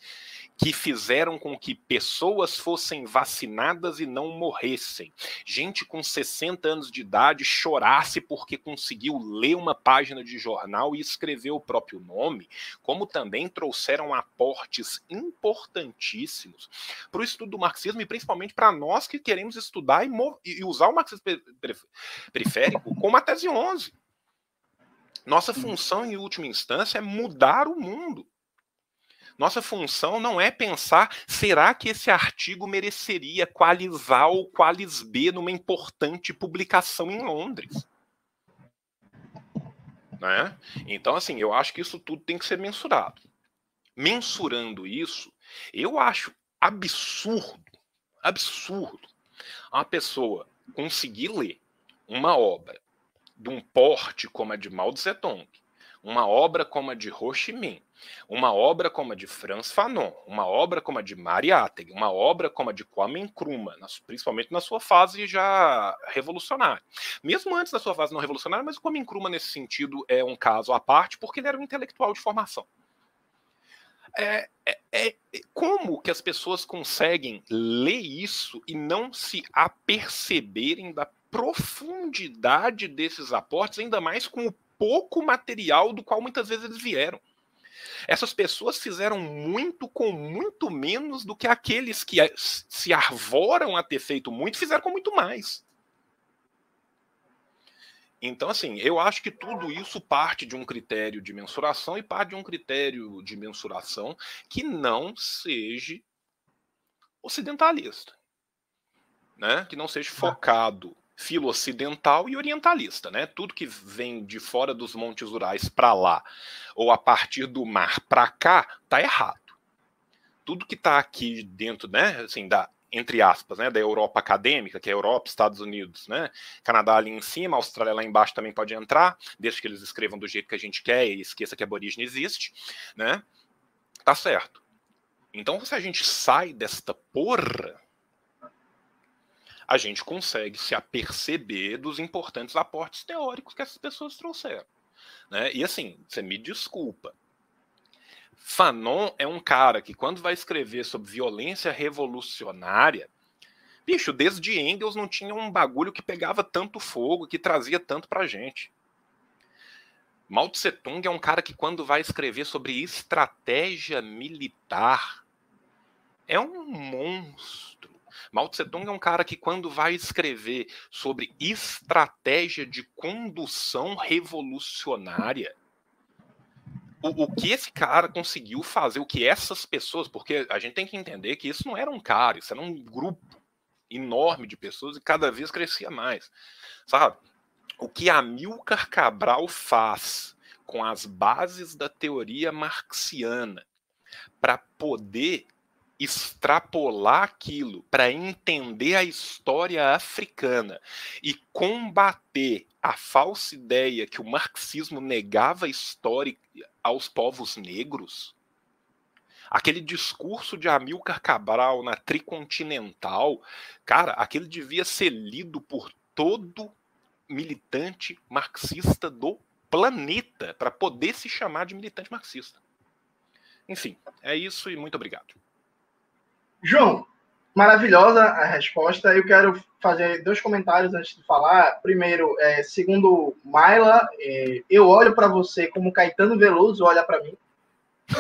Speaker 2: que fizeram com que pessoas fossem vacinadas e não morressem. Gente com 60 anos de idade chorasse porque conseguiu ler uma página de jornal e escrever o próprio nome, como também trouxeram aportes importantíssimos para o estudo do marxismo e principalmente para nós que queremos estudar e, e usar o marxismo periférico como a tese 11. Nossa função, em última instância, é mudar o mundo. Nossa função não é pensar, será que esse artigo mereceria qualis A ou qualis B numa importante publicação em Londres? Né? Então, assim, eu acho que isso tudo tem que ser mensurado. Mensurando isso, eu acho absurdo, absurdo, uma pessoa conseguir ler uma obra de um porte como a de Mao Tung, uma obra como a de Ho Chi Minh, uma obra como a de Franz Fanon, uma obra como a de Mariátegui, uma obra como a de Kwame Nkrumah, principalmente na sua fase já revolucionária. Mesmo antes da sua fase não revolucionária, mas o Kwame Nkrumah nesse sentido é um caso à parte, porque ele era um intelectual de formação. É, é, é, como que as pessoas conseguem ler isso e não se aperceberem da profundidade desses aportes, ainda mais com o pouco material do qual muitas vezes eles vieram. Essas pessoas fizeram muito com muito menos do que aqueles que se arvoram a ter feito muito fizeram com muito mais. Então, assim, eu acho que tudo isso parte de um critério de mensuração e parte de um critério de mensuração que não seja ocidentalista, né? Que não seja tá. Focado filo-ocidental e orientalista, né? Tudo que vem de fora dos Montes Urais para lá, ou a partir do mar para cá, tá errado. Tudo que está aqui dentro, né, assim, da entre aspas, né, da Europa acadêmica, que é Europa, Estados Unidos, né, Canadá ali em cima, Austrália lá embaixo também pode entrar, desde que eles escrevam do jeito que a gente quer e esqueça que aborígene existe, né, tá certo. Então, se a gente sai desta porra, a gente consegue se aperceber dos importantes aportes teóricos que essas pessoas trouxeram. Né? E assim, você me desculpa. Fanon é um cara que, quando vai escrever sobre violência revolucionária, bicho, desde Engels não tinha um bagulho que pegava tanto fogo, que trazia tanto pra gente. Mao Tse Tung é um cara que, quando vai escrever sobre estratégia militar, é um monstro. Mao Tse Tung é um cara que, quando vai escrever sobre estratégia de condução revolucionária, o, o, que esse cara conseguiu fazer, o que essas pessoas, porque a gente tem que entender que isso não era um cara, isso era um grupo enorme de pessoas e cada vez crescia mais, sabe? O que Amilcar Cabral faz com as bases da teoria marxiana para poder extrapolar aquilo para entender a história africana e combater a falsa ideia que o marxismo negava a história aos povos negros, aquele discurso de Amilcar Cabral na Tricontinental, cara, aquele devia ser lido por todo militante marxista do planeta para poder se chamar de militante marxista. Enfim, é isso e muito obrigado.
Speaker 1: João, maravilhosa a resposta. Eu quero fazer dois comentários antes de falar. Primeiro, é, segundo Maila, é, eu olho para você como Caetano Veloso olha para mim.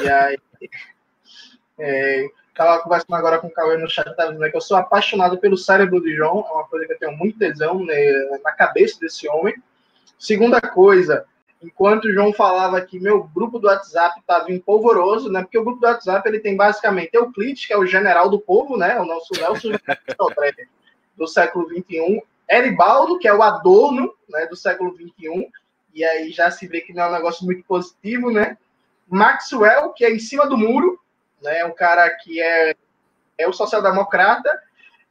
Speaker 1: E aí, é, estava conversando agora com o Cauê no chat, tá dizendo que eu sou apaixonado pelo cérebro de João, é uma coisa que eu tenho muito tesão né, na cabeça desse homem. Segunda coisa, enquanto o João falava que meu grupo do WhatsApp estava empolvoroso, né? Porque o grupo do WhatsApp ele tem basicamente Euclides, que é o general do povo, né? O nosso Nelson do século XXI, Eribaldo, que é o Adorno, né? Do século XXI, e aí já se vê que não é um negócio muito positivo, né? Maxwell, que é em cima do muro, né? Um cara que é, é o social-democrata,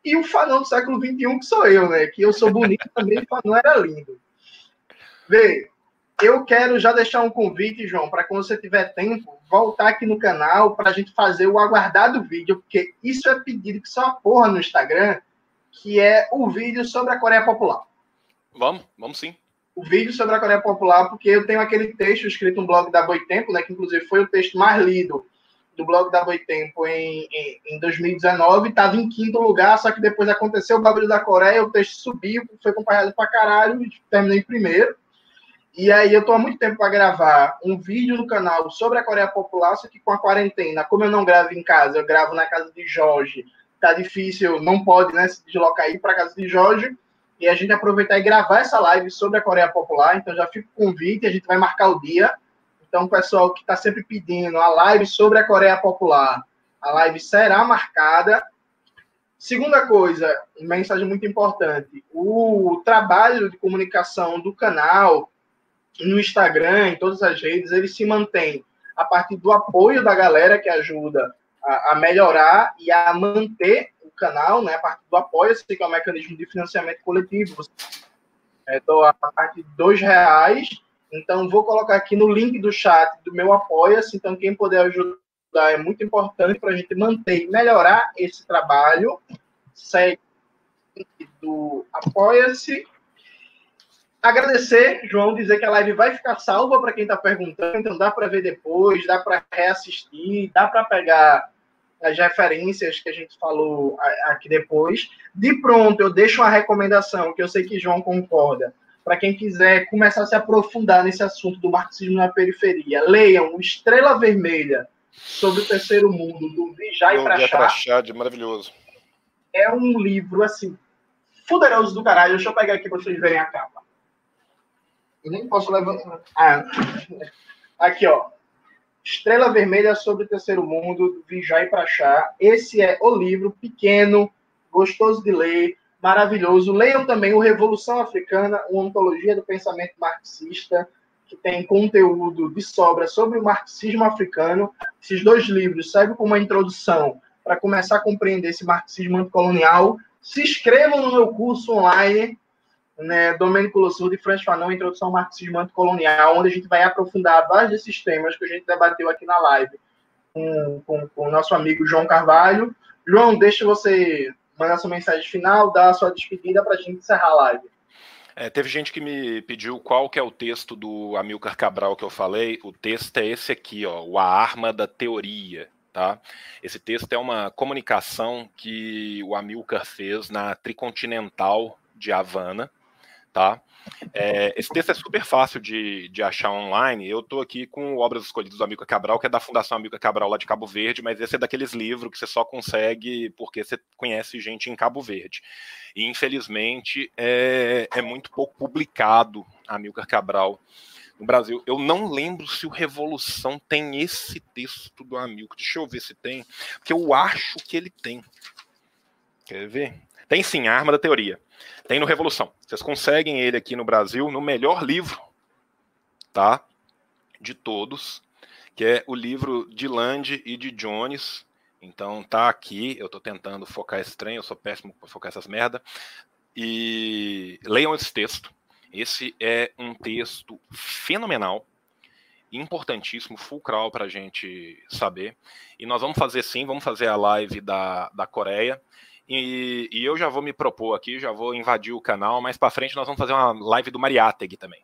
Speaker 1: e o Fanon do século XXI, que sou eu, né? Que eu sou bonito também, o Fanon era lindo. Vê, eu quero já deixar um convite, João, para quando você tiver tempo, voltar aqui no canal para a gente fazer o aguardado vídeo, porque isso é pedido que só porra no Instagram, que é o vídeo sobre a Coreia Popular.
Speaker 2: Vamos, vamos sim.
Speaker 1: O vídeo sobre a Coreia Popular, porque eu tenho aquele texto escrito no blog da Boitempo, né, que inclusive foi o texto mais lido do blog da Boitempo em, em, em 2019, estava em quinto lugar, só que depois aconteceu o bagulho da Coreia, o texto subiu, foi acompanhado pra caralho, e terminei em primeiro. E aí eu estou há muito tempo para gravar um vídeo no canal sobre a Coreia Popular, só que com a quarentena, como eu não gravo em casa, eu gravo na casa de Jorge, tá difícil, não pode né, se deslocar aí para casa de Jorge, e a gente aproveitar e gravar essa live sobre a Coreia Popular, então já fica o convite, a gente vai marcar o dia, Então, pessoal que está sempre pedindo a live sobre a Coreia Popular, a live será marcada. Segunda coisa, mensagem muito importante: o trabalho de comunicação do canal no Instagram, em todas as redes, ele se mantém a partir do apoio da galera que ajuda a, a melhorar e a manter o canal, né? A partir do apoio, que é um mecanismo de financiamento coletivo. Estou é, a partir de dois reais. Então, vou colocar aqui no link do chat do meu Apoia-se. Então, quem puder ajudar é muito importante para a gente manter e melhorar esse trabalho. Segue do Apoia-se agradecer, João, dizer que a live vai ficar salva para quem está perguntando, então dá para ver depois, dá para reassistir, dá para pegar as referências que a gente falou aqui depois. De pronto, eu deixo uma recomendação, que eu sei que João concorda, para quem quiser começar a se aprofundar nesse assunto do marxismo na periferia. Leiam Estrela Vermelha sobre o Terceiro Mundo, do Vijay Prachad.
Speaker 2: maravilhoso.
Speaker 1: É um livro, assim, fuderoso do caralho. Deixa eu pegar aqui para vocês verem a capa. Eu nem posso levantar. Ah, aqui, ó. Estrela Vermelha sobre o Terceiro Mundo, do Vijay Prachá. Esse é o livro pequeno, gostoso de ler, maravilhoso. Leiam também o Revolução Africana, uma ontologia do pensamento marxista, que tem conteúdo de sobra sobre o marxismo africano. Esses dois livros servem como uma introdução para começar a compreender esse marxismo anticolonial. Se inscrevam no meu curso online né, Domênico Lossur e Franz Fanon, Introdução ao Marxismo Anticolonial, onde a gente vai aprofundar vários desses temas que a gente debateu aqui na live com, com, com o nosso amigo João Carvalho. João, deixa você mandar sua mensagem final, dar a sua despedida para a gente encerrar a live.
Speaker 2: É, teve gente que me pediu qual que é o texto do Amilcar Cabral que eu falei. O texto é esse aqui, ó, o A Arma da Teoria. Tá? Esse texto é uma comunicação que o Amilcar fez na Tricontinental de Havana, tá? É, esse texto é super fácil de, de achar online. Eu estou aqui com Obras Escolhidas do Amigo Cabral, que é da Fundação Amigo Cabral lá de Cabo Verde, mas esse é daqueles livros que você só consegue porque você conhece gente em Cabo Verde. E infelizmente é, é muito pouco publicado Amilcar Cabral no Brasil. Eu não lembro se o Revolução tem esse texto do Amilcar. Deixa eu ver se tem, porque eu acho que ele tem. Quer ver? Tem sim, a arma da teoria. Tem no Revolução. Vocês conseguem ele aqui no Brasil no melhor livro, tá? De todos, que é o livro de Land e de Jones. Então tá aqui, eu tô tentando focar esse trem, eu sou péssimo para focar essas merda. E leiam esse texto. Esse é um texto fenomenal, importantíssimo, fulcral para a gente saber. E nós vamos fazer sim, vamos fazer a live da, da Coreia. E, e, eu já vou me propor aqui, já vou invadir o canal. Mais para frente nós vamos fazer uma live do Mariátegui também.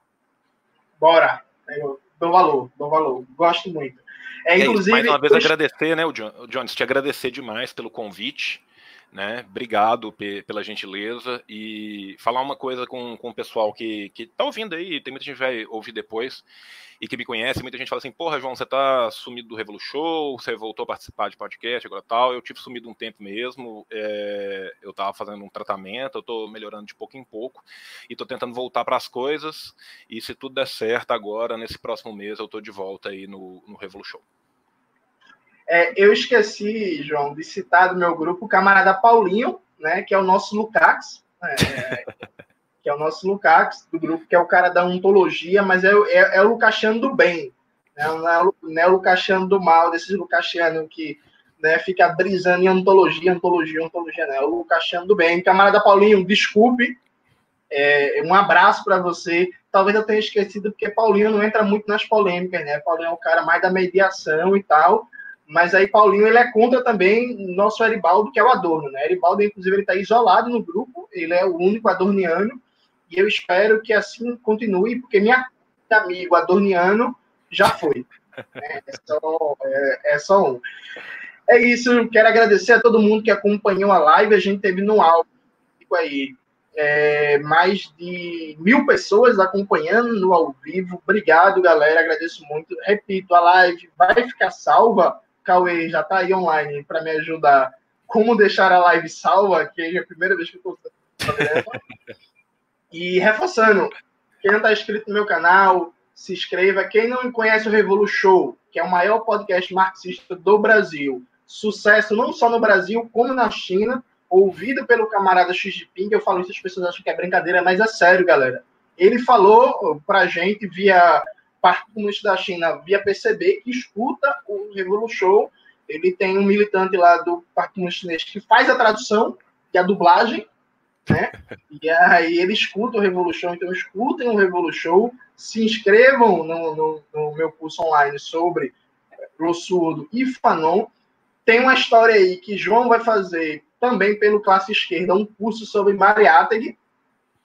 Speaker 1: Bora. Eu dou valor, dou valor. Gosto muito.
Speaker 2: É, inclusive, mais uma vez eu... agradecer, né, o Jones, te agradecer demais pelo convite né? Obrigado pela gentileza e falar uma coisa com, com o pessoal que, que tá ouvindo aí, tem muita gente que vai ouvir depois e que me conhece, muita gente fala assim, porra, João, você tá sumido do Revolu Show, você voltou a participar de podcast, agora tal, eu tive sumido um tempo mesmo, é, eu tava fazendo um tratamento, eu tô melhorando de pouco em pouco e tô tentando voltar para as coisas e se tudo der certo agora, nesse próximo mês, eu tô de volta aí no, no Revolu Show.
Speaker 1: É, eu esqueci, João, de citar do meu grupo o camarada Paulinho, né, que é o nosso Lukács, é, que é o nosso Lukács do grupo, que é o cara da ontologia, mas é, é, é o Lucachiano do bem, né, não, é o, é o Lucachiano do mal, desses Lucachiano que né, fica brisando em ontologia, ontologia, ontologia, né, é o Lucachiano do bem. Camarada Paulinho, desculpe, é, um abraço para você. Talvez eu tenha esquecido, porque Paulinho não entra muito nas polêmicas, né? Paulinho é o cara mais da mediação e tal, mas aí Paulinho ele é contra também nosso Eribaldo, que é o Adorno, né? Eribaldo, inclusive, ele está isolado no grupo, ele é o único adorniano, e eu espero que assim continue, porque minha amigo adorniano já foi. Né? É, só, é, é só um. É isso, quero agradecer a todo mundo que acompanhou a live, a gente teve no áudio aí é, mais de mil pessoas acompanhando no ao vivo. Obrigado, galera. Agradeço muito. Repito, a live vai ficar salva Cauê já está aí online para me ajudar como deixar a live salva, que é a primeira vez que eu estou E reforçando, quem não está inscrito no meu canal, se inscreva. Quem não conhece o Revolu Show, que é o maior podcast marxista do Brasil, sucesso não só no Brasil, como na China, ouvido pelo camarada Xi Jinping. Eu falo isso, as pessoas acham que é brincadeira, mas é sério, galera. Ele falou pra gente via Partido Comunista da China, via PCB, que escuta o Revolu Show. Ele tem um militante lá do Partido Comunista Chinês que faz a tradução, que é a dublagem, né? E aí ele escuta o Revolution, então escutem o Revolution, se inscrevam no, no, no meu curso online sobre Glossurdo e Fanon. Tem uma história aí que João vai fazer também pelo Classe Esquerda, um curso sobre Mariátegui,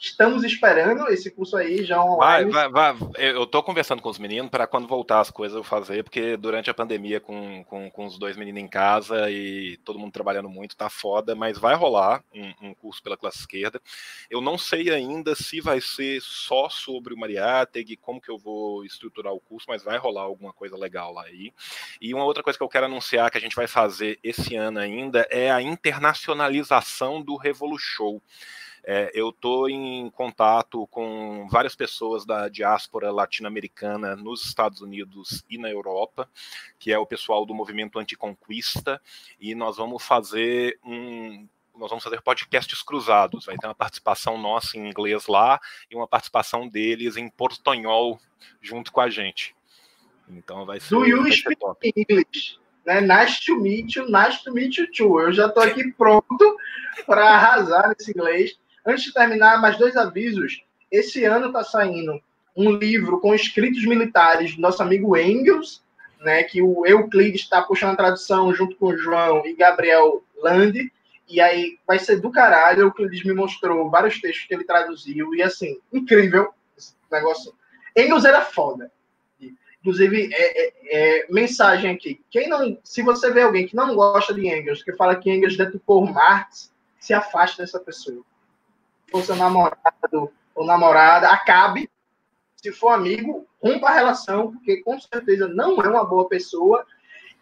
Speaker 1: Estamos esperando esse curso aí já
Speaker 2: online. Vai, vai, vai. Eu estou conversando com os meninos para quando voltar as coisas eu fazer, porque durante a pandemia, com, com, com, os dois meninos em casa e todo mundo trabalhando muito, tá foda, mas vai rolar um, um, curso pela classe esquerda. Eu não sei ainda se vai ser só sobre o Mariátegui, como que eu vou estruturar o curso, mas vai rolar alguma coisa legal lá aí. E uma outra coisa que eu quero anunciar que a gente vai fazer esse ano ainda é a internacionalização do Revolu Show. É, eu estou em contato com várias pessoas da diáspora latino-americana nos Estados Unidos e na Europa, que é o pessoal do movimento anticonquista, e nós vamos fazer um nós vamos fazer podcasts cruzados. Vai ter uma participação nossa em inglês lá e uma participação deles em portunhol junto com a gente. Então vai ser.
Speaker 1: Do you speak English? Né? Nice to meet you, nice to meet you too. Eu já estou aqui pronto para arrasar nesse inglês. Antes de terminar, mais dois avisos. Esse ano está saindo um livro com escritos militares do nosso amigo Engels, né, que o Euclides está puxando a tradução junto com o João e Gabriel Lande. E aí vai ser do caralho. O Euclides me mostrou vários textos que ele traduziu. E assim, incrível esse negócio. Engels era foda. Inclusive, é, é, é, mensagem aqui. Quem não, se você vê alguém que não gosta de Engels, que fala que Engels detupou Marx, se afaste dessa pessoa seu namorado ou namorada, acabe. Se for amigo, rompa a relação, porque com certeza não é uma boa pessoa.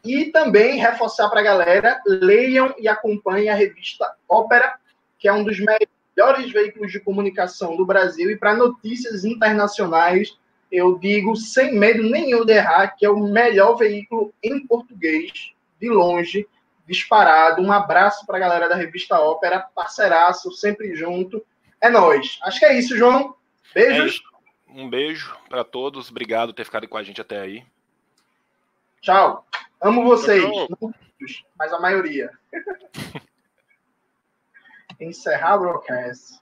Speaker 1: E também reforçar para a galera, leiam e acompanhem a revista Ópera, que é um dos melhores veículos de comunicação do Brasil. E para notícias internacionais, eu digo sem medo nenhum de errar, que é o melhor veículo em português, de longe, disparado. Um abraço para a galera da revista Ópera, parceiraço, sempre junto. É nós. Acho que é isso, João. Beijos.
Speaker 2: É um beijo para todos. Obrigado por ter ficado com a gente até aí.
Speaker 1: Tchau. Amo vocês. Não mas a maioria. Encerrar o broadcast.